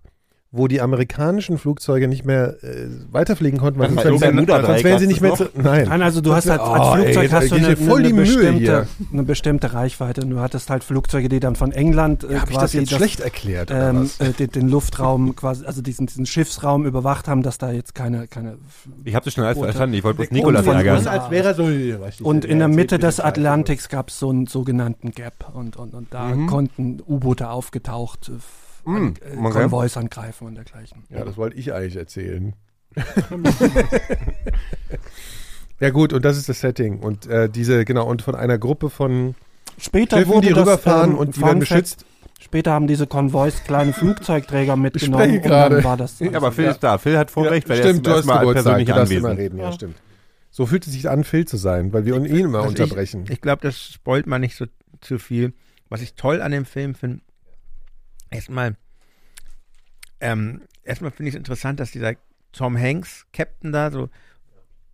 Speaker 3: wo die amerikanischen Flugzeuge nicht mehr äh, weiterfliegen konnten, weil sonst, wären sie- sonst wären sie nicht mehr zu, Nein.
Speaker 6: Nein, also du hast halt als
Speaker 3: Oh, ey,
Speaker 6: Flugzeug
Speaker 3: jetzt
Speaker 6: hast du eine, eine, bestimmte, eine bestimmte Reichweite. Du hattest halt Flugzeuge, die dann von England äh,
Speaker 3: Habe ich das
Speaker 6: quasi
Speaker 3: jetzt schlecht erklärt?
Speaker 6: ähm, äh, den, den Luftraum quasi, also diesen, diesen Schiffsraum überwacht haben, dass da jetzt keine, keine
Speaker 5: Ich habe das schon alles
Speaker 6: Oder-
Speaker 5: verstanden. Ich wollte bloß
Speaker 6: Und
Speaker 5: Nikolas ärgern.
Speaker 3: als wäre so. weiß ich
Speaker 6: und in der Mitte des. Atlantiks gab es so einen sogenannten Gap und, und, und da
Speaker 5: Mhm.
Speaker 6: konnten U-Boote aufgetaucht
Speaker 5: Mhm,
Speaker 6: an, äh. Konvois angreifen und dergleichen.
Speaker 3: Ja, das wollte ich eigentlich erzählen. ja gut, und das ist das Setting. Und äh, diese, genau, und von einer Gruppe von
Speaker 6: Später
Speaker 3: Schiffen,
Speaker 6: wurde
Speaker 3: die
Speaker 6: das,
Speaker 3: rüberfahren
Speaker 6: ähm,
Speaker 3: und die werden beschützt.
Speaker 6: Später haben diese Konvois kleine Flugzeugträger mitgenommen dann
Speaker 3: gerade.
Speaker 6: war das.
Speaker 5: Ja, aber Phil ist da. Phil hat voll
Speaker 3: Ja,
Speaker 5: recht, weil
Speaker 3: stimmt, du
Speaker 5: er ist
Speaker 3: hast
Speaker 5: erstmal
Speaker 3: Geburtstag,
Speaker 5: persönlich
Speaker 3: du darfst immer
Speaker 5: anwesend.
Speaker 3: reden, ja, stimmt. So fühlt es sich an, Phil zu sein, weil wir ihn immer
Speaker 4: Also
Speaker 3: unterbrechen.
Speaker 4: Ich, ich glaube, das spoilt man nicht so zu viel. Was ich toll an dem Film finde, erstmal, ähm, erstmal finde ich es interessant, dass dieser Tom Hanks, Captain da, so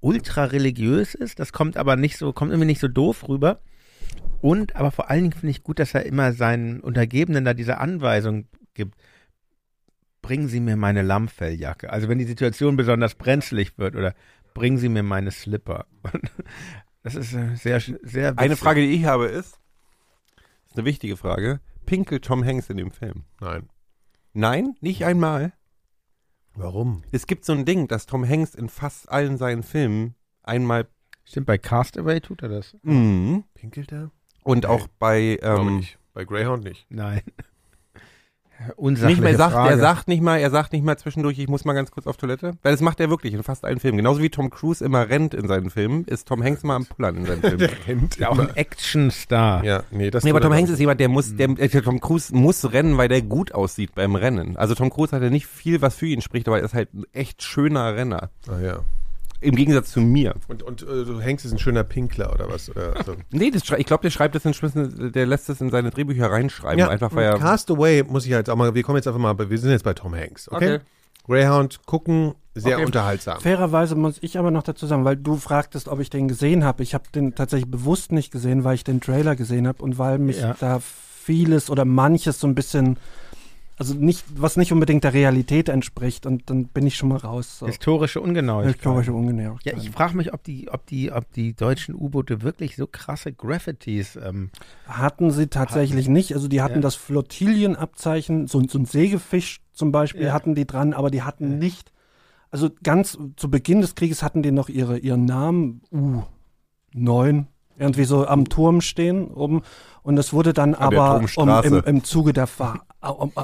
Speaker 4: ultra religiös ist. Das kommt aber nicht so, kommt irgendwie nicht so doof rüber. Und aber vor allen Dingen finde ich gut, dass er immer seinen Untergebenen da diese Anweisung gibt. Bringen Sie mir meine Lammfelljacke. Also wenn die Situation besonders brenzlig wird oder bringen Sie mir meine Slipper. Das ist äh, sehr, sehr
Speaker 5: Eine
Speaker 4: witzig.
Speaker 5: Frage, die ich habe, ist, ist eine wichtige Frage, pinkelt Tom Hanks in dem Film?
Speaker 3: Nein.
Speaker 5: Nein, nicht einmal.
Speaker 3: Warum?
Speaker 5: Es gibt so ein Ding, dass Tom Hanks in fast allen seinen Filmen einmal
Speaker 4: Stimmt, bei Castaway tut er das?
Speaker 5: mhm,
Speaker 3: Pinkelt er?
Speaker 5: und auch bei
Speaker 3: Glaube
Speaker 5: ähm,
Speaker 3: nicht. Bei Greyhound nicht.
Speaker 4: Nein. Unsachliche
Speaker 5: nicht mehr sagt,
Speaker 4: Frage.
Speaker 5: er sagt nicht mal, er sagt nicht mal zwischendurch, ich muss mal ganz kurz auf Toilette. Weil das macht er wirklich in fast allen Filmen. Genauso wie Tom Cruise immer rennt in seinen Filmen, ist Tom Hanks mal am Pullern in seinen Filmen.
Speaker 3: rennt
Speaker 4: ja auch ein Actionstar.
Speaker 3: Ja, nee, das
Speaker 5: Nee, aber
Speaker 3: er
Speaker 5: Tom Hanks ist jemand, der muss, der, äh, Tom Cruise muss rennen, weil der gut aussieht beim Rennen. Also Tom Cruise hat ja nicht viel, was für ihn spricht, aber er ist halt ein echt schöner Renner.
Speaker 3: Ah, ja.
Speaker 5: Im Gegensatz zu mir.
Speaker 3: Und, und äh, du Hanks ist ein schöner Pinkler oder was? Oder, also.
Speaker 5: Nee, das, ich glaube, der schreibt das inzwischen, der lässt das in seine Drehbücher reinschreiben,
Speaker 3: ja,
Speaker 5: einfach weil.
Speaker 3: Castaway muss ich jetzt auch mal, wir kommen jetzt einfach mal, wir sind jetzt bei Tom Hanks, okay?
Speaker 5: Okay.
Speaker 3: Greyhound gucken, sehr
Speaker 5: Okay.
Speaker 3: unterhaltsam.
Speaker 6: Fairerweise muss ich aber noch dazu sagen, weil du fragtest, ob ich den gesehen habe. Ich habe den tatsächlich bewusst nicht gesehen, weil ich den Trailer gesehen habe und weil mich
Speaker 4: Ja.
Speaker 6: da vieles oder manches so ein bisschen, also nicht, was nicht unbedingt der Realität entspricht und dann bin ich schon mal raus. So.
Speaker 4: Historische Ungenauigkeit.
Speaker 6: Historische Ungenauigkeit.
Speaker 4: Ja, ich frage mich, ob die, ob die, ob die deutschen U-Boote wirklich so krasse Graffitis ähm,
Speaker 6: Hatten sie tatsächlich nicht. Also die hatten
Speaker 4: Ja.
Speaker 6: das Flottillenabzeichen, so, so ein Sägefisch zum Beispiel
Speaker 4: Ja.
Speaker 6: hatten die dran, aber die hatten nicht, also ganz zu Beginn des Krieges hatten die noch ihre, ihren Namen U9 irgendwie so am Turm stehen oben und das wurde dann
Speaker 5: An der
Speaker 6: aber um, im, im Zuge der Ver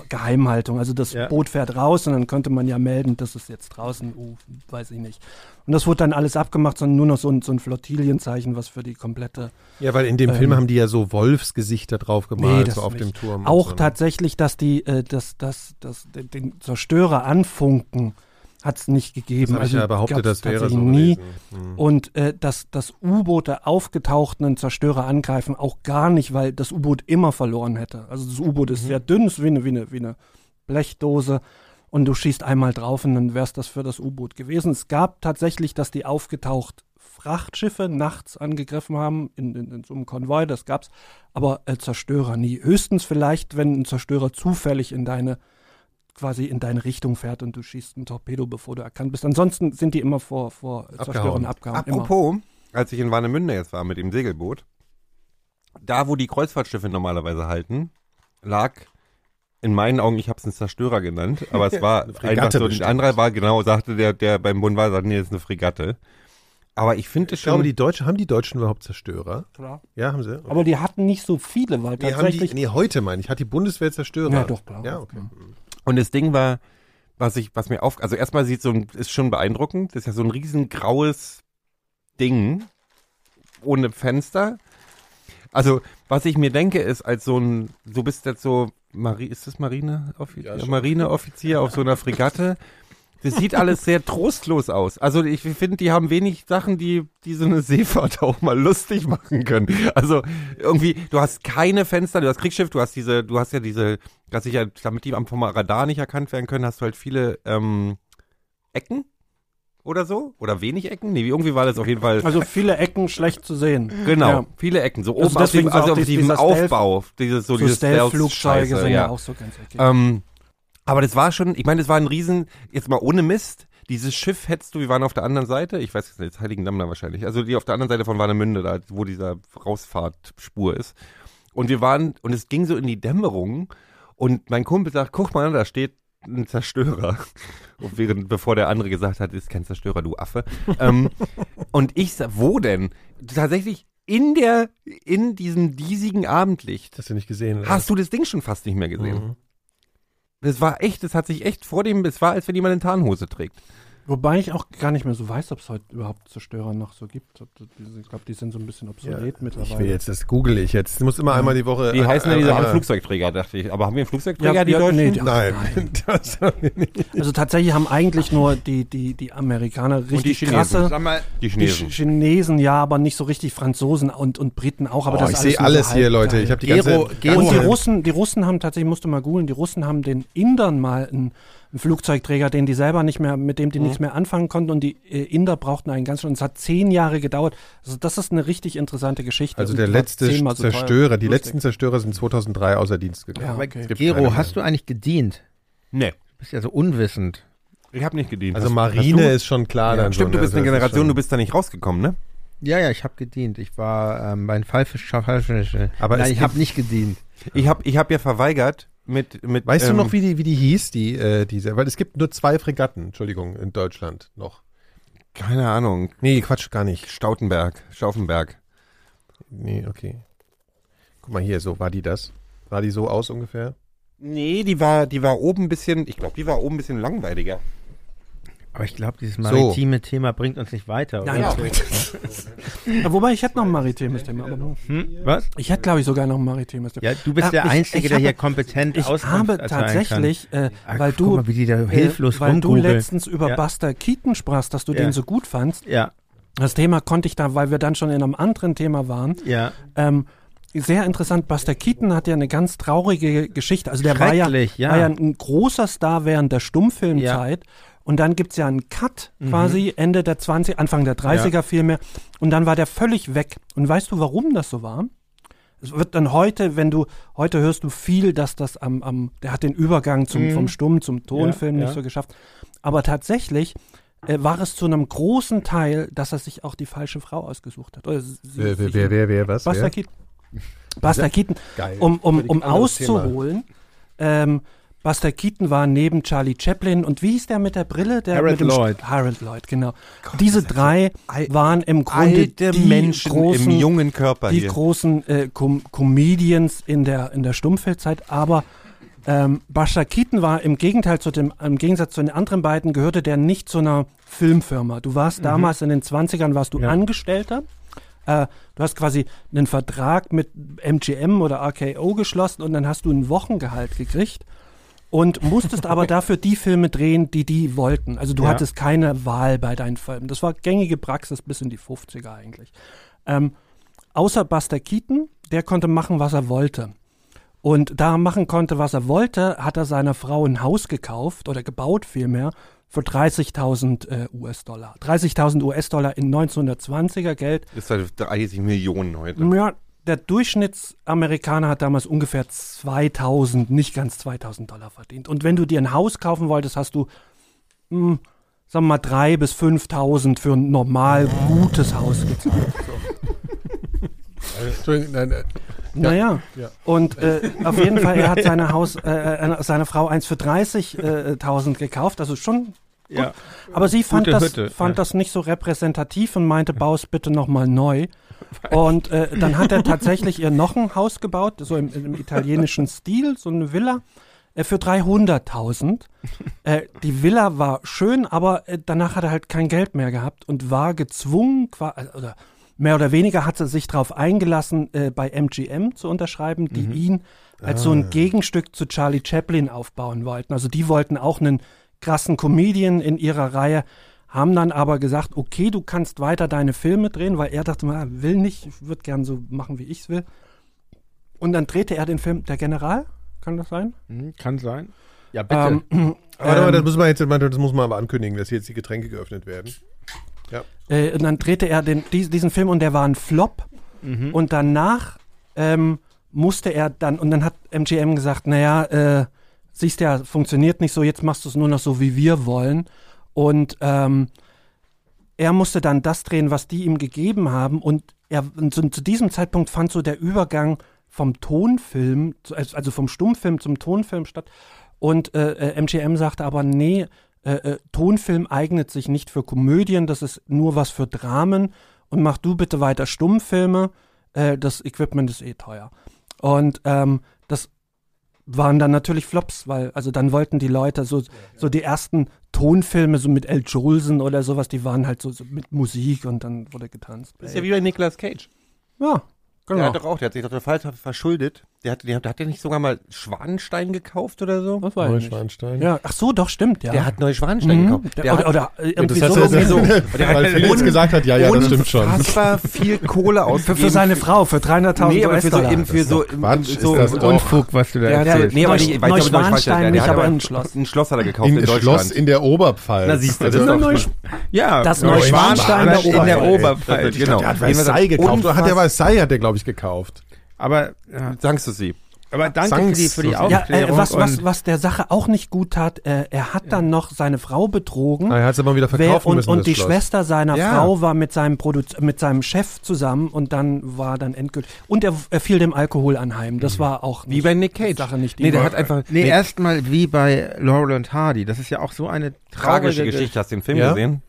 Speaker 6: Geheimhaltung, also das
Speaker 4: Ja.
Speaker 6: Boot fährt raus und dann könnte man ja melden, das ist jetzt draußen, U, weiß ich nicht. Und das wurde dann alles abgemacht, sondern nur noch so ein, so ein Flottilienzeichen, was für die komplette
Speaker 3: Ja, weil in dem
Speaker 6: Ähm,
Speaker 3: Film haben die ja so Wolfsgesichter drauf gemalt,
Speaker 6: Nee,
Speaker 3: so auf
Speaker 6: nicht.
Speaker 3: dem Turm.
Speaker 6: Auch
Speaker 3: so, ne?
Speaker 6: tatsächlich, dass die, äh, dass, dass, dass den Zerstörer anfunken, hat es nicht gegeben.
Speaker 3: Das habe ich ja behauptet, das wäre
Speaker 6: tatsächlich
Speaker 3: so
Speaker 6: nie.
Speaker 3: Hm.
Speaker 6: Und äh, dass, dass U-Boote aufgetauchten einen Zerstörer angreifen, auch gar nicht, weil das U-Boot immer verloren hätte. Also das U-Boot
Speaker 3: Mhm.
Speaker 6: ist sehr dünn, ist wie eine, wie, eine, wie eine Blechdose und du schießt einmal drauf und dann wär's das für das U-Boot gewesen. Es gab tatsächlich, dass die aufgetaucht Frachtschiffe nachts angegriffen haben in, in, in so einem Konvoi, das gab's, aber äh, Zerstörer nie. Höchstens vielleicht, wenn ein Zerstörer zufällig in deine quasi in deine Richtung fährt und du schießt ein Torpedo, bevor du erkannt bist. Ansonsten sind die immer vor, vor Zerstörern abgehauen. Immer.
Speaker 5: Apropos, als ich in Warnemünde jetzt war mit dem Segelboot, da wo die Kreuzfahrtschiffe normalerweise halten, lag in meinen Augen, ich habe es einen Zerstörer genannt, aber es war
Speaker 3: Eine
Speaker 5: einfach
Speaker 3: Fregatte
Speaker 5: so,
Speaker 3: bestimmt.
Speaker 5: ein anderer war genau, sagte der, der beim Bund war, sagte, nee, das ist eine Fregatte. Aber ich finde es
Speaker 3: Ich glaube,
Speaker 5: schon,
Speaker 3: die Deutschen, haben die Deutschen überhaupt Zerstörer?
Speaker 6: Klar.
Speaker 3: Ja, haben sie? Okay.
Speaker 6: Aber die hatten nicht so viele, weil
Speaker 3: nee, haben
Speaker 6: tatsächlich.
Speaker 3: die, nee, heute meine ich, hat die Bundeswehr Zerstörer?
Speaker 6: Ja, doch, klar.
Speaker 3: Ja, okay.
Speaker 5: Und das Ding war, was ich, was mir auf, also erstmal sieht so ein, ist schon beeindruckend, das ist ja so ein riesen graues Ding ohne Fenster. Also, was ich mir denke, ist, als so ein, du bist jetzt so, Mari ist das Marine,
Speaker 3: Ja.
Speaker 5: Marineoffizier auf so einer Fregatte Das sieht alles sehr trostlos aus. Also ich finde, die haben wenig Sachen, die, die so eine Seefahrt auch mal lustig machen können. Also irgendwie, du hast keine Fenster, du hast Kriegsschiff, du hast diese, du hast ja diese, dass ich ja, damit die am vom Radar nicht erkannt werden können, hast du halt viele ähm, Ecken oder so? Oder wenig Ecken? Nee, wie- irgendwie war das auf jeden Fall.
Speaker 6: Also viele Ecken schlecht zu sehen.
Speaker 5: Genau,
Speaker 6: Ja.
Speaker 5: viele Ecken. So
Speaker 6: Also
Speaker 5: oben auf,
Speaker 6: deswegen
Speaker 5: dem,
Speaker 6: so
Speaker 5: also auf diesem Aufbau, dieses so,
Speaker 6: So
Speaker 5: dieses
Speaker 6: Stealth-Flugzeuge sind ja.
Speaker 5: ja.
Speaker 6: auch so ganz eckig.
Speaker 5: Ähm, aber das war schon, ich meine, das war ein Riesen, jetzt mal ohne Mist, dieses Schiff hättest du, wir waren auf der anderen Seite, ich weiß jetzt nicht, Heiligendamm da wahrscheinlich, also die auf der anderen Seite von Warnemünde, da, wo dieser Rausfahrtspur ist. Und wir waren, und es ging so in die Dämmerung und mein Kumpel sagt, guck mal, da steht ein Zerstörer. Und während, bevor der andere gesagt hat, ist kein Zerstörer, du Affe. ähm, und ich sag, wo denn? Tatsächlich in der, in diesem diesigen Abendlicht
Speaker 3: Hast du nicht gesehen? oder?
Speaker 5: hast du das Ding schon fast nicht mehr gesehen.
Speaker 3: Mhm.
Speaker 5: Das war echt, das hat sich echt vor dem, es war, als wenn jemand eine Tarnhose trägt.
Speaker 6: Wobei ich auch gar nicht mehr so weiß, ob es heute überhaupt Zerstörer noch so gibt. Ich glaube, die sind so ein bisschen obsolet
Speaker 3: Ich
Speaker 6: mittlerweile.
Speaker 3: will jetzt, das google ich jetzt. Ich muss immer einmal die Woche.
Speaker 5: Die heißen ja
Speaker 3: äh,
Speaker 5: diese
Speaker 3: äh,
Speaker 5: Flugzeugträger, dachte ich. Aber haben wir einen Flugzeugträger,
Speaker 6: Ja,
Speaker 5: die
Speaker 6: ja,
Speaker 5: Deutschen?
Speaker 6: nee, die-
Speaker 3: Nein, das haben wir nicht.
Speaker 6: Also tatsächlich haben eigentlich nur die, die, die Amerikaner richtig
Speaker 5: Chinesen.
Speaker 6: krasse.
Speaker 4: Sag mal,
Speaker 5: Die
Speaker 6: Die
Speaker 5: Chinesen.
Speaker 6: Ch- Chinesen ja, aber nicht so richtig Franzosen und, und Briten auch. Aber
Speaker 3: Oh,
Speaker 6: das
Speaker 3: ich sehe
Speaker 6: alles,
Speaker 3: hier, Leute. Ich habe die
Speaker 4: Gero-
Speaker 3: ganze.
Speaker 4: Gero-
Speaker 6: Und die Russen, die Russen haben tatsächlich, musste mal googeln, die Russen haben den Indern mal einen, einen Flugzeugträger, den die selber nicht mehr, mit dem die nichts mehr anfangen konnten und die äh, Inder brauchten einen ganz schön. Und es hat zehn Jahre gedauert. Also das ist eine richtig interessante Geschichte.
Speaker 3: Also der letzte
Speaker 6: so teuer.
Speaker 3: Zerstörer, die
Speaker 6: Lustig.
Speaker 3: letzten Zerstörer sind 2003 außer Dienst gegangen.
Speaker 6: Ja, okay.
Speaker 4: Gero, hast du eigentlich gedient?
Speaker 5: Nee,
Speaker 4: Du bist ja so unwissend.
Speaker 5: ich habe nicht gedient.
Speaker 3: Also
Speaker 5: Hast-
Speaker 3: Marine
Speaker 5: hast
Speaker 3: ist schon klar
Speaker 5: ja,
Speaker 3: dann
Speaker 5: Stimmt,
Speaker 3: schon,
Speaker 5: du bist
Speaker 3: also
Speaker 5: eine
Speaker 3: ist
Speaker 5: Generation, du bist da nicht rausgekommen, ne?
Speaker 4: Ja, ja, ich habe gedient. Ich war ähm, bei den Fallfisch.
Speaker 3: Aber
Speaker 4: Nein, ich habe nicht gedient.
Speaker 5: Ich habe ich hab ja verweigert mit, mit
Speaker 3: Weißt
Speaker 5: ähm,
Speaker 3: du noch, wie die, wie die hieß, die, äh, diese? Weil es gibt nur zwei Fregatten, Entschuldigung, in Deutschland noch.
Speaker 5: Keine Ahnung.
Speaker 3: Nee, Quatsch, gar nicht.
Speaker 5: Stautenberg, Stauffenberg.
Speaker 3: Nee, okay. Guck mal hier, so war die das. Sah die so aus ungefähr?
Speaker 5: Nee, die war, die war oben ein bisschen, ich glaube, die war oben ein bisschen langweiliger.
Speaker 4: Aber ich glaube, dieses maritime Thema bringt uns nicht weiter.
Speaker 6: Nein,
Speaker 4: oder?
Speaker 6: Ja, wobei ich hätte noch ein maritimes Thema.
Speaker 4: Hm? Was?
Speaker 6: ich hätte, glaube ich, sogar noch ein maritimes Thema.
Speaker 4: Ja, du bist
Speaker 6: Ja,
Speaker 4: der
Speaker 6: ich-
Speaker 4: Einzige,
Speaker 6: ich
Speaker 4: der
Speaker 6: habe-
Speaker 4: hier kompetent
Speaker 6: Ich
Speaker 4: Auskunft
Speaker 6: habe tatsächlich, äh,
Speaker 4: Ah,
Speaker 6: weil du
Speaker 4: mal, wie die da hilflos
Speaker 6: äh, weil du letztens über
Speaker 4: Ja.
Speaker 6: Buster Keaton sprachst, dass du
Speaker 4: Ja.
Speaker 6: den so gut fandst.
Speaker 4: Ja,
Speaker 6: Das Thema konnte ich da, weil wir dann schon in einem anderen Thema waren.
Speaker 4: ja.
Speaker 6: Ähm, sehr interessant. Buster Keaton hat ja eine ganz traurige Geschichte. Also der war ja,
Speaker 4: ja.
Speaker 6: war ja ein großer Star während der Stummfilmzeit. Und dann gibt's ja einen Cut
Speaker 4: Mhm.
Speaker 6: quasi Ende der 20, Anfang der 30er vielmehr. Und dann war der völlig weg. Und weißt du, warum das so war? Es wird dann heute, wenn du, heute hörst du viel, dass das am, am der hat den Übergang zum, vom Stumm zum Tonfilm
Speaker 4: Mhm. Ja,
Speaker 6: nicht
Speaker 4: ja.
Speaker 6: so geschafft. Aber tatsächlich äh, war es zu einem großen Teil, dass er sich auch die falsche Frau ausgesucht hat. Oder sie,
Speaker 3: Wer,
Speaker 6: sich-
Speaker 3: wer, wer, wer, was? Wer?
Speaker 6: Keaton. Buster Keaton.
Speaker 3: Geil.
Speaker 6: Um, um, um auszuholen, ähm, Buster Keaton war neben Charlie Chaplin und wie hieß der mit der Brille? Der
Speaker 4: Harold
Speaker 6: mit dem
Speaker 4: Lloyd.
Speaker 6: St- Harold Lloyd, genau. Diese drei waren im Grunde die
Speaker 5: Menschen
Speaker 6: großen,
Speaker 5: im jungen Körper
Speaker 6: die
Speaker 5: hier.
Speaker 6: großen äh, Com Comedians in der in der Stummfilmzeit, aber ähm, Buster Keaton war im Gegenteil zu dem, im Gegensatz zu den anderen beiden, gehörte der nicht zu einer Filmfirma. Du warst damals in den 20ern, warst du
Speaker 4: Ja.
Speaker 6: Angestellter. Äh, du hast quasi einen Vertrag mit MGM oder RKO geschlossen und dann hast du ein Wochengehalt gekriegt und musstest aber dafür die Filme drehen, die die wollten. Also du
Speaker 4: Ja.
Speaker 6: hattest keine Wahl bei deinen Filmen. Das war gängige Praxis bis in die 50er eigentlich. Ähm, außer Buster Keaton, der konnte machen, was er wollte. Und da er machen konnte, was er wollte, hat er seiner Frau ein Haus gekauft oder gebaut vielmehr für 30.000 äh, US-Dollar. 30.000 US-Dollar in 1920er Geld.
Speaker 5: Das ist halt 30 Millionen heute.
Speaker 6: Ja, der Durchschnittsamerikaner hat damals ungefähr 2000, nicht ganz 2000 Dollar verdient. Und wenn du dir ein Haus kaufen wolltest, hast du, mh, sagen wir mal, 3.000 bis 5.000 für ein normal gutes Haus gezahlt.
Speaker 3: Entschuldigung, nein, äh,
Speaker 6: Naja,
Speaker 3: Ja.
Speaker 6: und äh, auf jeden Fall, er hat seine Haus, äh, äh, seine Frau eins für 30.000 gekauft, also schon.
Speaker 4: Ja.
Speaker 6: Aber sie fand,
Speaker 4: Gute
Speaker 6: das,
Speaker 4: Hütte,
Speaker 6: fand
Speaker 4: ja.
Speaker 6: das nicht so repräsentativ und meinte, baus bitte nochmal neu. Und äh, dann hat er tatsächlich ihr noch ein Haus gebaut, so im, im italienischen Stil, so eine Villa, äh, für 300.000. Äh, die Villa war schön, aber äh, danach hat er halt kein Geld mehr gehabt und war gezwungen, äh, oder mehr oder weniger hat er sich darauf eingelassen, äh, bei MGM zu unterschreiben, die ihn als so ein Gegenstück zu Charlie Chaplin aufbauen wollten. Also die wollten auch einen krassen Comedian in ihrer Reihe, haben dann aber gesagt, okay, du kannst weiter deine Filme drehen, weil er dachte, er will nicht, ich würde gern so machen, wie ich es will. Und dann drehte er den Film Der General, kann das sein?
Speaker 4: Hm, kann sein. Ja, bitte.
Speaker 6: Ähm,
Speaker 3: Warte mal,
Speaker 6: ähm,
Speaker 3: das muss man jetzt, das muss man aber ankündigen, dass jetzt die Getränke geöffnet werden.
Speaker 6: Äh, und dann drehte er den, dies, diesen Film und der war ein Flop.
Speaker 4: Mhm.
Speaker 6: Und danach ähm, musste er dann, und dann hat MGM gesagt, naja, äh, siehst ja, funktioniert nicht so, jetzt machst du es nur noch so, wie wir wollen. Und ähm, er musste dann das drehen, was die ihm gegeben haben. Und er, und zu, zu diesem Zeitpunkt fand so der Übergang vom Tonfilm, zu- also vom Stummfilm zum Tonfilm statt. Und äh, äh, MGM sagte aber, nee, äh, äh, Tonfilm eignet sich nicht für Komödien, das ist nur was für Dramen. Und mach du bitte weiter Stummfilme, äh, das Equipment ist eh teuer. Und ähm, das waren dann natürlich Flops, weil also dann wollten die Leute so, so die ersten Tonfilme so mit El Jolson oder sowas, die waren halt so, so mit Musik und dann wurde getanzt.
Speaker 5: Das ist ja wie bei Nicolas Cage.
Speaker 6: ja
Speaker 5: Der
Speaker 6: genau.
Speaker 5: hat doch auch, der hat sich doch total verschuldet. Der hat, der hat, hat der nicht sogar mal Schwanenstein gekauft oder so?
Speaker 6: Das weiß ich nicht.
Speaker 3: Neuschwanstein.
Speaker 6: Ja, ach so, doch, stimmt, ja.
Speaker 5: Der hat Neuschwanstein
Speaker 6: Mhm.
Speaker 5: gekauft.
Speaker 6: Der,
Speaker 5: Der
Speaker 6: oder,
Speaker 5: hat
Speaker 6: oder äh, irgendwie
Speaker 3: Das
Speaker 6: so.
Speaker 3: hat er
Speaker 6: irgendwie so.
Speaker 3: so, weil Felix gesagt hat, ja, ja, das stimmt schon.
Speaker 5: Unfassbar viel Kohle
Speaker 6: Für,
Speaker 5: ausgegeben.
Speaker 6: für seine Frau, für 300.000
Speaker 5: Nee, aber für so, eben für so,
Speaker 3: Quatsch,
Speaker 5: im-
Speaker 3: ist
Speaker 5: so
Speaker 3: das doch.
Speaker 4: Unfug, was du da
Speaker 5: der, der,
Speaker 4: erzählst.
Speaker 5: nee, aber nicht, ich weiß nicht, ob er
Speaker 6: Neuschwanstein
Speaker 5: der
Speaker 6: nicht,
Speaker 5: hat
Speaker 6: aber ein Schloss.
Speaker 5: Ein Schloss hat er gekauft
Speaker 3: In Schloss in der Oberpfalz.
Speaker 5: Na, siehst du, das ist doch-
Speaker 4: ja,
Speaker 6: Das
Speaker 4: Neuschwanstein in der
Speaker 3: Oberpfalz.
Speaker 5: Genau.
Speaker 3: Der hat
Speaker 5: Jedenfalls
Speaker 3: Versailles gekauft. Hat der Versailles, hat der, glaube ich, gekauft.
Speaker 4: Aber, ja,
Speaker 5: Sagst du sie?
Speaker 4: aber danke
Speaker 3: Sankt
Speaker 4: für die, für die
Speaker 3: so-
Speaker 6: Ja,
Speaker 4: Aufklärung.
Speaker 6: äh, was, was,
Speaker 4: und-
Speaker 6: was der Sache auch nicht gut tat, äh, er hat dann noch seine Frau betrogen.
Speaker 3: Ah, er hat es aber wieder
Speaker 6: Wer,
Speaker 3: verkaufen
Speaker 6: und
Speaker 3: müssen,
Speaker 6: und die
Speaker 3: Schloss.
Speaker 6: Schwester seiner
Speaker 5: Ja.
Speaker 6: Frau war mit seinem, Produz mit seinem Chef zusammen und dann war dann endgültig. Und er, er fiel dem Alkohol anheim. Das war auch
Speaker 5: Wie
Speaker 6: nicht,
Speaker 5: bei Nick Cage.
Speaker 6: Sache nicht die
Speaker 5: nee, der hat einfach
Speaker 4: Nee,
Speaker 5: nee,
Speaker 4: erstmal wie bei Laurel und Hardy. Das ist ja auch so eine
Speaker 5: tragische
Speaker 4: traurige
Speaker 5: Geschichte. Hast du den Film
Speaker 3: Ja?
Speaker 5: gesehen?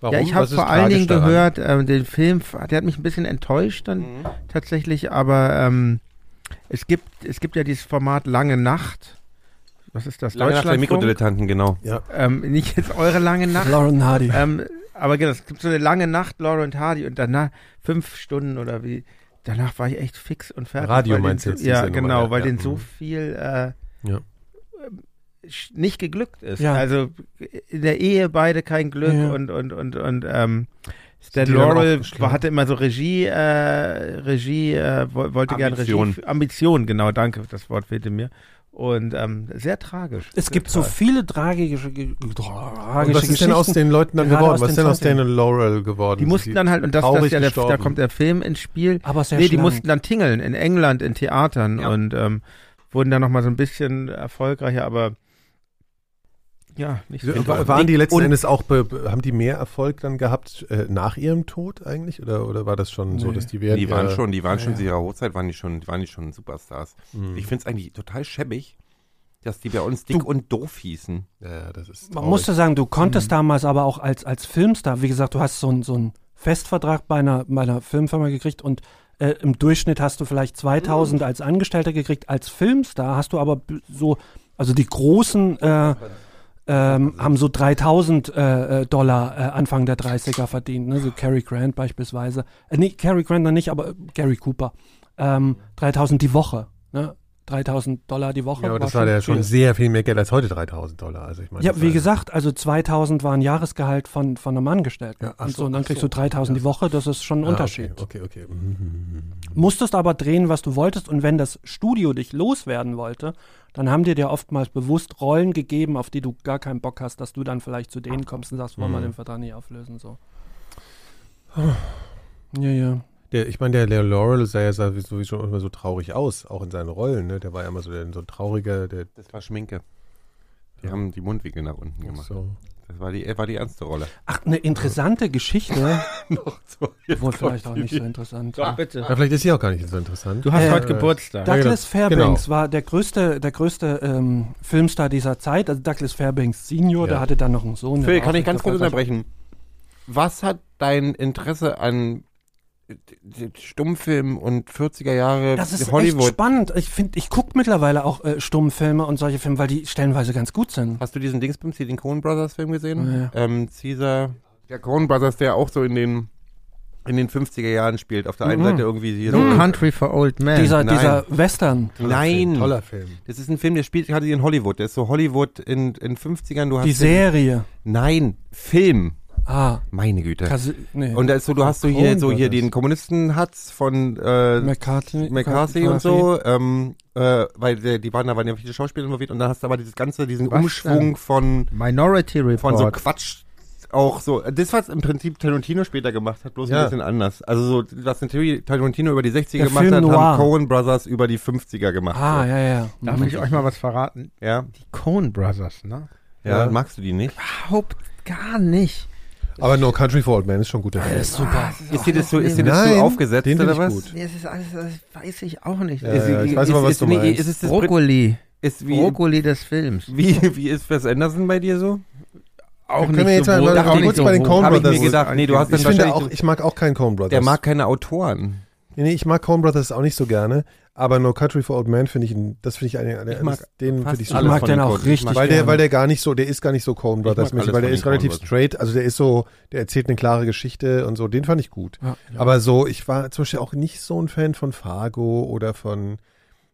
Speaker 3: Warum?
Speaker 4: Ja, ich habe vor allen Dingen
Speaker 3: daran?
Speaker 4: gehört, ähm, den Film, der hat mich ein bisschen enttäuscht dann tatsächlich, aber ähm, es gibt es gibt ja dieses Format Lange Nacht. Was ist das?
Speaker 5: Lange nach der? Mikrodilettanten, genau.
Speaker 4: Ähm, nicht jetzt eure lange Nacht.
Speaker 6: Lauren Hardy.
Speaker 4: ähm, aber genau, es gibt so eine lange Nacht, Laura und Hardy, und danach fünf Stunden oder wie. Danach war ich echt fix und fertig.
Speaker 3: Radio meinst du
Speaker 4: den,
Speaker 3: jetzt,
Speaker 4: so- Ja, genau,
Speaker 3: ja,
Speaker 4: weil
Speaker 3: ja,
Speaker 4: denen so
Speaker 3: mhm.
Speaker 4: viel äh,
Speaker 3: Ja.
Speaker 4: Nicht geglückt ist.
Speaker 6: Ja.
Speaker 4: Also in der Ehe beide kein Glück
Speaker 6: Ja.
Speaker 4: und und und und ähm, Stan
Speaker 3: die
Speaker 4: Laurel hatte immer so Regie, äh, Regie, äh, wo- wollte gerne
Speaker 5: Ambition.
Speaker 4: Regie. Ambition, genau, danke, das Wort fehlte mir. Und ähm, sehr tragisch.
Speaker 6: es
Speaker 4: sehr
Speaker 6: gibt so
Speaker 4: tragisch.
Speaker 6: viele tragische, ge-
Speaker 3: Und
Speaker 6: tragische
Speaker 3: was ist denn aus
Speaker 6: Geschichten.
Speaker 3: den Leuten dann geworden? Was ist
Speaker 6: den
Speaker 3: denn aus
Speaker 6: 20ern?
Speaker 3: denen Laurel geworden?
Speaker 4: Die mussten dann halt, und das, das ja der, da kommt der Film ins Spiel.
Speaker 6: Aber sehr
Speaker 4: nee, die
Speaker 6: schlank.
Speaker 4: mussten dann tingeln in England in Theatern
Speaker 5: Ja.
Speaker 4: und ähm, wurden dann nochmal so ein bisschen erfolgreicher, aber ja, nicht so.
Speaker 3: Wa- Waren die letzten
Speaker 5: Und-
Speaker 3: Endes auch, be, be, haben die mehr Erfolg dann gehabt äh, nach ihrem Tod eigentlich? Oder, oder war das schon so,
Speaker 6: Nee.
Speaker 3: dass die während
Speaker 5: Die waren
Speaker 3: ihrer-
Speaker 5: schon, die waren schon
Speaker 6: Ja,
Speaker 5: zu ihrer Hochzeit, waren die schon, waren die schon Superstars.
Speaker 3: Hm.
Speaker 5: Ich finde es eigentlich total schäbig, dass die bei uns dick
Speaker 6: Du-
Speaker 5: und doof hießen.
Speaker 3: Ja, das ist
Speaker 6: Man musste sagen, du konntest
Speaker 4: Mhm.
Speaker 6: damals aber auch als, als Filmstar, wie gesagt, du hast so einen so einen Festvertrag bei einer, bei einer Filmfirma gekriegt und äh, im Durchschnitt hast du vielleicht 2000 als Angestellter gekriegt. Als Filmstar hast du aber so, also die großen äh, ähm, haben so 3000 äh, äh, Dollar äh, Anfang der 30er verdient, ne? so Cary Grant beispielsweise. Äh, nee, Cary Grant noch nicht, aber äh, Gary Cooper. Ähm, 3000 die Woche, ne? 3000 Dollar die Woche.
Speaker 3: Ja, aber das war ja schon
Speaker 6: viel.
Speaker 3: sehr viel mehr Geld als heute 3000 Dollar. Also ich meine,
Speaker 6: Ja, wie gesagt, also 2000 war ein Jahresgehalt von, von einem Angestellten.
Speaker 3: Ja,
Speaker 6: und
Speaker 3: so,
Speaker 6: so, und dann kriegst
Speaker 3: so.
Speaker 6: du 3000 die. Woche, das ist schon ein
Speaker 3: Ah,
Speaker 6: Unterschied.
Speaker 3: Okay, okay. okay. Mhm.
Speaker 6: Musstest aber drehen, was du wolltest und wenn das Studio dich loswerden wollte, dann haben dir oftmals bewusst Rollen gegeben, auf die du gar keinen Bock hast, dass du dann vielleicht zu denen kommst und sagst, wollen wir
Speaker 3: Mhm.
Speaker 6: den Vertrag nicht auflösen, so. Ja, ja.
Speaker 3: Der, ich meine, der Leo Laurel sah ja sowieso schon immer so traurig aus, auch in seinen Rollen. Ne? Der war ja immer so, der, so ein trauriger, der
Speaker 5: Das war Schminke. Die haben die Mundwinkel nach unten gemacht.
Speaker 3: so.
Speaker 5: Das war die, war die ernste Rolle.
Speaker 6: Ach, eine interessante Geschichte,
Speaker 5: Noch zwei.
Speaker 6: wohl vielleicht auch nicht so interessant.
Speaker 4: Doch, bitte.
Speaker 3: Ja, vielleicht ist sie auch gar nicht so interessant.
Speaker 4: Du hast
Speaker 6: Äh,
Speaker 4: heute Geburtstag.
Speaker 6: Douglas
Speaker 3: genau.
Speaker 6: Fairbanks war der größte, der größte ähm, Filmstar dieser Zeit, also Douglas Fairbanks Senior,
Speaker 3: Ja.
Speaker 6: der hatte dann noch einen Sohn.
Speaker 5: Phil, kann ich ganz kurz unterbrechen? Was hat dein Interesse an Stummfilm und 40er Jahre
Speaker 6: Das ist echt
Speaker 5: Hollywood?
Speaker 6: spannend. Ich finde, ich gucke mittlerweile auch äh, Stummfilme und solche Filme, weil die stellenweise ganz gut sind.
Speaker 5: Hast du diesen Dingsbums hier, den Coen Brothers Film gesehen?
Speaker 6: Ja.
Speaker 5: Ähm, Caesar, der Coen Brothers, der auch so in den in den 50er Jahren spielt. Auf der einen
Speaker 6: Mhm.
Speaker 5: Seite irgendwie hier
Speaker 4: No
Speaker 5: so.
Speaker 4: Country for Old Men.
Speaker 6: Dieser,
Speaker 5: nein.
Speaker 6: dieser Western,
Speaker 5: Nein,
Speaker 3: Toller Film.
Speaker 5: das ist ein Film, der spielt gerade in Hollywood. Der ist so Hollywood in, in 50ern. Du hast
Speaker 6: die
Speaker 5: den-
Speaker 6: Serie.
Speaker 5: Nein, Film.
Speaker 6: Ah,
Speaker 5: Meine Güte.
Speaker 6: Kasi nee.
Speaker 5: Und da ist so, du hast so hier so hier den Kommunisten-Hatz von äh,
Speaker 6: McCarthy,
Speaker 5: McCarthy und so, ähm, äh, weil der, die waren da waren ja viele Schauspieler involviert und dann hast du aber dieses ganze, diesen
Speaker 4: Was
Speaker 5: Umschwung
Speaker 4: denn?
Speaker 5: von
Speaker 4: Minority Report.
Speaker 5: von so Quatsch auch so. Das, was im Prinzip Tarantino später gemacht hat, bloß
Speaker 3: Ja.
Speaker 5: ein bisschen anders. Also so, was Tarantino über die 60er
Speaker 6: Der
Speaker 5: gemacht
Speaker 6: Film
Speaker 5: hat,
Speaker 6: Noir.
Speaker 5: haben Coen Brothers über die 50er gemacht.
Speaker 6: Ah, ja, ja.
Speaker 4: Darf ich euch mal was verraten?
Speaker 5: Ja,
Speaker 4: Die Coen Brothers, ne?
Speaker 5: ja,
Speaker 3: Ja.
Speaker 5: magst du die nicht?
Speaker 4: Überhaupt gar nicht.
Speaker 3: Aber No Country for Old Men ist schon ein guter Film.
Speaker 6: ist super.
Speaker 5: Ist dir das so, ist dir das
Speaker 3: Nein,
Speaker 5: so aufgesetzt
Speaker 3: den
Speaker 5: oder was?
Speaker 3: gut.
Speaker 4: Nee, es ist alles, das weiß ich auch nicht.
Speaker 3: Ja,
Speaker 5: Ist-
Speaker 3: ja, ich weiß
Speaker 5: ist-
Speaker 3: aber, was
Speaker 5: ist-
Speaker 3: du
Speaker 5: nee,
Speaker 3: meinst.
Speaker 5: Ist es das
Speaker 4: Brokkoli.
Speaker 5: ist wie,
Speaker 4: Brokkoli des Films.
Speaker 5: wie, wie ist Wes Anderson bei dir so?
Speaker 4: Auch
Speaker 3: Können wir jetzt mal-
Speaker 4: hoch.
Speaker 3: mal
Speaker 4: Auch
Speaker 3: kurz
Speaker 4: nicht
Speaker 3: bei den. Coen
Speaker 5: Hab ich
Speaker 3: Brothers.
Speaker 5: mir gedacht, nee, du hast
Speaker 3: Ich finde auch, ich mag auch keinen Coen Brothers.
Speaker 5: der mag keine Autoren.
Speaker 3: Nee, nee, ich mag Coen Brothers auch nicht so gerne, aber No Country for Old Men finde ich, das finde ich einen,
Speaker 5: Ich mag
Speaker 3: den finde ich
Speaker 6: Ich
Speaker 3: super.
Speaker 6: mag
Speaker 5: von
Speaker 6: den auch.
Speaker 5: Ich
Speaker 6: richtig
Speaker 5: mag-
Speaker 3: Weil der, weil der gar nicht so, der ist gar nicht so Coen Brothers mäßig, weil der ist relativ straight, also der ist so, der erzählt eine klare Geschichte und so, den fand ich gut.
Speaker 6: Ja, ja.
Speaker 3: Aber so, ich war zum Beispiel auch nicht so ein Fan von Fargo oder von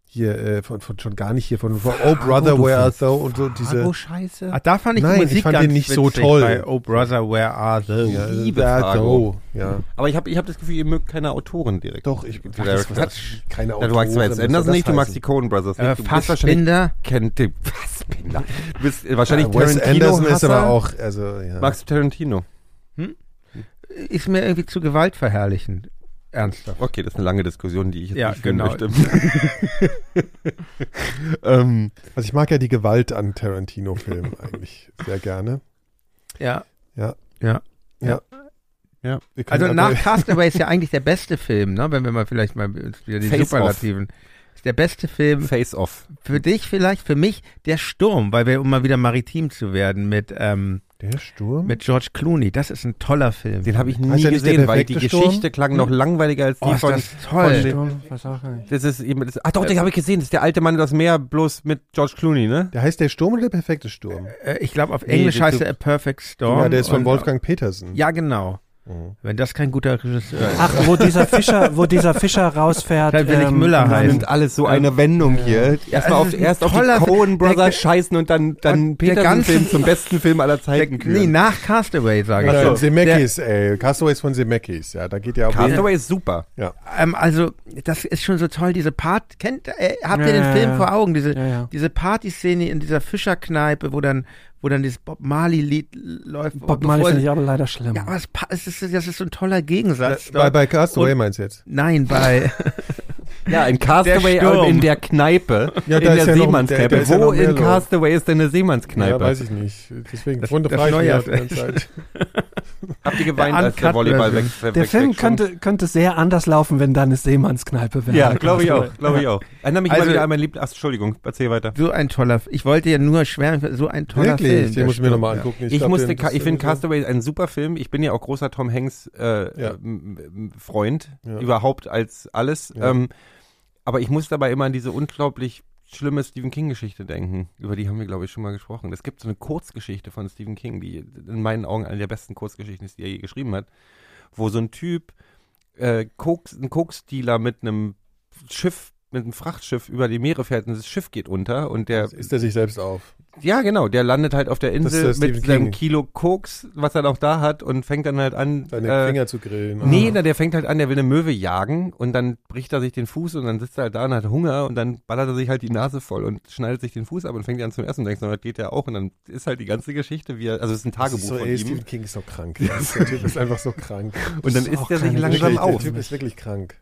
Speaker 3: hier, äh, von, von schon gar nicht hier von, von Oh Brother, Where Art Thou und so diese.
Speaker 5: Fargo scheiße.
Speaker 4: Ah, da fand ich
Speaker 3: Nein,
Speaker 4: die
Speaker 3: ich
Speaker 4: Musik
Speaker 3: fand
Speaker 4: ganz
Speaker 3: den nicht so toll.
Speaker 4: Bei Oh Brother, Where Are Thou?
Speaker 3: Ja,
Speaker 5: liebe
Speaker 3: Art
Speaker 5: Fargo.
Speaker 3: Ja.
Speaker 5: Aber ich habe ich hab das Gefühl, ihr mögt keine Autoren direkt.
Speaker 3: Doch, ich
Speaker 5: Ach, das
Speaker 3: Quatsch. Keine
Speaker 5: Ja, du magst zwar jetzt
Speaker 3: Autoren,
Speaker 5: Anderson nicht, du
Speaker 3: das
Speaker 5: magst die Coen Brothers
Speaker 4: Äh,
Speaker 5: nicht. Du bist wahrscheinlich
Speaker 4: Fassbinder.
Speaker 5: kennt den Fassbinder. Du bist äh, wahrscheinlich?
Speaker 3: Ja, Wes
Speaker 5: Tarantino
Speaker 3: Anderson ist aber auch, also, ja.
Speaker 5: Magst du Tarantino?
Speaker 4: Ist mir irgendwie zu gewaltverherrlichend. Ernsthaft.
Speaker 5: Okay, das ist eine lange Diskussion, die ich jetzt
Speaker 4: Ja,
Speaker 5: nicht
Speaker 4: genau.
Speaker 5: möchte. ähm,
Speaker 3: Also ich mag ja die Gewalt an Tarantino-Filmen eigentlich sehr gerne.
Speaker 4: Ja.
Speaker 3: Ja.
Speaker 4: Ja.
Speaker 5: Ja.
Speaker 3: Können
Speaker 4: Also nach Castaway ist ja eigentlich der beste Film, ne? wenn wir mal vielleicht mal wieder die
Speaker 5: Face
Speaker 4: Superlativen. Ist der beste Film
Speaker 5: Face Off.
Speaker 4: für dich vielleicht, für mich der Sturm, weil wir, um mal wieder maritim zu werden, mit, ähm,
Speaker 3: Der Sturm?
Speaker 4: mit George Clooney. Das ist ein toller Film.
Speaker 5: Den habe ich nie
Speaker 3: der
Speaker 5: gesehen, weil die? Geschichte klang noch langweiliger als die
Speaker 4: oh, ist
Speaker 5: von,
Speaker 4: das
Speaker 5: von
Speaker 4: toll.
Speaker 6: Sturm.
Speaker 5: Das ist eben, das, ach doch, den habe ich gesehen. Das ist der alte Mann das Meer, bloß mit George Clooney, ne?
Speaker 3: der heißt der Sturm oder der perfekte Sturm?
Speaker 4: Äh, ich glaube, auf
Speaker 5: Nee,
Speaker 4: Englisch heißt er A Perfect Storm.
Speaker 3: ja, der ist von
Speaker 4: und-
Speaker 3: Wolfgang Petersen.
Speaker 4: Ja, genau.
Speaker 3: Mhm.
Speaker 4: Wenn das kein guter Regisseur ist.
Speaker 6: Ach, wo dieser Fischer, wo dieser Fischer rausfährt.
Speaker 4: Dann will ich Müller
Speaker 6: und dann-
Speaker 4: heißen.
Speaker 5: Nimmt alles so eine Wendung hier. Erstmal
Speaker 4: es
Speaker 5: auf,
Speaker 4: ist ein
Speaker 5: erst auf die. Coen
Speaker 4: Der-
Speaker 5: Brothers scheißen und dann, dann Petersen-Film zum besten Film aller
Speaker 4: Der,
Speaker 5: Zeiten
Speaker 4: nee,
Speaker 5: küren.
Speaker 4: nach Castaway, sage ich.
Speaker 3: Nein,
Speaker 4: so.
Speaker 3: Zemeckis, ey. Castaway ist von Zemeckis, ja. Da geht ja auch
Speaker 5: Castaway ist super.
Speaker 4: Ähm, also, das ist schon so toll, diese Part, kennt, äh, habt ihr
Speaker 6: Ja,
Speaker 4: den
Speaker 6: ja,
Speaker 4: Film
Speaker 6: ja.
Speaker 4: vor Augen? Diese,
Speaker 6: Ja, ja.
Speaker 4: diese Partyszene in dieser Fischerkneipe, wo dann, wo dann dieses Bob Marley-Lied läuft.
Speaker 6: Bob Marley finde ich aber leider schlimm.
Speaker 4: Ja, aber es, es ist, das ist so ein toller Gegensatz.
Speaker 3: Bei, bei Castaway meinst du jetzt?
Speaker 4: Nein, bei,
Speaker 5: Ja, in Castaway
Speaker 4: Der
Speaker 5: in der Kneipe.
Speaker 3: Ja,
Speaker 5: in der
Speaker 3: ist ja
Speaker 5: Seemannskneipe.
Speaker 3: ist ja
Speaker 5: Wo in. Castaway ist denn eine Seemannskneipe?
Speaker 3: Ja, weiß ich nicht. Deswegen
Speaker 4: Das-
Speaker 3: Runde frei ich Zeit.
Speaker 5: Habt ihr geweint,
Speaker 4: Der
Speaker 5: als der Volleyball weg, weg
Speaker 6: Der Film könnte, könnte sehr anders laufen, wenn da eine Seemannskneipe wäre.
Speaker 5: Ja, glaube ich auch, glaube ich auch. Erinnere mich
Speaker 4: Also-
Speaker 5: mal wieder an mein Liebling. Ach, Entschuldigung, erzähl weiter.
Speaker 4: so ein toller, ich wollte ja nur schwärmen, so ein toller
Speaker 3: Wirklich?
Speaker 4: Film.
Speaker 3: Den
Speaker 4: der
Speaker 3: muss ich mir nochmal
Speaker 4: ja.
Speaker 3: angucken.
Speaker 5: Ich, musste,
Speaker 3: den-
Speaker 5: ich
Speaker 3: das
Speaker 5: finde Castaway ein super Film. Ich bin ja auch großer Tom Hanks äh,
Speaker 3: Ja.
Speaker 5: Freund,
Speaker 3: Ja.
Speaker 5: überhaupt als alles.
Speaker 3: Ja.
Speaker 5: Ähm, aber ich muss dabei immer an diese unglaublich schlimme Stephen King-Geschichte denken. Über die haben wir, glaube ich, schon mal gesprochen. Es gibt so eine Kurzgeschichte von Stephen King, die in meinen Augen eine der besten Kurzgeschichten ist, die er je geschrieben hat, wo so ein Typ, äh, Koks, ein Koksdealer mit einem Schiff, mit einem Frachtschiff über die Meere fährt und das Schiff geht unter und der
Speaker 3: Ist er sich selbst auf?
Speaker 5: Ja, genau. Der landet halt auf der Insel
Speaker 3: der
Speaker 5: mit seinem. Kilo Koks, was er noch da hat, und fängt dann halt an.
Speaker 3: Seine
Speaker 5: äh,
Speaker 3: Finger zu grillen.
Speaker 5: Nee,
Speaker 3: Ah.
Speaker 5: na, der fängt halt an, der will eine Möwe jagen und dann bricht er sich den Fuß und dann sitzt er halt da und hat Hunger und dann ballert er sich halt die Nase voll und schneidet sich den Fuß ab und fängt an zum Essen und denkt, so, das geht ja auch und dann ist halt die ganze Geschichte, wie er, also es ist ein
Speaker 3: Das
Speaker 5: Tagebuch
Speaker 3: ist so,
Speaker 5: von
Speaker 3: ey,
Speaker 5: ihm
Speaker 3: Stephen King ist so krank. der Typ ist einfach so krank.
Speaker 5: und dann
Speaker 6: ist
Speaker 5: ist er sich langsam auf.
Speaker 3: Der Typ ist wirklich krank.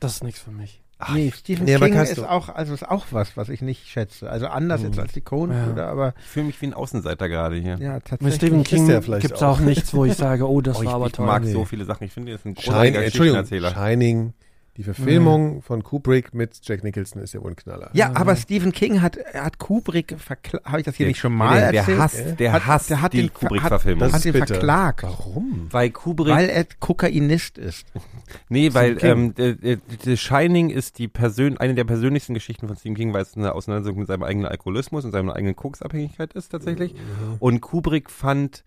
Speaker 6: Das ist nichts für mich.
Speaker 4: Nee, Stephen
Speaker 3: Nee,
Speaker 4: King ist auch, also ist auch was, was ich nicht schätze. Also anders
Speaker 3: Hm.
Speaker 4: jetzt als die Coen,
Speaker 6: Ja.
Speaker 4: oder, aber
Speaker 5: Ich fühle mich wie ein Außenseiter gerade hier.
Speaker 4: ja,
Speaker 6: Mit
Speaker 4: tatsächlich.
Speaker 6: Stephen
Speaker 3: ist
Speaker 6: King gibt es
Speaker 3: auch.
Speaker 6: nichts, wo ich sage, oh, das
Speaker 5: Oh, ich,
Speaker 6: war aber
Speaker 5: ich
Speaker 6: toll.
Speaker 5: mag
Speaker 3: Nee.
Speaker 5: so viele Sachen. Ich finde, er ist ein
Speaker 3: Shine,
Speaker 5: großartiger
Speaker 3: Entschuldigung. Shining, die Verfilmung von Kubrick mit Jack Nicholson ist ja wohl ein Knaller.
Speaker 4: Ja, aber Stephen King hat, hat Kubrick verklagt. Habe ich das hier
Speaker 5: Der-
Speaker 4: nicht schon mal
Speaker 5: der, der
Speaker 4: erzählt?
Speaker 5: hasst, der
Speaker 4: Hat-
Speaker 5: hasst
Speaker 4: der hat
Speaker 5: die
Speaker 4: den-
Speaker 5: Kubrick-Verfilmung.
Speaker 3: Das
Speaker 4: hat
Speaker 3: ist
Speaker 4: ihn
Speaker 3: bitter.
Speaker 4: verklagt.
Speaker 3: Warum?
Speaker 5: Weil Kubrick
Speaker 4: Weil er Kokainist ist.
Speaker 5: Nee, weil ähm, der, der, The Shining ist die Persön eine der persönlichsten Geschichten von Stephen King, weil es eine Auseinandersetzung mit seinem eigenen Alkoholismus und seiner eigenen Koksabhängigkeit ist tatsächlich. Und Kubrick fand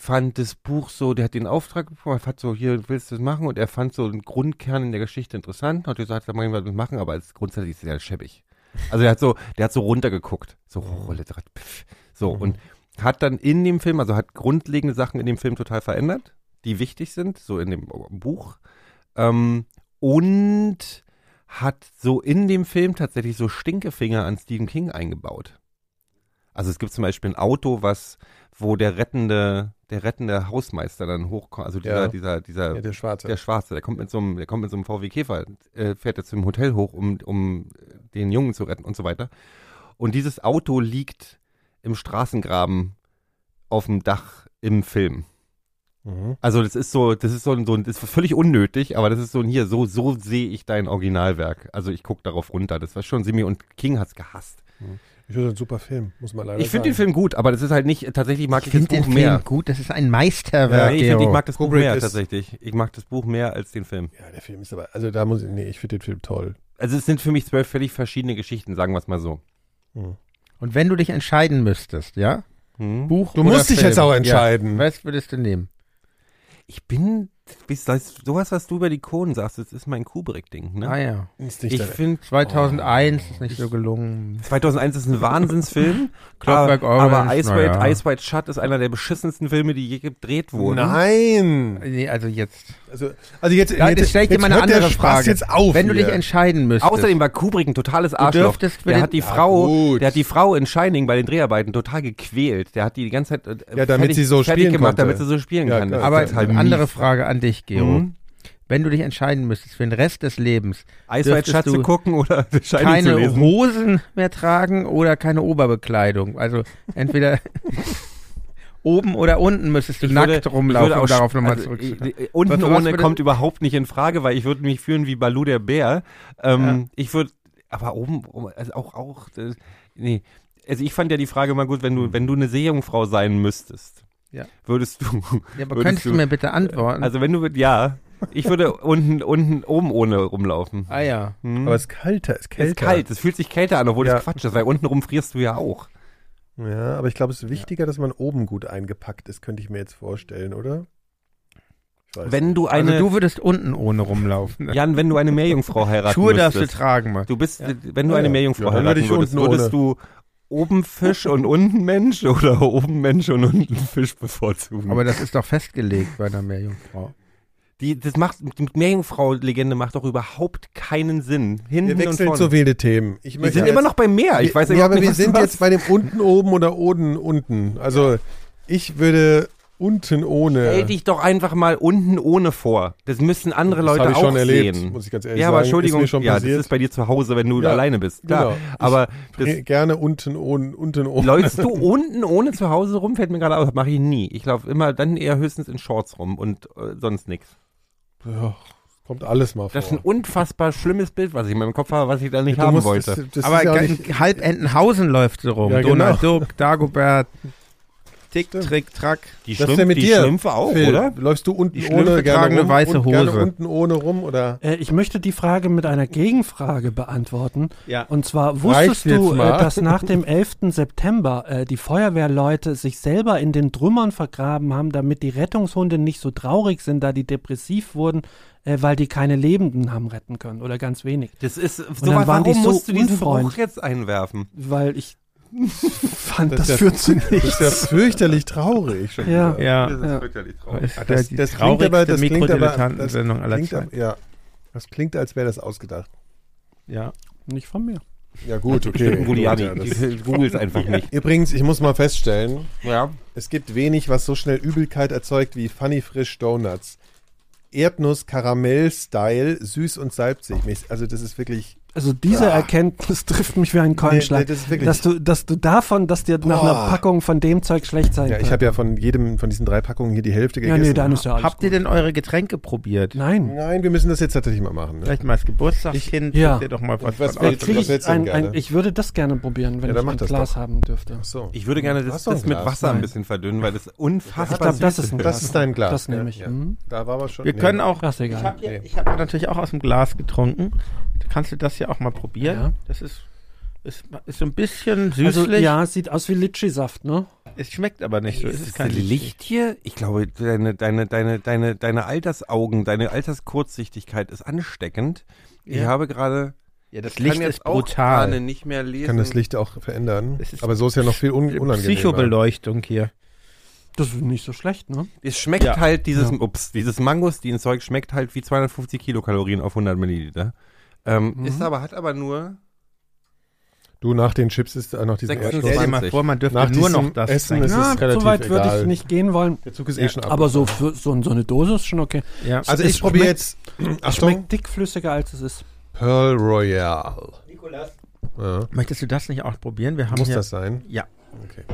Speaker 5: fand das Buch so, der hat den Auftrag bekommen, er hat so, hier willst du das machen? Und er fand so einen Grundkern in der Geschichte interessant, hat gesagt, da wollen wir das machen, aber als grundsätzlich ist der schäbig. Also der hat so, der hat so runtergeguckt, so Rolliteratur, pff, so und hat dann in dem Film, also hat grundlegende Sachen in dem Film total verändert, die wichtig sind, so in dem Buch. Ähm, und hat so in dem Film tatsächlich so Stinkefinger an Stephen King eingebaut. Also es gibt zum Beispiel ein Auto, was, wo der rettende, der rettende Hausmeister dann hochkommt, also dieser,
Speaker 3: Ja.
Speaker 5: dieser, dieser,
Speaker 3: Ja, der Schwarze.
Speaker 5: der Schwarze, der kommt mit so einem, der kommt mit so einem VW Käfer, äh, fährt jetzt im Hotel hoch, um, um den Jungen zu retten und so weiter. Und dieses Auto liegt im Straßengraben auf dem Dach im Film.
Speaker 3: Mhm.
Speaker 5: Also das ist so, das ist so, ein- so ein- das ist völlig unnötig, aber das ist so ein hier, so, so sehe ich dein Originalwerk. Also ich gucke darauf runter. Das war schon Simi und King hat's gehasst.
Speaker 3: Ich finde, ein super Film, muss man leider
Speaker 5: Ich finde den. Film gut, aber das ist halt nicht, tatsächlich mag ich,
Speaker 4: Ich finde
Speaker 5: das
Speaker 4: den
Speaker 5: Buch
Speaker 4: Film
Speaker 5: mehr.
Speaker 4: gut, das ist ein Meisterwerk.
Speaker 5: Nee, ich, find, ich mag das Buch
Speaker 3: Kubrick
Speaker 5: mehr
Speaker 3: ist-
Speaker 5: tatsächlich. Ich mag das Buch mehr als den Film.
Speaker 3: Ja, der Film ist aber, also da muss ich, nee, ich finde den Film toll.
Speaker 5: Also es sind für mich zwölf völlig verschiedene Geschichten, sagen wir es mal so.
Speaker 3: Mhm.
Speaker 4: Und wenn du dich entscheiden müsstest, ja?
Speaker 5: Hm?
Speaker 4: Buch
Speaker 3: Du
Speaker 4: oder
Speaker 3: musst dich
Speaker 4: Film?
Speaker 3: jetzt auch entscheiden.
Speaker 4: Ja. Was würdest du nehmen?
Speaker 5: Ich bin, bis das, sowas, was du über die Kohlen sagst, das ist mein Kubrick-Ding. Ne?
Speaker 4: Ah ja.
Speaker 3: Ist nicht
Speaker 5: ich finde,
Speaker 4: 2001 ist nicht so gelungen.
Speaker 5: 2001 ist ein Wahnsinnsfilm,
Speaker 4: Clockwork
Speaker 5: aber, aber
Speaker 4: Orange,
Speaker 5: Ice, White,
Speaker 4: naja.
Speaker 5: Ice White Shut ist einer der beschissensten Filme, die je gedreht wurden.
Speaker 3: Nein!
Speaker 4: Nee, also jetzt.
Speaker 3: Also, also jetzt,
Speaker 4: Ja,
Speaker 3: jetzt,
Speaker 4: jetzt stell ich dir mal eine andere Frage.
Speaker 3: jetzt auf
Speaker 4: Wenn du
Speaker 3: hier.
Speaker 4: dich entscheiden müsstest.
Speaker 5: Außerdem war Kubrick ein totales Arschloch. der
Speaker 4: den-
Speaker 5: hat die Frau,
Speaker 3: gut.
Speaker 5: der hat die Frau in Shining bei den Dreharbeiten total gequält. Der hat die die ganze Zeit äh,
Speaker 3: Ja, damit
Speaker 5: fertig,
Speaker 3: sie so
Speaker 5: fertig
Speaker 3: spielen
Speaker 5: gemacht,
Speaker 3: konnte.
Speaker 5: damit sie so spielen
Speaker 3: Ja,
Speaker 5: kann.
Speaker 3: klar.
Speaker 4: aber
Speaker 5: Das ist halt
Speaker 4: andere
Speaker 5: mies.
Speaker 4: Frage an dich, Gero.
Speaker 5: Mhm.
Speaker 4: Wenn du dich entscheiden müsstest für den Rest des Lebens,
Speaker 5: zu gucken oder Shining zu
Speaker 4: keine
Speaker 5: lesen.
Speaker 4: Hosen mehr tragen oder keine Oberbekleidung. Also entweder oben oder unten müsstest du
Speaker 5: Ich
Speaker 4: nackt
Speaker 5: würde-
Speaker 4: rumlaufen, um
Speaker 5: auch
Speaker 4: darauf nochmal
Speaker 5: also,
Speaker 4: zurückzukommen.
Speaker 5: äh, äh, Unten
Speaker 4: Was-
Speaker 5: ohne kommt überhaupt nicht in Frage, weil ich würde mich fühlen wie Balu der Bär. Ähm, Ich würde, aber oben, oben- also auch, auch, äh, nee. Also ich fand ja die Frage mal gut, wenn du, wenn du eine Seejungfrau sein müsstest,
Speaker 4: Ja.
Speaker 5: würdest du,
Speaker 4: Ja, aber könntest du mir bitte antworten?
Speaker 5: also wenn du, ja, ich würde unten, unten, oben ohne rumlaufen.
Speaker 4: ah ja.
Speaker 5: Hm?
Speaker 3: Aber es ist kalter, es ist
Speaker 5: es
Speaker 3: kälter.
Speaker 5: ist kalt, es fühlt sich kälter an, obwohl
Speaker 3: Ja.
Speaker 5: das Quatsch ist, weil unten rum frierst du ja auch.
Speaker 3: Ja, aber ich glaube, es ist wichtiger, dass man oben gut eingepackt ist, könnte ich mir jetzt vorstellen, oder? Ich weiß
Speaker 5: Wenn du
Speaker 4: Also
Speaker 5: eine,
Speaker 4: du würdest unten ohne rumlaufen.
Speaker 5: Jan, wenn du eine Meerjungfrau heiraten
Speaker 4: Schuhe darfst du
Speaker 5: müsstest,
Speaker 4: tragen, mal.
Speaker 5: Du bist, wenn du
Speaker 3: Ja,
Speaker 5: eine
Speaker 3: ja.
Speaker 5: Meerjungfrau
Speaker 3: Ja,
Speaker 5: heiraten würdest,
Speaker 3: unten
Speaker 5: würdest du oben Fisch und unten Mensch oder oben Mensch und unten Fisch bevorzugen?
Speaker 4: Aber das ist doch festgelegt bei einer Meerjungfrau.
Speaker 5: Die, das macht, die Meerjungfrau-Legende macht doch überhaupt keinen Sinn. Hinten
Speaker 3: Wir
Speaker 5: und
Speaker 3: wechseln
Speaker 5: vorne.
Speaker 3: so wilde Themen. Ich
Speaker 5: wir sind
Speaker 3: jetzt-
Speaker 5: immer noch beim Meer. Ich weiß
Speaker 3: ja,
Speaker 5: überhaupt
Speaker 3: aber
Speaker 5: nicht,
Speaker 3: wir sind jetzt bei dem unten oben oder oben unten. Also ich würde unten ohne.
Speaker 5: Stell dich doch einfach mal unten ohne vor. Das müssen andere
Speaker 3: Das
Speaker 5: Leute
Speaker 3: ich
Speaker 5: auch
Speaker 3: schon erlebt,
Speaker 5: sehen.
Speaker 3: muss ich ganz ehrlich
Speaker 5: ja,
Speaker 3: sagen.
Speaker 5: aber
Speaker 3: Ist
Speaker 5: Entschuldigung,
Speaker 3: schon
Speaker 5: ja, das ist bei dir zu Hause, wenn du
Speaker 3: Ja,
Speaker 5: alleine bist. Klar.
Speaker 3: genau.
Speaker 5: Aber das,
Speaker 3: Ge- gerne unten ohne unten ohne.
Speaker 5: läufst du unten ohne zu Hause rum, fällt mir gerade auf, mache ich nie. Ich laufe immer dann eher höchstens in Shorts rum und äh, sonst nichts.
Speaker 3: Ja, kommt alles mal vor.
Speaker 5: Das ist ein unfassbar schlimmes Bild, was ich in meinem Kopf habe, was ich da nicht
Speaker 3: Du
Speaker 5: haben
Speaker 3: musst-
Speaker 5: wollte.
Speaker 3: Das, das
Speaker 4: Aber
Speaker 3: ja
Speaker 4: halb Entenhausen läuft so rum.
Speaker 3: Ja, genau.
Speaker 4: Donald Duck, Dagobert, Tick,
Speaker 3: Stimmt.
Speaker 4: Trick, Track.
Speaker 5: die
Speaker 3: denn mit
Speaker 5: die
Speaker 3: dir,
Speaker 5: Schlümpfe auch,
Speaker 3: Phil,
Speaker 5: oder?
Speaker 3: Läufst du unten
Speaker 4: Die
Speaker 3: ohne gerne rum,
Speaker 4: weiße
Speaker 3: und gerne
Speaker 4: Hose.
Speaker 3: unten ohne rum oder?
Speaker 6: Äh, ich möchte die Frage mit einer Gegenfrage beantworten.
Speaker 4: Ja.
Speaker 6: Und zwar wusstest du, äh, dass nach dem 11. September äh, die Feuerwehrleute sich selber in den Trümmern vergraben haben, damit die Rettungshunde nicht so traurig sind, da die depressiv wurden, äh, weil die keine Lebenden haben retten können oder ganz wenig.
Speaker 5: Das ist so,
Speaker 6: dann waren die
Speaker 5: warum
Speaker 6: so
Speaker 5: musst du diesen. Spruch jetzt einwerfen?
Speaker 6: Weil ich fand,
Speaker 3: Das
Speaker 6: das, führt zu
Speaker 3: Das
Speaker 6: nichts.
Speaker 3: ist ja fürchterlich traurig. Schon
Speaker 6: Ja.
Speaker 3: wieder.
Speaker 4: Ja.
Speaker 5: Das ist
Speaker 6: Ja.
Speaker 5: fürchterlich traurig.
Speaker 4: Das
Speaker 3: Ah,
Speaker 4: ja
Speaker 3: Das, das klingt aber, das klingt aber, das
Speaker 4: Mikrodilettanten-Sendung aller
Speaker 3: klingt, ja, das klingt, als wäre das ausgedacht.
Speaker 4: Ja.
Speaker 6: Nicht von mir.
Speaker 3: Ja gut, okay. Das-
Speaker 5: Die googelt einfach nicht.
Speaker 3: Übrigens, ich muss mal feststellen,
Speaker 5: Ja.
Speaker 3: es gibt wenig, was so schnell Übelkeit erzeugt wie Funny Frisch Donuts. Erdnuss-Karamell-Style, süß und salzig. Also das ist wirklich,
Speaker 6: Also diese Erkenntnis trifft mich wie ein Keulenschlag.
Speaker 3: Nee, das ist wirklich-
Speaker 6: dass, du, dass du davon, dass dir nach einer
Speaker 3: Boah.
Speaker 6: Packung von dem Zeug schlecht sein
Speaker 3: ja, ich habe ja von jedem, von diesen drei Packungen hier die Hälfte
Speaker 6: ja,
Speaker 3: gegessen.
Speaker 6: nee, dann ist ja alles
Speaker 4: Habt ihr
Speaker 6: gut.
Speaker 4: denn eure Getränke probiert?
Speaker 6: Nein.
Speaker 3: Nein, wir müssen das jetzt tatsächlich mal machen. Ne?
Speaker 4: Vielleicht mal als Geburtstagskind,
Speaker 6: Ich- ja.
Speaker 4: ihr doch mal was,
Speaker 3: Was was
Speaker 6: ich, ein, ein, ich würde das gerne probieren, wenn
Speaker 3: Ja,
Speaker 6: ich ein
Speaker 3: das
Speaker 6: Glas
Speaker 3: doch.
Speaker 6: haben dürfte.
Speaker 3: Ach so.
Speaker 5: Ich würde gerne das, das
Speaker 3: ein
Speaker 5: mit. Wasser ein
Speaker 6: Nein.
Speaker 5: bisschen verdünnen, weil das unfassbar
Speaker 6: Ich glaube, das ist ein
Speaker 3: Das
Speaker 6: Glas.
Speaker 3: ist dein Glas.
Speaker 6: Das nehme
Speaker 3: ja,
Speaker 6: ich.
Speaker 3: Ja.
Speaker 6: Mhm.
Speaker 3: Da war aber schon.
Speaker 4: Wir
Speaker 3: nee.
Speaker 4: können auch.
Speaker 6: Das.
Speaker 4: Ich habe ja,
Speaker 3: Nee.
Speaker 4: ich hab ja natürlich auch aus dem Glas getrunken. Kannst du das ja auch mal probieren.
Speaker 6: Ja.
Speaker 4: Das ist Ist, ist so ein bisschen süßlich.
Speaker 6: Also ja, es sieht aus wie Litschi-Saft, ne?
Speaker 4: Es schmeckt aber nicht so. Es
Speaker 5: Ist
Speaker 4: ist
Speaker 5: es
Speaker 4: kein
Speaker 5: Licht hier? Ich glaube, deine, deine, deine, deine, deine Altersaugen, deine Alterskurzsichtigkeit ist ansteckend. Ich
Speaker 4: Ja.
Speaker 5: habe gerade.
Speaker 4: Ja, das
Speaker 5: ich
Speaker 4: Licht
Speaker 5: kann jetzt
Speaker 4: ist
Speaker 5: auch
Speaker 4: brutal.
Speaker 5: nicht mehr lesen.
Speaker 3: Kann das Licht auch verändern. Aber so ist ja noch viel un unangenehmer.
Speaker 4: Psychobeleuchtung hier.
Speaker 6: Das ist nicht so schlecht, ne?
Speaker 5: Es schmeckt
Speaker 4: Ja.
Speaker 5: halt dieses,
Speaker 6: Ja.
Speaker 5: ups, dieses Mangostin-Zeug schmeckt halt wie 250 Kilokalorien auf 100 Milliliter. Ähm,
Speaker 6: Mhm.
Speaker 5: Ist aber, hat aber nur,
Speaker 3: Du, nach den Chips ist äh, noch diese
Speaker 5: 26.
Speaker 4: Stell dir mal
Speaker 5: 20.
Speaker 4: vor, man dürfte
Speaker 3: Nach
Speaker 4: nur noch
Speaker 3: diesem
Speaker 4: das
Speaker 3: Essen ist
Speaker 6: Ja,
Speaker 3: es relativ
Speaker 6: so weit würde ich nicht gehen wollen.
Speaker 3: Der Zug ist
Speaker 4: Ja,
Speaker 3: eh schon ab.
Speaker 6: Aber so für so, so eine Dose ist schon okay.
Speaker 4: Ja.
Speaker 3: Also
Speaker 6: es
Speaker 3: ich probiere jetzt,
Speaker 6: Es
Speaker 3: Achtung,
Speaker 6: schmeckt dickflüssiger, als es ist.
Speaker 3: Pearl Royale. Ja.
Speaker 4: Möchtest du das nicht auch probieren? Wir haben
Speaker 3: Muss
Speaker 4: hier,
Speaker 3: das sein?
Speaker 4: Ja.
Speaker 3: Okay.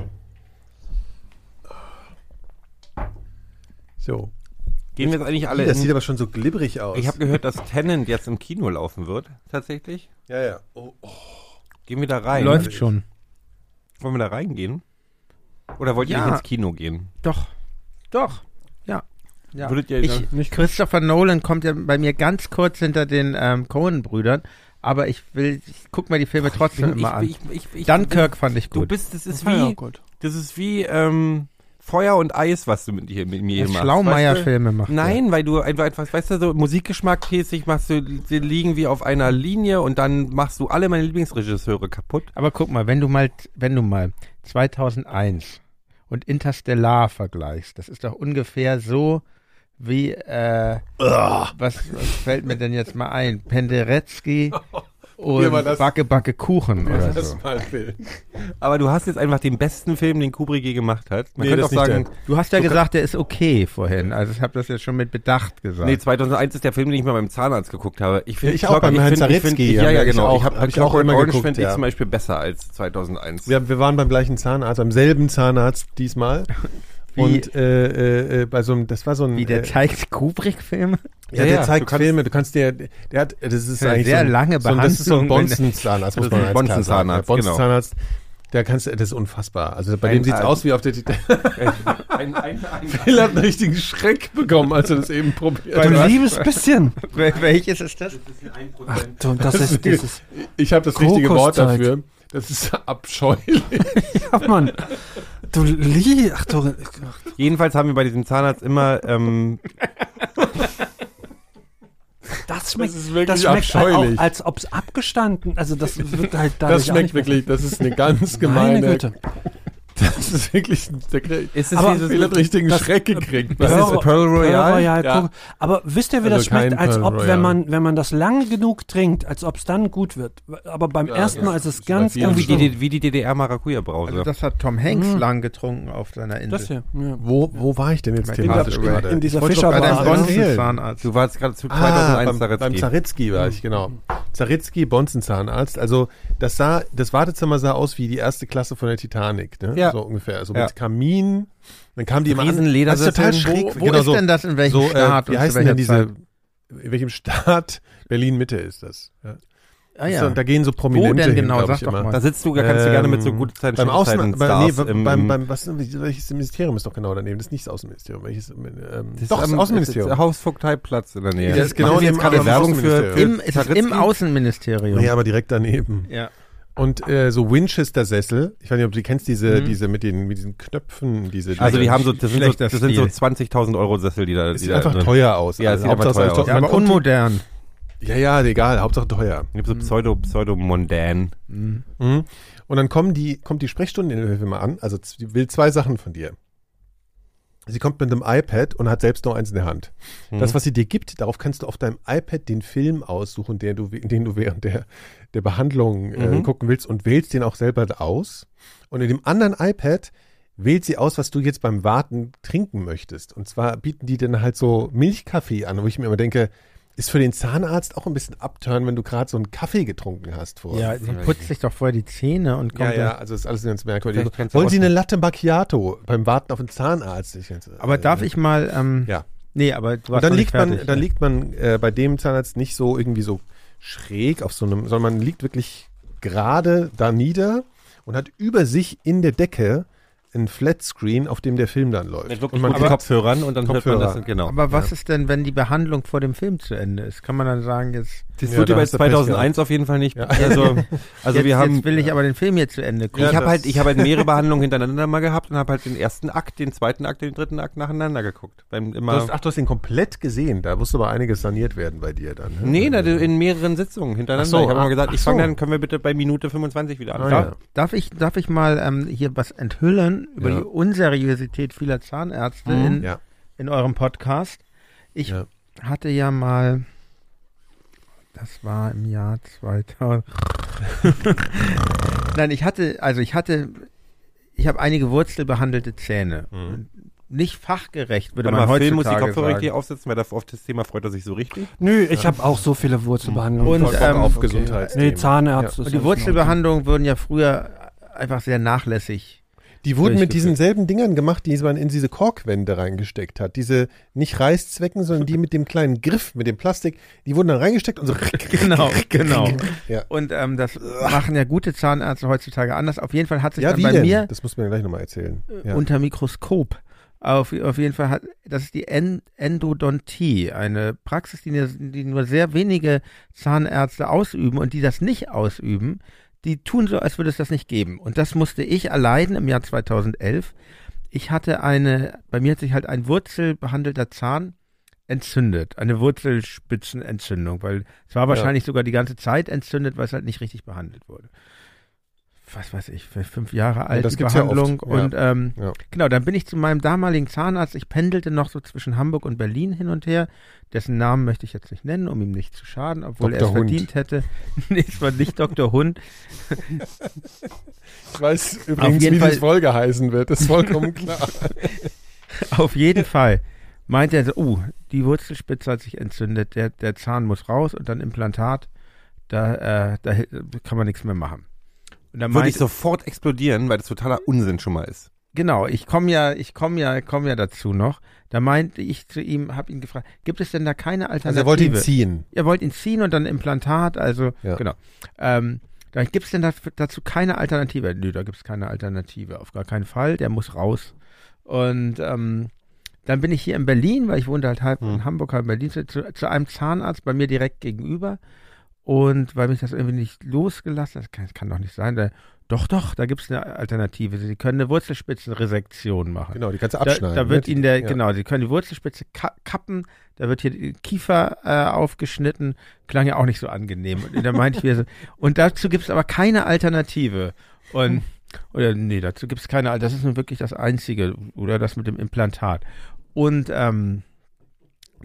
Speaker 3: So.
Speaker 5: Gehen wir jetzt eigentlich alle
Speaker 3: das sieht
Speaker 5: in,
Speaker 3: aber schon so glibberig aus.
Speaker 5: Ich habe gehört, dass Tenant jetzt im Kino laufen wird, tatsächlich.
Speaker 3: ja, ja. Oh, oh.
Speaker 5: Gehen wir da rein?
Speaker 4: Läuft schon.
Speaker 5: Wollen wir da reingehen? Oder wollt ihr
Speaker 4: Ja.
Speaker 5: nicht ins Kino gehen?
Speaker 4: Doch. Doch. Ja. ja.
Speaker 5: Würdet ihr
Speaker 4: ich,
Speaker 6: Nicht-
Speaker 4: Christopher Nolan kommt ja bei mir ganz kurz hinter den ähm, Cohen-Brüdern, aber ich will, ich guck mir die Filme trotzdem immer an.
Speaker 5: ich, ich, ich,
Speaker 4: Dunkirk fand ich
Speaker 5: Du
Speaker 4: gut.
Speaker 5: bist, das ist wie, das ist wie ähm, Feuer und Eis, was du mit, hier, mit mir hier
Speaker 4: Der
Speaker 5: machst.
Speaker 4: Schlaumeier-Filme macht.
Speaker 5: weißt du? Nein, weil du einfach, etwas, weißt du, so musikgeschmackmäßig machst du, die liegen wie auf einer Linie und dann machst du alle meine Lieblingsregisseure kaputt.
Speaker 4: Aber guck mal, wenn du mal, wenn du mal 2001 und Interstellar vergleichst, das ist doch ungefähr so wie, äh, was, was fällt mir denn jetzt mal ein? Penderecki und
Speaker 3: mal das.
Speaker 4: Backe Backe Kuchen oder
Speaker 3: Das
Speaker 4: so.
Speaker 5: Aber du hast jetzt einfach den besten Film, den Kubrick je gemacht hat. Man
Speaker 3: Nee,
Speaker 5: könnte auch sagen,
Speaker 3: der.
Speaker 4: Du hast ja gesagt, der ist okay vorhin. Also ich habe das jetzt schon mit Bedacht gesagt.
Speaker 5: nee, 2001 ist der Film, den ich mal beim Zahnarzt geguckt habe. Ich finde,
Speaker 3: Ja, ich auch, beim Herrn Zaretzky,
Speaker 5: Ja,
Speaker 3: ja,
Speaker 5: ja,
Speaker 3: ich
Speaker 5: genau.
Speaker 3: auch.
Speaker 5: ich habe
Speaker 3: Hab ich auch immer
Speaker 5: Orange
Speaker 3: geguckt,
Speaker 5: finde ich
Speaker 3: ja.
Speaker 5: zum Beispiel besser als 2001.
Speaker 3: Wir, wir waren beim gleichen Zahnarzt, beim selben Zahnarzt diesmal.
Speaker 4: Wie-
Speaker 3: und äh, äh, äh, bei so einem, das war so ein.
Speaker 4: Wie der
Speaker 3: äh,
Speaker 4: zeigt Kubrick-Filme?
Speaker 3: Ja,
Speaker 5: Ja,
Speaker 3: der
Speaker 5: ja,
Speaker 3: zeigt
Speaker 5: du kannst-
Speaker 3: Filme, du kannst dir, der hat, das ist
Speaker 4: Eine
Speaker 3: eigentlich
Speaker 4: sehr
Speaker 3: so ein,
Speaker 4: lange
Speaker 3: so ein, das ist so ein Bonzen-Zahnarzt, muss
Speaker 5: Das
Speaker 3: man
Speaker 5: ein
Speaker 3: sagen.
Speaker 5: Bonzen-Zahnarzt,
Speaker 3: Der Bonzen-Zahnarzt, der kannst du, das ist unfassbar. Also bei
Speaker 5: Ein-
Speaker 3: dem sieht's
Speaker 5: ein-
Speaker 3: aus wie auf der Titanic.
Speaker 5: ein, ein, ein,
Speaker 3: Phil hat einen richtigen Schreck bekommen, als er das eben probiert hat.
Speaker 4: was?
Speaker 6: liebes bisschen.
Speaker 4: Wel- Welches ist das?
Speaker 6: Ach, du, das ist, das ist,
Speaker 3: Ich habe das richtige Wort dafür. Das ist abscheulich.
Speaker 6: ja, Mann. Du liebst, ach du,
Speaker 5: Jedenfalls haben wir bei diesem Zahnarzt immer, ähm,
Speaker 6: das schmeckt,
Speaker 3: ist wirklich
Speaker 6: das schmeckt
Speaker 3: abscheulich.
Speaker 6: Auch, als ob es abgestanden, also das wird halt
Speaker 3: Das
Speaker 6: dadurch auch
Speaker 3: schmeckt wirklich, das ist eine ganz
Speaker 6: Meine
Speaker 3: gemeine.
Speaker 6: Güte.
Speaker 3: Das ist wirklich, der Phil
Speaker 5: ist es
Speaker 6: Aber
Speaker 5: dieses,
Speaker 3: hat einen richtigen
Speaker 6: das-
Speaker 3: Schreck gekriegt.
Speaker 5: Was ist
Speaker 6: Pearl-
Speaker 5: Pearl Royale?
Speaker 6: Ja. Aber wisst ihr, wie
Speaker 3: Also
Speaker 6: das schmeckt? Als
Speaker 3: Pearl
Speaker 6: ob, wenn man, wenn man das lange genug trinkt, als ob es dann gut wird. Aber beim
Speaker 3: Ja,
Speaker 6: ersten
Speaker 3: ja.
Speaker 6: Mal ist es
Speaker 3: Das
Speaker 6: ganz, ganz
Speaker 5: wie,
Speaker 3: viel
Speaker 5: die, wie die DDR-Maracuja-Brause.
Speaker 4: Also das hat Tom Hanks
Speaker 6: Mhm.
Speaker 4: lang getrunken auf seiner Insel.
Speaker 6: Das hier, ja.
Speaker 3: Wo, wo war ich denn jetzt thematisch gerade?
Speaker 6: In dieser Fischerbar.
Speaker 3: ein
Speaker 5: du warst gerade zu
Speaker 3: Ah,
Speaker 5: 2001
Speaker 3: beim, beim
Speaker 5: Zaretzky.
Speaker 3: Zaretzky war ich, genau. Zaretzky, Bonzenzahnarzt. Also das sah, das Wartezimmer sah aus wie die erste Klasse von der Titanic, ne?
Speaker 5: Ja.
Speaker 3: So ungefähr. So
Speaker 5: Ja.
Speaker 3: mit Kamin. Dann kamen die immer an. Das ist total schräg.
Speaker 4: Wo, wo
Speaker 3: genau
Speaker 4: ist
Speaker 3: so,
Speaker 4: denn das in welchem
Speaker 3: so,
Speaker 4: Staat?
Speaker 3: äh, wie
Speaker 4: und zu
Speaker 3: heißt denn denn diese,
Speaker 4: Zeit?
Speaker 3: in welchem Staat? Berlin Mitte ist das. Ja.
Speaker 4: Ah,
Speaker 3: So,
Speaker 4: ja.
Speaker 3: und da gehen so Prominente
Speaker 4: denn
Speaker 3: hin,
Speaker 4: genau?
Speaker 3: glaub
Speaker 4: Sag
Speaker 3: ich
Speaker 4: doch
Speaker 3: immer.
Speaker 4: mal.
Speaker 5: Da sitzt du, da kannst du gerne mit so
Speaker 3: Ähm,
Speaker 5: gute Zeiten,
Speaker 3: beim Außen, bei, nee, beim,
Speaker 5: im,
Speaker 3: beim, was, welches Ministerium ist doch genau daneben? Das ist nicht das Außenministerium. Welches, ähm,
Speaker 5: das
Speaker 3: doch, das
Speaker 5: am-
Speaker 3: Außenministerium.
Speaker 5: ist Hausvogteiplatz in der Nähe.
Speaker 3: Das ist genau
Speaker 5: jetzt gerade Werbung für, für
Speaker 4: Im, es ist im? Außenministerium.
Speaker 3: Ja, aber direkt daneben.
Speaker 4: Ja.
Speaker 3: Und äh, so Winchester-Sessel, ich weiß nicht, ob du die kennst, diese,
Speaker 4: Mhm.
Speaker 3: diese mit den mit diesen Knöpfen, diese.
Speaker 5: Also die
Speaker 3: diese-
Speaker 5: haben so, das sind so, das sind so
Speaker 4: Stil.
Speaker 5: 20.000 Euro Sessel, die da, die
Speaker 3: sieht
Speaker 5: da
Speaker 3: einfach
Speaker 5: drin-
Speaker 3: teuer aus.
Speaker 5: Ja, sieht
Speaker 3: Hauptsache
Speaker 5: teuer aus.
Speaker 4: ja, aber unmodern.
Speaker 3: Ja, ja, egal, Hauptsache teuer.
Speaker 5: So pseudo, pseudo-mondän.
Speaker 4: Mhm.
Speaker 3: Mhm. Und dann kommen die, kommt die Sprechstundenhilfe mal an, also will zwei Sachen von dir. Sie kommt mit einem iPad und hat selbst noch eins in der Hand.
Speaker 5: Mhm.
Speaker 3: Das, was sie dir gibt, darauf kannst du auf deinem iPad den Film aussuchen, den du, den du während der, der Behandlung äh,
Speaker 5: Mhm.
Speaker 3: gucken willst und wählst den auch selber aus. Und in dem anderen iPad wählt sie aus, was du jetzt beim Warten trinken möchtest. Und zwar bieten die dann halt so Milchkaffee an, wo ich mir immer denke, ist für den Zahnarzt auch ein bisschen abturn, wenn du gerade so einen Kaffee getrunken hast vorher.
Speaker 4: Ja, sie putzt sich doch vorher die Zähne und
Speaker 3: Ja,
Speaker 4: kommt
Speaker 3: ja,
Speaker 4: dann.
Speaker 3: also das ist alles ganz merkwürdig. Wollen Sie eine Latte Macchiato beim Warten auf den Zahnarzt? Ich,
Speaker 4: Aber darf ich mal, ähm,
Speaker 3: Ja.
Speaker 4: nee, aber du
Speaker 3: Und
Speaker 4: warst
Speaker 3: dann
Speaker 4: noch
Speaker 3: liegt
Speaker 4: nicht
Speaker 3: man,
Speaker 4: fertig.
Speaker 3: dann liegt man äh, bei dem Zahnarzt nicht so irgendwie so schräg auf so einem, sondern man liegt wirklich gerade da nieder und hat über sich in der Decke ein Flatscreen, auf dem der Film dann läuft.
Speaker 5: Mit
Speaker 3: und
Speaker 5: wirklich
Speaker 3: man
Speaker 5: guten
Speaker 3: kriegt-
Speaker 5: Kopfhörern und dann hört man
Speaker 3: Kopfhörer.
Speaker 5: das, genau.
Speaker 4: aber was ist denn, wenn die Behandlung vor dem Film zu Ende ist? Kann man dann sagen, jetzt
Speaker 5: Das
Speaker 3: Ja,
Speaker 5: wird über
Speaker 3: hast du Pech
Speaker 5: 2001 auf jeden Fall nicht.
Speaker 3: Ja.
Speaker 5: Also, also
Speaker 4: jetzt,
Speaker 5: wir haben.
Speaker 4: jetzt will ich aber den Film jetzt zu Ende gucken.
Speaker 5: ich
Speaker 3: Ja,
Speaker 5: habe halt, ich habe halt mehrere Behandlungen hintereinander mal gehabt und habe halt den ersten Akt, den zweiten Akt, den dritten Akt nacheinander geguckt. Beim
Speaker 3: Du
Speaker 5: immer.
Speaker 3: hast, ach, du hast ihn komplett gesehen. Da musste aber einiges saniert werden bei dir dann. ne?
Speaker 5: Nee, na, in mehreren Sitzungen hintereinander.
Speaker 3: Ach so,
Speaker 5: ich habe mal gesagt, ich fange
Speaker 3: so.
Speaker 5: dann, können wir bitte bei Minute 25 wieder
Speaker 3: Ah,
Speaker 5: anfangen.
Speaker 3: ja.
Speaker 4: Darf, darf, ich, darf ich mal ähm, hier was enthüllen über die Unseriosität vieler Zahnärzte
Speaker 6: Mhm.
Speaker 4: in, in eurem Podcast? Ich hatte ja mal, das war im Jahr 2000. Nein, ich hatte, also ich hatte, ich habe einige wurzelbehandelte Zähne.
Speaker 3: Mhm.
Speaker 4: Nicht fachgerecht, würde
Speaker 5: Warte
Speaker 4: man
Speaker 5: mal, Phil muss die
Speaker 4: heutzutage
Speaker 5: Kopfhörer richtig aufsetzen, weil da auf das Thema freut er sich so richtig.
Speaker 6: Nö, ich habe auch so viele Wurzelbehandlungen.
Speaker 4: Und,
Speaker 3: Bock
Speaker 4: ähm,
Speaker 3: auf
Speaker 6: okay.
Speaker 3: Gesundheitsthemen.
Speaker 6: Nee, Zahnärzte.
Speaker 4: Und
Speaker 6: ist
Speaker 4: die Wurzelbehandlungen wurden ja früher einfach sehr nachlässig.
Speaker 3: Die wurden mit diesen selben Dingern gemacht, die man in diese Korkwände reingesteckt hat. Diese nicht Reißzwecken, sondern die mit dem kleinen Griff, mit dem Plastik, die wurden dann reingesteckt und so.
Speaker 4: Genau, genau.
Speaker 3: Ja.
Speaker 4: Und ähm, das machen ja gute Zahnärzte heutzutage anders. Auf jeden Fall hat sich
Speaker 3: Ja,
Speaker 4: dann bei
Speaker 3: denn?
Speaker 4: mir
Speaker 3: Das muss man ja gleich nochmal erzählen. Ja.
Speaker 4: unter Mikroskop auf, auf jeden Fall hat, das ist die En Endodontie, eine Praxis, die, die nur sehr wenige Zahnärzte ausüben und die das nicht ausüben, die tun so, als würde es das nicht geben. Und das musste ich erleiden im Jahr 2011. Ich hatte eine, bei mir hat sich halt ein wurzelbehandelter Zahn entzündet, eine Wurzelspitzenentzündung, weil es war wahrscheinlich sogar die ganze Zeit entzündet, weil es halt nicht richtig behandelt wurde. Was weiß ich, fünf Jahre alt
Speaker 3: das
Speaker 4: die
Speaker 3: ja
Speaker 4: Behandlung
Speaker 3: ja.
Speaker 4: und ähm,
Speaker 3: Ja.
Speaker 4: genau, dann bin ich zu meinem damaligen Zahnarzt. Ich pendelte noch so zwischen Hamburg und Berlin hin und her. Dessen Namen möchte ich jetzt nicht nennen, um ihm nicht zu schaden, obwohl er
Speaker 3: Dr.
Speaker 4: es
Speaker 3: Hund.
Speaker 4: verdient hätte. nee, es war nicht Dr. Hund.
Speaker 3: Ich weiß übrigens, wie
Speaker 4: Fall-
Speaker 3: die Folge heißen wird. Das ist vollkommen klar.
Speaker 4: Auf jeden Fall meinte er so, uh, die Wurzelspitze hat sich entzündet, der, der Zahn muss raus und dann Implantat, da, äh, da kann man nichts mehr machen.
Speaker 5: Würde ich sofort explodieren, weil das totaler Unsinn schon mal ist.
Speaker 4: genau, ich komme ja, ich komme ja, komme ja dazu noch. Da meinte ich zu ihm, habe ihn gefragt, gibt es denn da keine Alternative?
Speaker 3: Also er wollte ihn ziehen.
Speaker 4: Ihr wollt ihn ziehen und dann Implantat, also
Speaker 3: Ja.
Speaker 4: genau. Ähm, da gibt es denn da, dazu keine Alternative? Nö, da gibt es keine Alternative, auf gar keinen Fall. Der muss raus. Und ähm, dann bin ich hier in Berlin, weil ich wohnte halt halb
Speaker 3: Hm.
Speaker 4: in Hamburg, halb in Berlin, zu, zu einem Zahnarzt bei mir direkt gegenüber. Und weil mich das irgendwie nicht losgelassen hat, das kann, kann doch nicht sein. Da, doch, doch, da gibt es eine Alternative. Sie können eine Wurzelspitzenresektion machen.
Speaker 3: Genau, die kannst du
Speaker 4: Da,
Speaker 3: abschneiden.
Speaker 4: da wird
Speaker 3: ne?
Speaker 4: Ihnen der,
Speaker 3: Ja.
Speaker 4: genau, Sie können die Wurzelspitze ka kappen, da wird hier die Kiefer äh, aufgeschnitten, klang ja auch nicht so angenehm. Und da meinte ich mir so, und dazu gibt es aber keine Alternative. Und, oder nee, dazu gibt es keine Alternative, das ist nun wirklich das Einzige, oder das mit dem Implantat. Und ähm,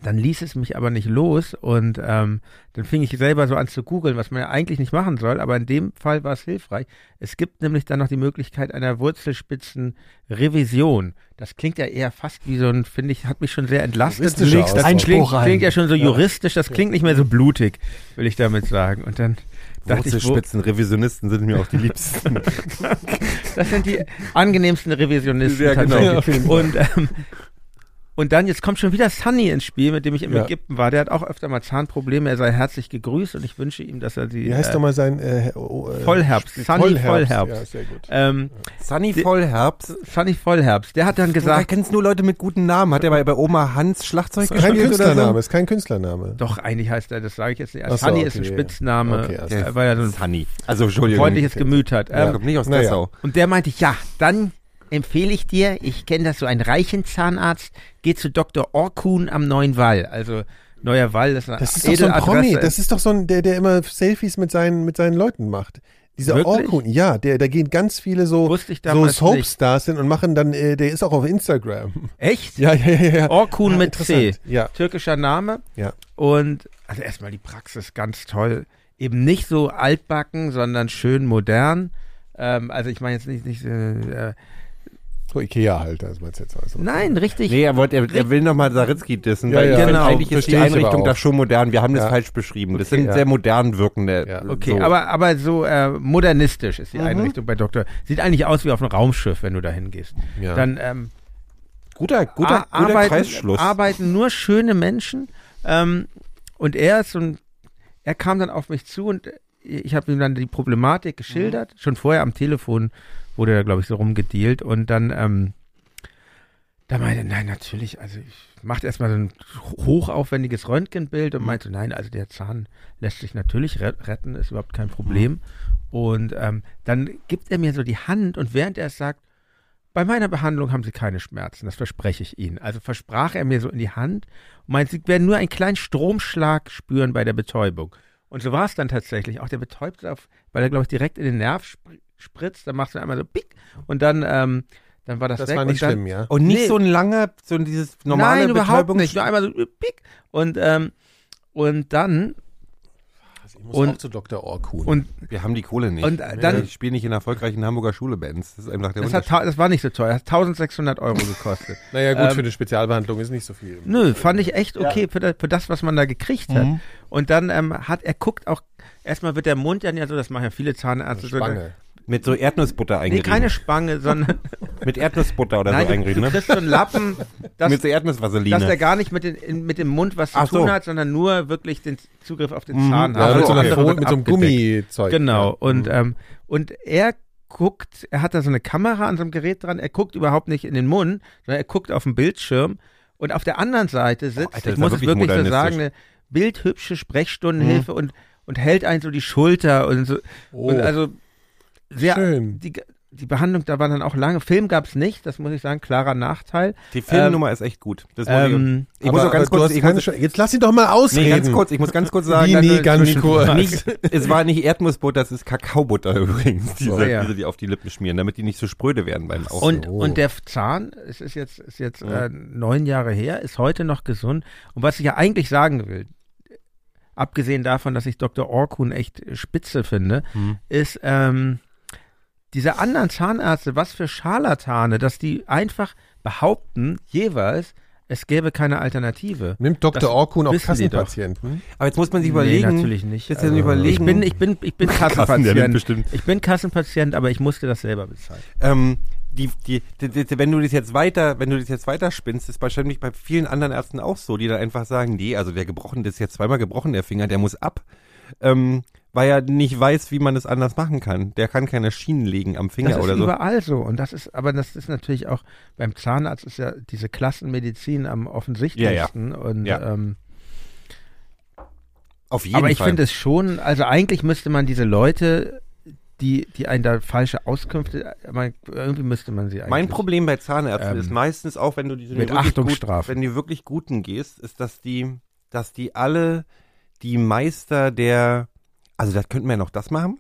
Speaker 4: dann ließ es mich aber nicht los und ähm, dann fing ich selber so an zu googeln, was man ja eigentlich nicht machen soll, aber in dem Fall war es hilfreich. Es gibt nämlich dann noch die Möglichkeit einer Wurzelspitzenrevision. Das klingt ja eher fast wie so ein, finde ich, hat mich schon sehr entlastet.
Speaker 3: Juristischer
Speaker 4: Das
Speaker 3: Ausdruck.
Speaker 4: klingt, klingt ja schon so juristisch, das klingt nicht mehr so blutig, will ich damit sagen. Und dann dachte ich, wo,
Speaker 5: Wurzelspitzen, Revisionisten sind mir auch die liebsten.
Speaker 4: das sind die angenehmsten Revisionisten
Speaker 5: Ja, genau.
Speaker 4: Und, ähm, und dann, jetzt kommt schon wieder Sunny ins Spiel, mit dem ich im
Speaker 3: Ja.
Speaker 4: Ägypten war. Der hat auch öfter mal Zahnprobleme. Er sei herzlich gegrüßt und ich wünsche ihm, dass er die
Speaker 3: Wie heißt
Speaker 4: äh,
Speaker 3: doch mal sein äh, oh, äh,
Speaker 4: Vollherbst. Sunny Vollherbst.
Speaker 3: Ja, sehr gut.
Speaker 4: ähm,
Speaker 5: Sunny
Speaker 4: Die-
Speaker 5: Vollherbst.
Speaker 4: Sunny Vollherbst. Der hat dann
Speaker 5: Da
Speaker 4: gesagt,
Speaker 5: kennst nur Leute mit guten Namen. Hat er bei, bei Oma Hans Schlagzeug
Speaker 3: Ist kein
Speaker 5: gespielt oder
Speaker 3: Künstlername,
Speaker 5: so?
Speaker 3: ist kein Künstlername.
Speaker 4: doch, eigentlich heißt er, das sage ich jetzt nicht.
Speaker 3: Ach so,
Speaker 4: Sunny ist ein
Speaker 3: okay.
Speaker 4: Spitzname,
Speaker 3: Okay, also-
Speaker 4: äh, weil er so ein
Speaker 5: Sunny. Also, Entschuldigung.
Speaker 4: freundliches Gemüt hat.
Speaker 5: Ja,
Speaker 4: Ähm,
Speaker 5: kommt nicht aus
Speaker 3: Naja.
Speaker 5: Dessau.
Speaker 4: Und der meinte, ja, dann empfehle ich dir, ich kenne das so, einen reichen Zahnarzt, geh zu Dr. Orkun am Neuen Wall. Also, Neuer Wall ist eine
Speaker 3: Das ist doch so ein. Promi, das ist doch so ein, der, der immer Selfies mit seinen, mit seinen Leuten macht. Dieser
Speaker 4: Wirklich?
Speaker 3: Orkun, ja, der, da gehen ganz viele so, so Soapstars hin und machen dann, äh, der ist auch auf Instagram.
Speaker 4: Echt?
Speaker 3: Ja, ja, ja, ja.
Speaker 4: Orkun
Speaker 3: Ah,
Speaker 4: mit C.
Speaker 3: Ja,
Speaker 4: Türkischer Name.
Speaker 3: ja.
Speaker 4: Und also erstmal die Praxis ganz toll. Eben nicht so altbacken, sondern schön modern. Ähm, also ich meine jetzt nicht, nicht äh, äh,
Speaker 3: So Ikea halt, das meinst du jetzt also.
Speaker 4: nein, richtig.
Speaker 5: Nee, er, wollte, er, er will nochmal Saritzky dissen,
Speaker 3: Ja,
Speaker 5: weil
Speaker 3: ja.
Speaker 4: Genau.
Speaker 5: eigentlich ist die Einrichtung da schon modern. Wir haben das
Speaker 3: Ja.
Speaker 5: falsch beschrieben. Das
Speaker 4: Okay,
Speaker 5: sind
Speaker 3: ja.
Speaker 5: sehr modern wirkende.
Speaker 3: Ja.
Speaker 4: Okay,
Speaker 5: so.
Speaker 4: aber, aber so äh, modernistisch ist die
Speaker 3: Mhm.
Speaker 4: Einrichtung bei Dr. Sieht eigentlich aus wie auf einem Raumschiff, wenn du da hingehst.
Speaker 3: Ja.
Speaker 4: Dann ähm,
Speaker 5: guter, guter, guter
Speaker 4: arbeiten,
Speaker 5: Kreisschluss.
Speaker 4: arbeiten nur schöne Menschen. Ähm, und er ist so ein, er kam dann auf mich zu und ich habe ihm dann die Problematik geschildert. Schon vorher am Telefon wurde er, glaube ich, so rumgedealt. Und dann, ähm, Da meinte, nein, natürlich, also ich machte erstmal so ein hochaufwendiges Röntgenbild und meinte, nein, also der Zahn lässt sich natürlich re- retten, ist überhaupt kein Problem. Und ähm, dann gibt er mir so die Hand und während er es sagt, bei meiner Behandlung haben Sie keine Schmerzen, das verspreche ich Ihnen. Also versprach er mir so in die Hand und meinte, Sie werden nur einen kleinen Stromschlag spüren bei der Betäubung. Und so war es dann tatsächlich. Auch der betäubt auf, weil er, glaube ich, direkt in den Nerv spr spritzt, dann machst du einmal so pick und dann, ähm, dann war das,
Speaker 3: Das
Speaker 4: weg.
Speaker 3: war nicht
Speaker 4: und dann,
Speaker 3: schlimm, ja.
Speaker 5: Und nicht
Speaker 4: Nee.
Speaker 5: so ein langer, so dieses normale
Speaker 4: Nein, überhaupt
Speaker 5: Betäubungs-
Speaker 4: nicht. Nur einmal so äh, pick und, ähm, und dann,
Speaker 3: Ich muss
Speaker 4: Und-
Speaker 3: auch zu Dr. Orkun.
Speaker 4: und
Speaker 5: Wir haben die Kohle nicht.
Speaker 4: Und, dann-
Speaker 5: ich spiele nicht in erfolgreichen Hamburger Schule Bands. Das ist einfach der
Speaker 4: das, hat, das war nicht so teuer, das hat 1600 Euro gekostet.
Speaker 3: naja, gut,
Speaker 4: ähm,
Speaker 3: für eine Spezialbehandlung ist nicht so viel.
Speaker 4: Nö, fand ich echt okay für, das, für das, was man da gekriegt hat.
Speaker 5: Mhm.
Speaker 4: Und dann ähm, hat er guckt auch, erstmal wird der Mund ja so, das machen ja viele Zahnärzte. so,
Speaker 3: Spange.
Speaker 5: Mit so Erdnussbutter
Speaker 4: Nee,
Speaker 5: eingerieben.
Speaker 4: keine Spange, sondern
Speaker 5: Mit Erdnussbutter oder
Speaker 4: nein,
Speaker 5: so
Speaker 4: du,
Speaker 5: eingerieben,
Speaker 4: du
Speaker 5: ne?
Speaker 4: kriegst so einen Lappen, dass,
Speaker 5: Mit so Erdnussvaseline.
Speaker 4: dass der gar nicht mit, den, in, mit dem Mund was zu
Speaker 5: Ach
Speaker 4: tun
Speaker 5: so.
Speaker 4: hat, sondern nur wirklich den Zugriff auf den
Speaker 5: Mhm.
Speaker 4: Zahn
Speaker 3: Ja,
Speaker 4: hat.
Speaker 3: mit so, einer Folie, mit so einem. Gummizeug.
Speaker 4: Genau.
Speaker 3: Ja.
Speaker 4: Und,
Speaker 3: Mhm.
Speaker 4: ähm, und er guckt, er hat da so eine Kamera an so einem Gerät dran, er guckt überhaupt nicht in den Mund, sondern er guckt auf den Bildschirm. Und auf der anderen Seite sitzt,
Speaker 5: Oh, Alter, das
Speaker 4: ich muss es
Speaker 5: wirklich
Speaker 4: wirklich so sagen, eine bildhübsche Sprechstundenhilfe und, und hält einen so die Schulter und so.
Speaker 3: Oh,
Speaker 4: Und also sehr,
Speaker 3: schön.
Speaker 4: die, die Behandlung, da war dann auch lange. Film gab es nicht, das muss ich sagen, klarer Nachteil.
Speaker 5: Die Filmnummer ist echt gut. Das muss
Speaker 4: Ähm,
Speaker 5: ich, ich muss auch ganz kurz, ich muss,
Speaker 3: Jetzt lass ihn doch mal ausreden.
Speaker 5: nee, ganz kurz, ich muss ganz kurz sagen,
Speaker 3: Wie, nee, ganz kurz.
Speaker 5: nicht, es war nicht Erdnussbutter, das ist Kakaobutter übrigens, diese,
Speaker 4: So, ja.
Speaker 5: diese, die auf die Lippen schmieren, damit die nicht so spröde werden beim Auf.
Speaker 4: Und,
Speaker 3: so.
Speaker 4: und der Zahn, es ist jetzt, ist jetzt äh, neun Jahre her, ist heute noch gesund. Und was ich ja eigentlich sagen will, abgesehen davon, dass ich Dr. Orkun echt spitze finde,
Speaker 5: Hm.
Speaker 4: ist ähm, diese anderen Zahnärzte, was für Scharlatane, dass die einfach behaupten, jeweils, es gäbe keine Alternative.
Speaker 3: Nimmt Dr. Orkun auch
Speaker 4: wissen die doch.
Speaker 3: Kassenpatienten?
Speaker 5: Aber jetzt muss man sich überlegen,
Speaker 4: nee, natürlich nicht.
Speaker 5: jetzt
Speaker 4: Also,
Speaker 5: überlegen,
Speaker 4: ich bin, ich bin, ich bin
Speaker 5: Kassen, der
Speaker 4: Kassenpatient.
Speaker 5: bestimmt.
Speaker 4: Ich bin Kassenpatient, aber ich musste das selber bezahlen.
Speaker 5: ähm, die, die, die, die, wenn du das jetzt weiter, wenn du das jetzt weiter spinnst, ist wahrscheinlich bei vielen anderen Ärzten auch so, die dann einfach sagen, nee, also der gebrochen, das ist jetzt zweimal gebrochen, der Finger, der muss ab, ähm, weil er nicht weiß, wie man das anders machen kann. Der kann keine Schienen legen am Finger
Speaker 4: Das ist
Speaker 5: oder so.
Speaker 4: überall so. Und das ist, aber das ist natürlich auch beim Zahnarzt ist ja diese Klassenmedizin am offensichtlichsten. Und
Speaker 5: Ja.
Speaker 4: ähm,
Speaker 5: Auf jeden
Speaker 4: aber ich
Speaker 5: Fall.
Speaker 4: finde es schon, also eigentlich müsste man diese Leute, die, die einen da falsche Auskünfte, man, irgendwie müsste man sie eigentlich.
Speaker 5: Mein Problem bei Zahnärzten
Speaker 4: ähm,
Speaker 5: ist meistens auch, wenn du diese
Speaker 4: mit
Speaker 5: wirklich
Speaker 4: Achtung
Speaker 5: gut,
Speaker 4: strafen.
Speaker 5: wenn die wirklich guten gehst, ist, dass die, dass die alle die Meister der, also da könnte man ja noch das machen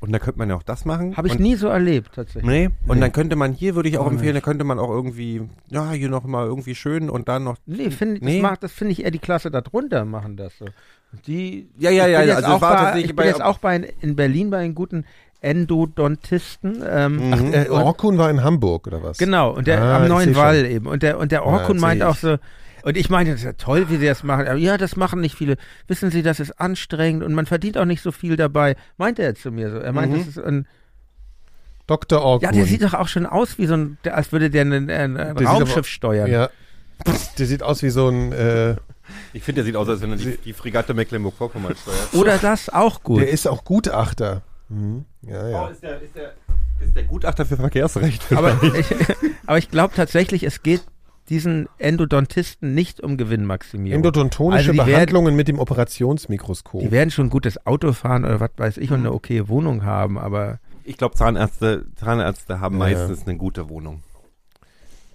Speaker 5: und da könnte man ja auch das machen.
Speaker 4: Habe ich
Speaker 5: und,
Speaker 4: nie so erlebt, tatsächlich.
Speaker 5: Nee, und
Speaker 4: Nee.
Speaker 5: dann könnte man hier, würde ich auch
Speaker 4: Auch
Speaker 5: empfehlen, da könnte man auch irgendwie, ja, hier noch mal irgendwie schön und dann noch.
Speaker 4: Nee, find,
Speaker 5: Nee.
Speaker 4: das, macht- das finde ich eher die Klasse darunter machen das so. Die,
Speaker 5: Ja, ja,
Speaker 4: ich
Speaker 5: ja,
Speaker 4: bin
Speaker 5: ja,
Speaker 4: jetzt
Speaker 5: also
Speaker 4: auch
Speaker 5: war
Speaker 4: bei, ich bin
Speaker 5: bei-
Speaker 4: jetzt auch bei in Berlin bei einem guten Endodontisten. Ähm,
Speaker 5: Mhm.
Speaker 3: Äh, Orkun war in Hamburg, oder was?
Speaker 4: Genau, und der
Speaker 3: Ah,
Speaker 4: am neuen Wall eben. Und der, und der Orkun
Speaker 3: Ja,
Speaker 4: meinte
Speaker 3: seh
Speaker 4: auch so, und ich meinte, das ist ja toll, wie sie das machen. Aber ja, das machen nicht viele. Wissen Sie, das ist anstrengend und man verdient auch nicht so viel dabei. Meinte er zu mir so. Er meinte,
Speaker 5: Mhm.
Speaker 4: das ist ein,
Speaker 3: Dr. Orkun.
Speaker 4: ja, der sieht doch auch schon aus wie so ein, der, als würde der ein, ein, ein
Speaker 3: Der sieht
Speaker 4: Raumschiff
Speaker 3: aber-
Speaker 4: steuern.
Speaker 3: Ja. Der sieht aus wie so ein, äh,
Speaker 5: Ich finde, der sieht aus, als wenn er die, die Fregatte Mecklenburg-Vorpommern steuert.
Speaker 4: Oder das auch gut.
Speaker 3: der ist auch Gutachter. Mhm. Ja, ja.
Speaker 5: Oh, ist der, ist der, ist der Gutachter für Verkehrsrecht.
Speaker 4: aber ich, aber ich glaube tatsächlich, es geht diesen Endodontisten nicht um Gewinnmaximierung.
Speaker 3: Endodontonische
Speaker 4: Also die werden-
Speaker 3: Behandlungen mit dem Operationsmikroskop.
Speaker 4: die werden schon gutes Auto fahren oder was weiß ich und
Speaker 3: Mhm.
Speaker 4: eine okay Wohnung haben, aber
Speaker 5: Ich glaube, Zahnärzte, Zahnärzte haben
Speaker 3: Ja.
Speaker 5: meistens eine gute Wohnung.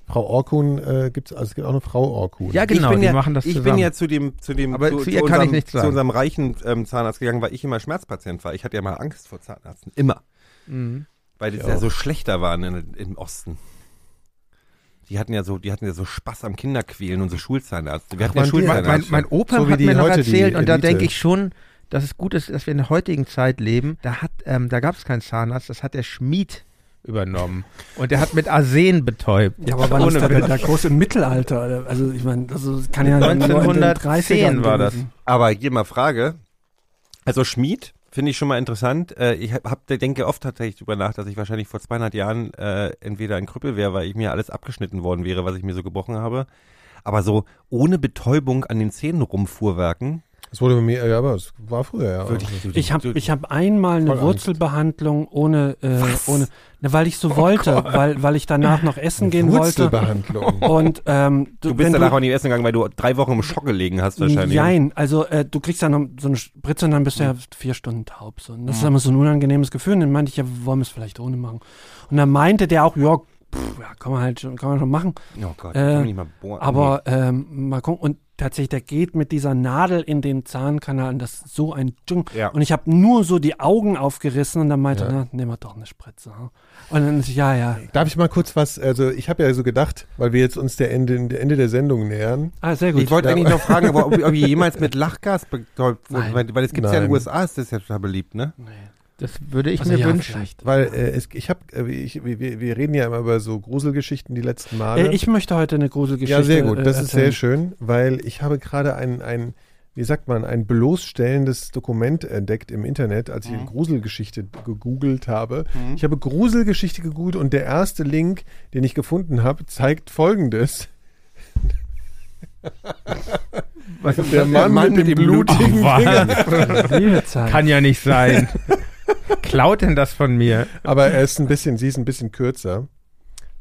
Speaker 3: Frau Orkun äh, gibt's, also es gibt auch eine Frau Orkun.
Speaker 4: ja genau,
Speaker 5: ich bin
Speaker 4: die
Speaker 5: ja,
Speaker 4: machen das
Speaker 5: Ich
Speaker 4: zusammen.
Speaker 5: bin ja zu dem, zu dem,
Speaker 4: Aber
Speaker 5: zu,
Speaker 4: zu ihr
Speaker 5: zu
Speaker 4: kann ich
Speaker 5: unserem, zu unserem reichen ähm, Zahnarzt gegangen, weil ich immer Schmerzpatient war. Ich hatte ja mal Angst vor Zahnärzten. Immer.
Speaker 4: Mhm.
Speaker 5: Weil die ja so schlechter waren in, im Osten. Die hatten ja so, die hatten ja so Spaß am Kinderquälen und so Schulzahnärzte. Wir
Speaker 3: Ach,
Speaker 5: hatten ja
Speaker 4: mein, mein, mein Opa
Speaker 3: So
Speaker 4: hat mir noch erzählt und da denke ich schon, dass es gut ist, dass wir in der heutigen Zeit leben. Da hat, ähm, da gab es keinen Zahnarzt, das hat der Schmied übernommen und der hat mit Arsen betäubt.
Speaker 6: Ja, aber wann
Speaker 4: Ohne
Speaker 6: ist da
Speaker 4: Witz.
Speaker 6: da groß im Mittelalter? Also ich meine, das kann ja nur in den
Speaker 4: 1910
Speaker 6: 30ern
Speaker 4: war das.
Speaker 5: Aber hier mal Frage. Also Schmied finde ich schon mal interessant. Äh, ich hab, denke oft tatsächlich drüber nach, dass ich wahrscheinlich vor 200 Jahren äh, entweder ein Krüppel wäre, weil ich mir alles abgeschnitten worden wäre, was ich mir so gebrochen habe. Aber so ohne Betäubung an den Zähnen rumfuhrwerken.
Speaker 3: Das wurde bei mir, ja, aber es war früher, ja.
Speaker 5: Würde
Speaker 6: Ich habe ich hab einmal eine
Speaker 3: Voll.
Speaker 6: Wurzelbehandlung ohne, äh, ohne ne, weil ich so wollte, weil, weil ich danach noch essen gehen wollte.
Speaker 3: Wurzelbehandlung.
Speaker 6: Und ähm,
Speaker 5: Du bist
Speaker 6: wenn
Speaker 5: danach auch nicht essen gegangen, weil du drei Wochen im Schock gelegen hast wahrscheinlich.
Speaker 6: Nein, also äh, du kriegst dann noch so eine Spritze und dann bist du ja vier Stunden taub. So. Und das ist immer so ein unangenehmes Gefühl. Und dann meinte ich, ja, wollen wir es vielleicht ohne machen. Und dann meinte der auch, ja, pff, ja kann man halt schon, kann man schon machen.
Speaker 5: Oh Gott,
Speaker 6: Äh,
Speaker 5: kann man nicht mal bohren.
Speaker 6: Aber ähm, mal gucken. Und tatsächlich, der geht mit dieser Nadel in den Zahnkanal und das ist so ein Dschung.
Speaker 5: Ja.
Speaker 6: Und ich habe nur so die Augen aufgerissen und dann meinte
Speaker 3: Ja.
Speaker 6: er, na, nehmen wir doch eine Spritze. Und dann ja, ja.
Speaker 3: Darf ich mal kurz was, also ich habe ja so gedacht, weil wir jetzt uns der Ende, der Ende der Sendung nähern.
Speaker 6: Ah, sehr gut.
Speaker 5: Ich wollte
Speaker 3: Ja.
Speaker 5: eigentlich noch fragen, ob, ob ihr jemals mit Lachgas betäubt wurde, weil, weil es gibt ja in den USA, ist das ja total beliebt, ne?
Speaker 6: nee.
Speaker 4: Das würde ich
Speaker 6: Also,
Speaker 4: mir
Speaker 6: ja,
Speaker 4: wünschen.
Speaker 6: vielleicht.
Speaker 3: Weil äh, es, ich habe, äh, wir, wir reden ja immer über so Gruselgeschichten die letzten Male.
Speaker 6: Äh, ich möchte heute eine Gruselgeschichte
Speaker 3: ja, sehr gut, das
Speaker 6: äh,
Speaker 3: ist sehr schön, weil ich habe gerade ein, ein, wie sagt man, ein bloßstellendes Dokument entdeckt im Internet, als ich
Speaker 6: Mhm.
Speaker 3: Gruselgeschichte gegoogelt habe. Ich habe Gruselgeschichte gegoogelt und der erste Link, den ich gefunden habe, zeigt folgendes.
Speaker 4: Was,
Speaker 3: Der Mann, mit dem blutigen
Speaker 4: Ach,
Speaker 3: Finger.
Speaker 6: Liebe Zeit.
Speaker 4: Kann ja nicht sein. Klaut denn das von mir?
Speaker 3: Aber er ist ein bisschen, sie ist ein bisschen kürzer.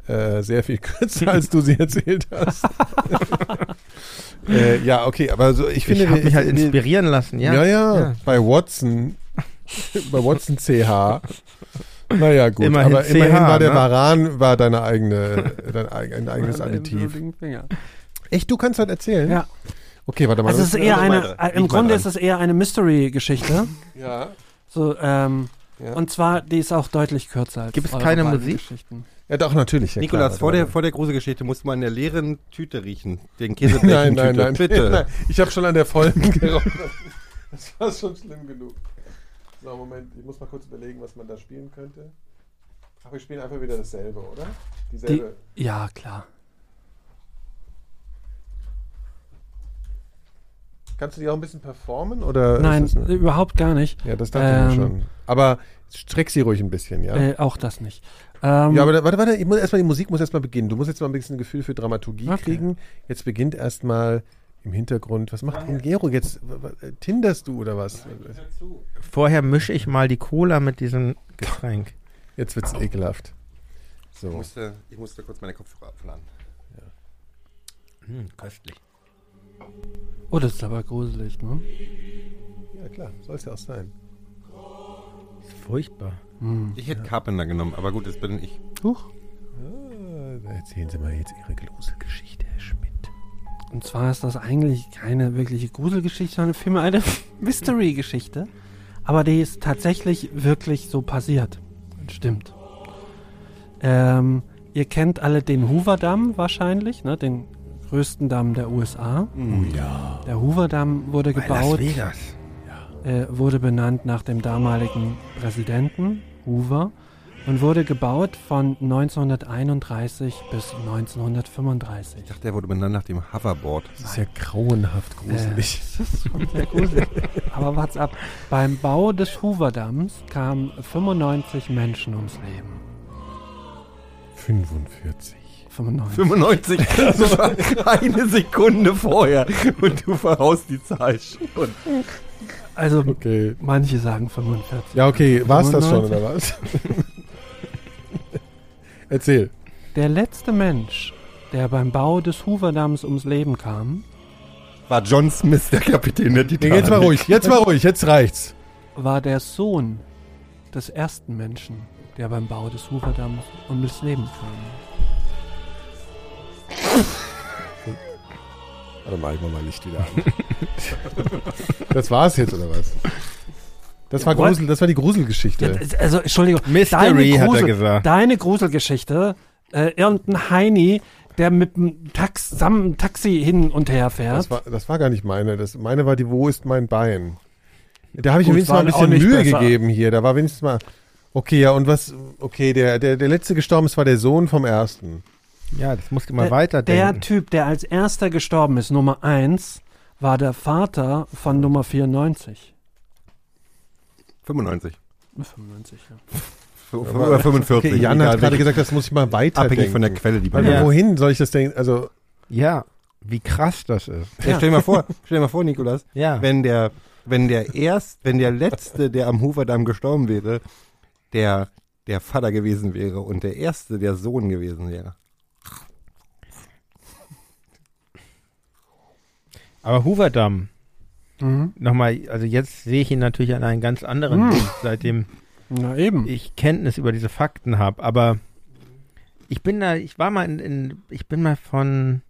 Speaker 3: Äh, sehr viel kürzer, als du sie erzählt hast. äh, ja, okay, aber so, ich finde,
Speaker 4: ich habe mich halt
Speaker 3: wir-
Speaker 4: inspirieren lassen, ja.
Speaker 3: Ja, ja,
Speaker 4: Ja.
Speaker 3: bei Watson, bei Watson CH. Naja, gut,
Speaker 4: Immerhin
Speaker 3: aber immerhin
Speaker 4: CH,
Speaker 3: war der
Speaker 4: ne?
Speaker 3: Varan, war deine eigene, dein, ein eigenes Additiv. Echt, du kannst das erzählen?
Speaker 6: Ja.
Speaker 3: Okay, warte mal.
Speaker 6: Also es ist
Speaker 3: das-
Speaker 6: eher eine, äh, im Grunde ist es eher eine Mystery-Geschichte.
Speaker 3: Ja.
Speaker 6: So, ähm,
Speaker 3: Ja.
Speaker 6: Und zwar, die ist auch deutlich kürzer als
Speaker 4: Gibt es keine Musik?
Speaker 6: Geschichten.
Speaker 3: ja, doch, natürlich. Ja,
Speaker 5: Nikolas,
Speaker 3: klar,
Speaker 5: vor, der, vor der Gruselgeschichte musst du mal in der leeren Tüte riechen. Den
Speaker 3: Nein,
Speaker 5: Käseblechentüte.
Speaker 3: nein, nein.
Speaker 5: Bitte.
Speaker 3: nein. Ich habe schon an der vollen gerochen. Das war schon schlimm genug. So, Moment, ich muss mal kurz überlegen, was man da spielen könnte. Ach, wir spielen einfach wieder dasselbe, oder?
Speaker 6: Die,
Speaker 3: Dieselbe.
Speaker 6: ja, klar.
Speaker 3: Kannst du die auch ein bisschen performen? Oder
Speaker 6: Nein,
Speaker 3: eine-
Speaker 6: überhaupt gar nicht.
Speaker 3: ja, das dachte ich mir
Speaker 6: ähm,
Speaker 3: schon. Aber streck sie ruhig ein bisschen, ja?
Speaker 6: Äh, auch das nicht. Ähm,
Speaker 3: ja, aber da- warte, warte, ich muss erstmal, die Musik muss erstmal beginnen. Du musst jetzt mal ein bisschen ein Gefühl für Dramaturgie
Speaker 6: Okay.
Speaker 3: kriegen. Jetzt beginnt erstmal im Hintergrund. Was macht denn Gero jetzt? Tinderst du oder was?
Speaker 4: Vorher mische ich mal die Cola mit diesem Getränk.
Speaker 3: Jetzt wird's ekelhaft.
Speaker 5: Ich
Speaker 3: So.
Speaker 5: musste, ich musste kurz meine Kopfhörer abladen.
Speaker 4: Hm, köstlich.
Speaker 6: Oh, das ist aber gruselig, ne?
Speaker 3: Ja, klar, soll es ja auch sein.
Speaker 4: Ist furchtbar.
Speaker 6: Hm.
Speaker 5: Ich hätte Carpenter genommen, aber gut, das bin ich.
Speaker 6: Huch.
Speaker 3: Ah, erzählen Sie mal jetzt Ihre Gruselgeschichte, Herr Schmidt.
Speaker 6: Und zwar ist das eigentlich keine wirkliche Gruselgeschichte, sondern vielmehr eine Mystery-Geschichte. Aber die ist tatsächlich wirklich so passiert. Stimmt. Ähm, ihr kennt alle den Hoover-Damm wahrscheinlich, ne? den größten Damm der USA.
Speaker 3: Oh ja.
Speaker 6: Der Hoover-Damm wurde
Speaker 4: Bei Las
Speaker 6: gebaut,
Speaker 4: Vegas.
Speaker 6: äh, wurde benannt nach dem damaligen Präsidenten Hoover und wurde gebaut von 1931 bis 1935.
Speaker 5: Ich dachte, der wurde benannt nach dem Hoverboard.
Speaker 3: Das ist ja grauenhaft gruselig.
Speaker 6: Äh, das ist schon sehr gruselig. Aber wart's ab. Beim Bau des Hooverdamms kamen 95 Menschen ums Leben.
Speaker 3: 45.
Speaker 6: 95.
Speaker 5: 95, das war eine Sekunde vorher und du verhaust die Zahl schon.
Speaker 6: Also
Speaker 3: Okay.
Speaker 6: manche sagen 45.
Speaker 3: Ja, okay, war's das schon
Speaker 6: 95?
Speaker 3: oder was? Erzähl.
Speaker 6: Der letzte Mensch, der beim Bau des Hooverdamms ums Leben kam,
Speaker 5: War John Smith der Kapitän der
Speaker 3: Nee,
Speaker 5: Titanic.
Speaker 3: jetzt mal ruhig, jetzt mal ruhig, jetzt reicht's.
Speaker 6: war der Sohn des ersten Menschen, der beim Bau des Hooverdamms ums Leben kam.
Speaker 3: Warte mal, ich mach mal Licht wieder an. das war's jetzt, oder was? Das war? Grusel, das war die Gruselgeschichte.
Speaker 6: Also, Entschuldigung.
Speaker 4: Mystery, hat er gesagt.
Speaker 6: Deine Gruselgeschichte, äh, irgendein Heini, der mit dem Tax, Taxi hin und her fährt.
Speaker 3: Das war, das war gar nicht meine. Das, meine war die Wo ist mein Bein? Da habe ich
Speaker 6: Gut,
Speaker 3: wenigstens mal ein bisschen Mühe
Speaker 6: besser.
Speaker 3: gegeben hier. Da war wenigstens mal. Okay, ja, und was. Okay, der, der, der letzte gestorben ist, war der Sohn vom ersten.
Speaker 4: Ja, das musst du mal
Speaker 6: der,
Speaker 4: weiterdenken.
Speaker 6: der Typ, der als erster gestorben ist, Nummer 1, war der Vater von Nummer 94.
Speaker 5: 95.
Speaker 6: 95, ja.
Speaker 5: Oder 45.
Speaker 3: Okay, Jan hat gerade gesagt, das muss ich mal weiterdenken.
Speaker 5: Abhängig von der Quelle, die man
Speaker 3: Weil,
Speaker 6: Ja.
Speaker 3: Wohin soll ich das denken? Also,
Speaker 4: ja, Wie krass das ist.
Speaker 5: Ja, stell dir mal vor, stell dir mal vor, Nikolas,
Speaker 4: Ja.
Speaker 5: wenn der, wenn der erst, wenn der letzte, der am Hooverdamm gestorben wäre, der, der Vater gewesen wäre und der erste der Sohn gewesen wäre.
Speaker 4: Aber Hooverdamm,
Speaker 6: Mhm.
Speaker 4: nochmal, also jetzt sehe ich ihn natürlich an einem ganz anderen
Speaker 6: Mhm.
Speaker 4: Bild, seitdem
Speaker 6: Na eben.
Speaker 4: ich Kenntnis über diese Fakten habe. Aber ich bin da, ich war mal in, in ich bin mal von,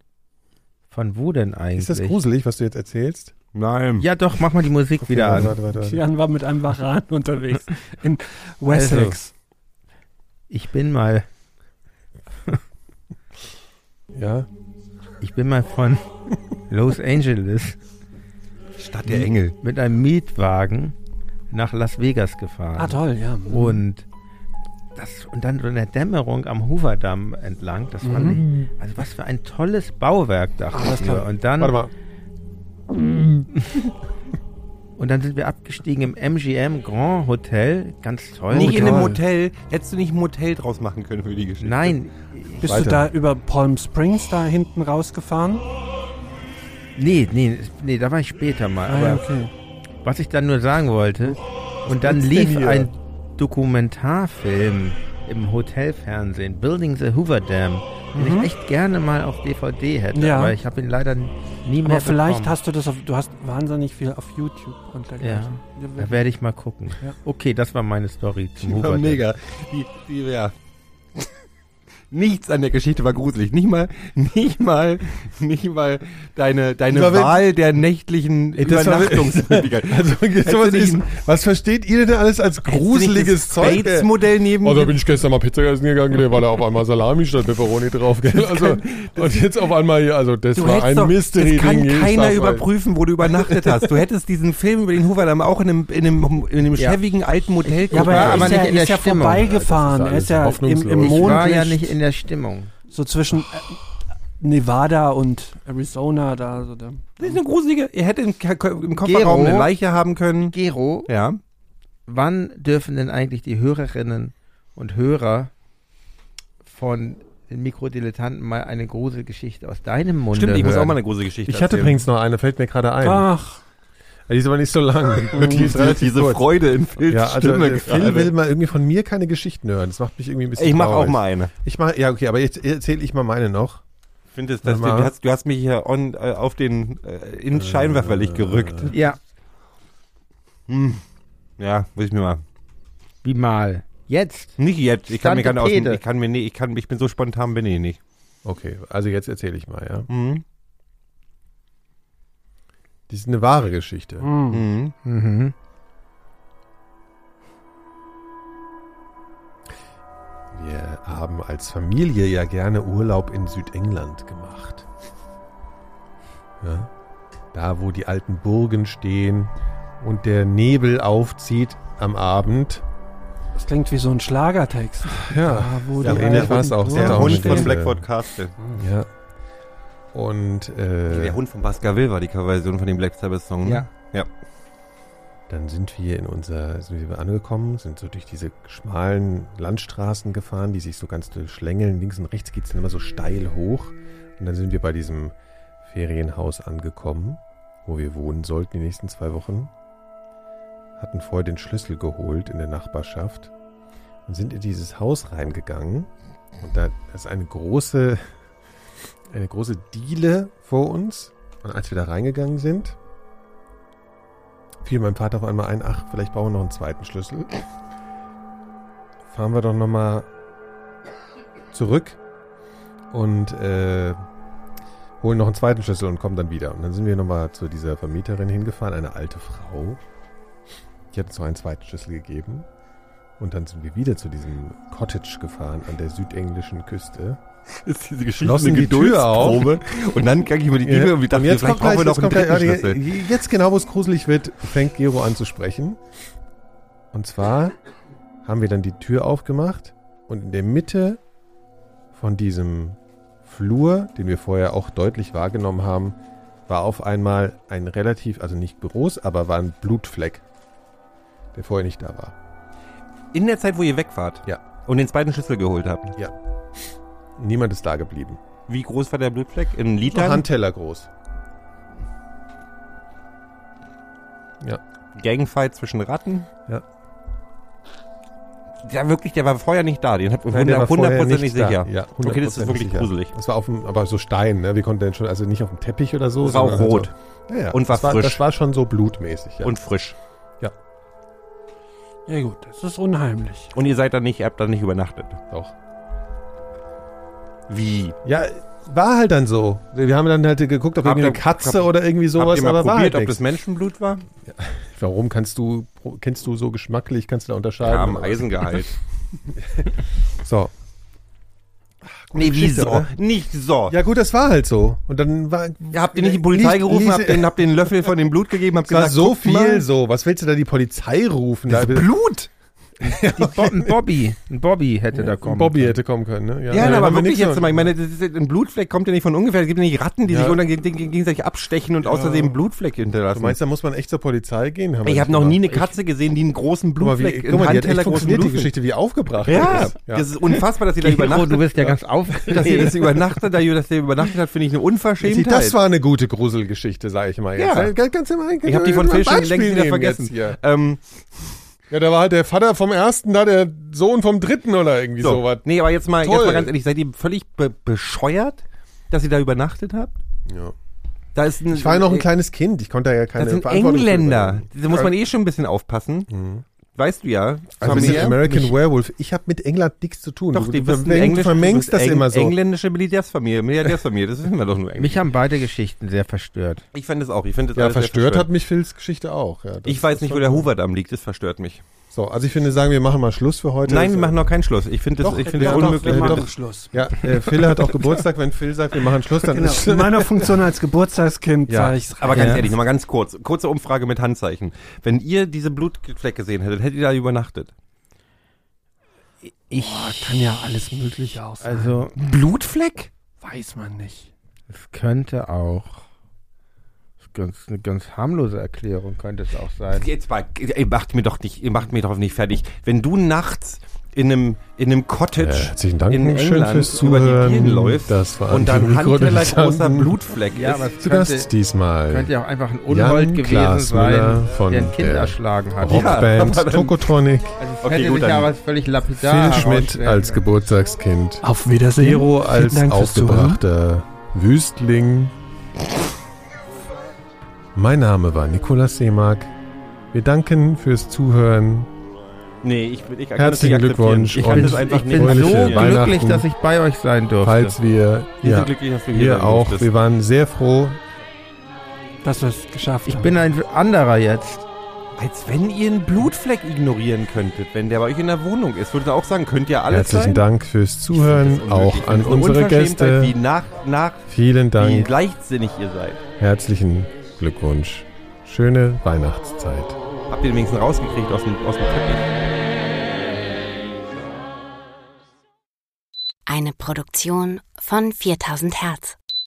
Speaker 4: von wo denn eigentlich?
Speaker 3: Ist das gruselig, was du jetzt erzählst?
Speaker 5: Nein.
Speaker 4: Ja doch, mach mal die Musik wieder
Speaker 3: warte,
Speaker 4: an.
Speaker 3: warte, warte, warte.
Speaker 6: Jan war mit einem Varan unterwegs in Wessex.
Speaker 4: Ich bin mal,
Speaker 3: Ja.
Speaker 4: ich bin mal von Los Angeles
Speaker 5: Stadt der Engel.
Speaker 4: mit einem Mietwagen nach Las Vegas gefahren.
Speaker 6: Ah, toll, ja.
Speaker 4: Und das und dann so in der Dämmerung am Hooverdamm entlang, das fand
Speaker 6: Mhm.
Speaker 4: ich, also was für ein tolles Bauwerk dachte ich mir. Und dann
Speaker 3: Warte mal.
Speaker 4: und dann sind wir abgestiegen im MGM Grand Hotel, ganz toll.
Speaker 5: Nicht in einem. Hotel. Hättest du nicht ein Motel draus machen können für die Geschichte?
Speaker 4: Nein,
Speaker 6: Bist
Speaker 3: Weiter.
Speaker 6: du da über Palm Springs da hinten rausgefahren?
Speaker 4: Nee, nee, nee, da war ich später mal.
Speaker 6: Ah, okay.
Speaker 4: was ich dann nur sagen wollte, und dann lief ein Dokumentarfilm im Hotelfernsehen, Building the Hoover Dam, den ich echt gerne mal auf DVD hätte,
Speaker 6: Mhm. Ja.
Speaker 4: aber ich habe ihn leider nie mehr
Speaker 6: Aber vielleicht
Speaker 4: bekommen.
Speaker 6: hast du das auf, du hast wahnsinnig viel auf YouTube und
Speaker 4: Ja, da werde ich mal gucken.
Speaker 6: Ja.
Speaker 4: Okay, das war meine Story zum
Speaker 5: Ja,
Speaker 4: Hoover Dam.
Speaker 5: mega. Die, die, ja. Nichts an der Geschichte war gruselig. Nicht mal, nicht mal, nicht mal deine, deine
Speaker 3: wenn-
Speaker 5: Wahl der nächtlichen
Speaker 3: Ey,
Speaker 5: Übernachtungsmöglichkeiten.
Speaker 3: Also, sowas ist, was versteht ihr denn alles als gruseliges Zeug?
Speaker 5: Das Modell neben
Speaker 3: Oh, da bin ich gestern mal Pizza essen gegangen, da war da auf einmal Salami statt Pepperoni drauf, gell? Also, und jetzt auf einmal hier, also das war ein
Speaker 5: doch-
Speaker 3: Mystery-Ding.
Speaker 5: Das kann keiner überprüfen, wo du übernachtet hast. Du hättest diesen Film über den Hooverdamm auch in einem, in einem, in einem
Speaker 4: Ja.
Speaker 5: schäbigen alten Motel
Speaker 6: Ja, aber
Speaker 4: Ja,
Speaker 6: er
Speaker 4: aber
Speaker 6: ist
Speaker 4: nicht
Speaker 6: ja,
Speaker 4: in der
Speaker 6: ist ja vorbeigefahren. Er
Speaker 3: ist
Speaker 6: ja im, im.
Speaker 4: Ich war ja nicht in der Stimmung.
Speaker 6: so zwischen äh, Nevada und Arizona da. So der,
Speaker 5: Das ist eine gruselige. Ihr hättet im, im Kofferraum
Speaker 4: Gero?
Speaker 5: eine Leiche haben können.
Speaker 4: Gero,
Speaker 5: Ja.
Speaker 4: wann dürfen denn eigentlich die Hörerinnen und Hörer von den Mikrodilettanten mal eine Gruselgeschichte aus deinem Munde
Speaker 5: Stimmt, ich muss
Speaker 4: hören?
Speaker 5: auch mal eine gruselige Geschichte
Speaker 3: Ich hatte
Speaker 5: erzählen.
Speaker 3: übrigens noch eine, fällt mir gerade ein.
Speaker 6: Ach,
Speaker 3: Die ist aber nicht so lang. Die ist relativ
Speaker 5: diese
Speaker 3: kurz.
Speaker 5: Freude in Phils
Speaker 3: Ja, also
Speaker 5: Stimme
Speaker 3: äh, Phil
Speaker 5: gerade.
Speaker 3: will mal irgendwie von mir keine Geschichten hören. Das macht mich irgendwie ein bisschen
Speaker 5: Ich mache auch mal eine.
Speaker 3: Ich mach, ja, okay, aber jetzt erzähle ich mal meine noch.
Speaker 5: Ich finde, es, dass du, du, hast, du hast mich hier on, äh, auf den äh, ins Scheinwerferlicht gerückt.
Speaker 4: Ja,
Speaker 5: Hm. Ja, muss ich mir mal.
Speaker 4: wie mal. Jetzt.
Speaker 5: Nicht jetzt. Ich kann mir
Speaker 4: Tante
Speaker 5: keine aus, ich kann mir nee, ich kann ich bin so spontan bin ich nicht.
Speaker 3: Okay, also jetzt erzähle ich mal, ja.
Speaker 5: Mhm.
Speaker 3: Das ist eine wahre Geschichte.
Speaker 6: hm.
Speaker 5: Mhm.
Speaker 4: Mhm.
Speaker 3: Wir haben als Familie ja gerne Urlaub in Südengland gemacht. Ja, da, wo die alten Burgen stehen und der Nebel aufzieht am Abend.
Speaker 6: das klingt wie so ein Schlagertext.
Speaker 3: Ja,
Speaker 6: Da, wo
Speaker 3: ja
Speaker 6: die
Speaker 3: ähnlich
Speaker 6: alten
Speaker 3: war es auch. Der
Speaker 5: Der
Speaker 3: Hund
Speaker 5: von Blackford Castle.
Speaker 3: ja. Und äh,
Speaker 5: Der Hund von Baskerville war die Coverversion von dem Black Sabbath Song. ne?
Speaker 4: Ja.
Speaker 3: Dann sind wir in unser, sind wir angekommen, sind so durch diese schmalen Landstraßen gefahren, die sich so ganz schlängeln. Links und rechts geht es dann immer so steil hoch. Und dann sind wir bei diesem Ferienhaus angekommen, wo wir wohnen sollten die nächsten zwei Wochen. Hatten vorher den Schlüssel geholt in der Nachbarschaft und sind in dieses Haus reingegangen. Und da ist eine große, eine große Diele vor uns. Und als wir da reingegangen sind, fiel meinem Vater auf einmal ein, ach, vielleicht brauchen wir noch einen zweiten Schlüssel. Fahren wir doch nochmal zurück und äh, holen noch einen zweiten Schlüssel und kommen dann wieder. Und dann sind wir nochmal zu dieser Vermieterin hingefahren, eine alte Frau. Die hat uns noch einen zweiten Schlüssel gegeben. Und dann sind wir wieder zu diesem Cottage gefahren an der südenglischen Küste.
Speaker 5: Ist diese Geschichte
Speaker 3: Schlossen
Speaker 5: eine
Speaker 3: die Tür auf.
Speaker 5: Geduldsprobe. Und dann gang ich über die Bibel und wir dachten,
Speaker 3: jetzt
Speaker 5: vielleicht
Speaker 3: kommt
Speaker 5: brauchen wir
Speaker 3: gleich,
Speaker 5: noch einen dritten
Speaker 3: gleich,
Speaker 5: Schlüssel.
Speaker 3: Jetzt genau, wo es gruselig wird, fängt Gero an zu sprechen. Und zwar haben wir dann die Tür aufgemacht und in der Mitte von diesem Flur, den wir vorher auch deutlich wahrgenommen haben, war auf einmal ein relativ, also nicht groß, aber war ein Blutfleck, der vorher nicht da war.
Speaker 5: In der Zeit, wo ihr weg wart.
Speaker 3: Ja.
Speaker 5: Und den zweiten Schlüssel geholt habt.
Speaker 3: Niemand ist da geblieben.
Speaker 5: Wie groß war der Blutfleck? In
Speaker 3: So
Speaker 5: Litern?
Speaker 3: Handteller groß. Ja.
Speaker 5: Gangfight zwischen Ratten?
Speaker 3: Ja.
Speaker 5: Ja, wirklich, der war vorher nicht da. Den hat
Speaker 3: Nein, der war vorher
Speaker 5: hundertprozentig
Speaker 3: nicht da.
Speaker 5: sicher.
Speaker 3: Ja,
Speaker 5: okay, das ist
Speaker 3: 100%
Speaker 5: wirklich
Speaker 3: sicher.
Speaker 5: gruselig.
Speaker 3: Das war auf dem, aber so Stein, ne? Wie konnte denn schon, also nicht auf dem Teppich oder so.
Speaker 5: Das war auch rot.
Speaker 3: So, ja, ja.
Speaker 5: Und war
Speaker 3: das war,
Speaker 5: frisch.
Speaker 3: Das war schon so blutmäßig, ja.
Speaker 5: Und frisch.
Speaker 6: Ja gut, das ist unheimlich.
Speaker 5: Und ihr seid da nicht, ihr habt da nicht übernachtet.
Speaker 3: Doch.
Speaker 5: Wie?
Speaker 3: Ja, war halt dann so. Wir haben dann halt geguckt, ob
Speaker 5: Habt
Speaker 3: irgendwie eine Katze
Speaker 5: habt-
Speaker 3: oder irgendwie
Speaker 5: Habt
Speaker 3: sowas,
Speaker 5: ihr mal
Speaker 3: aber war
Speaker 5: probiert,
Speaker 3: halt
Speaker 5: ob das. Menschenblut war?
Speaker 3: Warum kannst du, kennst du so geschmacklich, kannst du da unterscheiden?
Speaker 5: Ja, am? Eisengehalt.
Speaker 3: So.
Speaker 5: nee,
Speaker 3: Geschichte,
Speaker 5: wieso?
Speaker 3: oder?
Speaker 5: Nicht so.
Speaker 3: Ja gut, das war halt so. Und dann war...
Speaker 5: Habt ihr nicht die Polizei
Speaker 3: Lies-
Speaker 5: gerufen, habt den, habt den Löffel von dem Blut gegeben, habt
Speaker 3: Es war
Speaker 5: gesagt,
Speaker 3: so viel
Speaker 5: mal,
Speaker 3: so. Was willst du da die Polizei rufen? Da,
Speaker 5: Blut!
Speaker 4: Ein Bobby, ein Bobby hätte da kommen.
Speaker 3: Bobby
Speaker 4: können.
Speaker 3: hätte kommen können, ne?
Speaker 5: Ja,
Speaker 3: da
Speaker 5: aber
Speaker 3: haben wir
Speaker 5: wirklich jetzt mal, ich meine, das ist, ein Blutfleck kommt ja nicht von ungefähr. Es gibt ja nicht Ratten, die
Speaker 3: Ja.
Speaker 5: sich gegenseitig abstechen und außerdem einen Blutfleck
Speaker 3: Du
Speaker 5: hinterlassen.
Speaker 3: meinst, da muss man echt zur Polizei gehen?
Speaker 5: Ich habe noch nie eine Katze gesehen, die einen großen Blutfleck,
Speaker 3: guck mal, die hat echt
Speaker 5: großen
Speaker 3: funktioniert, die. Geschichte, wie aufgebracht
Speaker 5: Ja,
Speaker 3: ist.
Speaker 5: das ist unfassbar, dass sie da übernachtet.
Speaker 4: du bist ja ganz auf.
Speaker 5: dass sie das übernachtet, da- dass der übernachtet hat, finde ich eine Unverschämtheit.
Speaker 3: das war eine gute Gruselgeschichte, sage ich mal jetzt.
Speaker 5: Ja.
Speaker 3: Ganz, ganz im
Speaker 5: ich habe die von Phil schon längst wieder vergessen.
Speaker 3: Ja, da war halt der Vater vom ersten, da der Sohn vom dritten oder irgendwie
Speaker 5: so,
Speaker 3: sowas.
Speaker 5: nee, aber jetzt mal,
Speaker 3: Toll.
Speaker 5: jetzt mal ganz ehrlich, seid ihr völlig be bescheuert, dass ihr da übernachtet habt?
Speaker 3: Ja.
Speaker 5: Da ist ein,
Speaker 3: Ich war ja noch ein kleines Kind, ich konnte da ja keine
Speaker 5: Das sind
Speaker 3: Verantwortung
Speaker 5: Engländer. Da muss man eh schon ein bisschen aufpassen.
Speaker 3: Mhm.
Speaker 5: Weißt du ja.
Speaker 3: Also wir sind
Speaker 5: Familiär.
Speaker 3: American
Speaker 5: Nicht-
Speaker 3: Werewolf. Ich habe mit England nichts zu tun.
Speaker 5: Doch,
Speaker 3: du,
Speaker 5: die
Speaker 3: du,
Speaker 5: wissen
Speaker 3: vermeng- du
Speaker 5: Englisch,
Speaker 3: vermengst das
Speaker 5: Eng-
Speaker 3: immer so.
Speaker 5: Engländische Milliardärsfamilie, Milliardärsfamilie, das wissen wir doch nur.
Speaker 4: Mich haben beide Geschichten sehr verstört.
Speaker 5: ich finde es auch. Ich finde es
Speaker 3: Ja,
Speaker 5: alles sehr
Speaker 3: verstört hat mich Phils Geschichte auch. Ja, das
Speaker 5: Ich weiß nicht, wo der. Hoover-Damm liegt. Das verstört mich.
Speaker 3: So, also ich finde, sagen wir machen mal Schluss für heute.
Speaker 5: Nein, wir machen noch keinen Schluss. Ich finde das,
Speaker 3: Doch,
Speaker 5: ich finde
Speaker 3: ja,
Speaker 5: das unmöglich.
Speaker 3: wir
Speaker 6: wir
Speaker 3: doch.
Speaker 6: machen Schluss.
Speaker 3: Ja, äh, Phil hat auch Geburtstag. Wenn Phil sagt, wir machen Schluss, dann
Speaker 6: Genau.
Speaker 3: ist
Speaker 6: In meiner Funktion als Geburtstagskind
Speaker 3: Ja.
Speaker 6: sage ich's
Speaker 5: Aber ganz
Speaker 4: Ja.
Speaker 5: ehrlich, nochmal ganz kurz. Kurze Umfrage mit Handzeichen. Wenn ihr diese Blutfleck gesehen hättet, hättet ihr da übernachtet?
Speaker 4: Ich,
Speaker 6: Kann ja alles Mögliche aussehen.
Speaker 4: also,
Speaker 5: Blutfleck?
Speaker 6: weiß man nicht.
Speaker 4: es könnte auch ganz, eine ganz harmlose Erklärung könnte es auch sein.
Speaker 5: Jetzt mal, ihr macht mir doch nicht, macht mir doch nicht fertig. Wenn du nachts in einem, in einem Cottage
Speaker 3: Äh, herzlichen Dank,
Speaker 5: in
Speaker 3: schön
Speaker 5: England
Speaker 3: fürs
Speaker 5: über die
Speaker 3: Zuhören.
Speaker 5: Dielen läufst
Speaker 3: Das war
Speaker 5: und dann Handteller großer. Blutfleck
Speaker 4: Ja,
Speaker 5: ist,
Speaker 4: aber es
Speaker 3: Zu
Speaker 4: könnte,
Speaker 3: Gast diesmal
Speaker 4: könnte ja auch einfach ein Unhold gewesen sein,
Speaker 3: von
Speaker 4: der ein Kind
Speaker 3: der
Speaker 4: erschlagen hat.
Speaker 3: Rockband
Speaker 5: dann-
Speaker 3: Tokotronic.
Speaker 4: Also es
Speaker 5: Okay,
Speaker 4: hätte
Speaker 5: gut,
Speaker 4: sich aber völlig lapidar
Speaker 3: Phil Schmidt als. Geburtstagskind.
Speaker 6: Auf Wiedersehen. Vielen
Speaker 3: als aufgebrachter Wüstling. Mein Name war Nikolaus Seemark. Wir danken fürs Zuhören.
Speaker 5: Nee, ich, ich, ich
Speaker 3: Herzlichen. Glückwunsch
Speaker 5: Ich
Speaker 3: und
Speaker 5: kann
Speaker 4: Ich
Speaker 5: das
Speaker 4: bin,
Speaker 5: einfach
Speaker 4: ich bin so glücklich, dass ich bei euch sein durfte.
Speaker 3: Falls wir,
Speaker 5: Wir
Speaker 3: ja,
Speaker 5: sind glücklich, dass du hier
Speaker 3: wir auch,
Speaker 5: durftest.
Speaker 3: wir waren sehr froh.
Speaker 6: Dass wir es geschafft
Speaker 4: ich
Speaker 6: haben.
Speaker 4: bin ein anderer jetzt.
Speaker 5: Als wenn ihr einen Blutfleck ignorieren könntet, wenn der bei euch in der Wohnung ist. Würdet ihr auch sagen, könnt ihr alles
Speaker 3: Herzlichen
Speaker 5: sein?
Speaker 3: Dank fürs
Speaker 5: Ich
Speaker 3: Zuhören, auch.
Speaker 5: Ich
Speaker 3: an unsere Gäste.
Speaker 5: Wie nach, nach,
Speaker 3: Vielen
Speaker 5: wie
Speaker 3: Dank.
Speaker 5: leichtsinnig ihr seid.
Speaker 3: Herzlichen Glückwunsch. Schöne Weihnachtszeit.
Speaker 5: Habt ihr wenigstens rausgekriegt aus dem, aus dem Teppich?
Speaker 2: Eine Produktion von 4000 Hertz.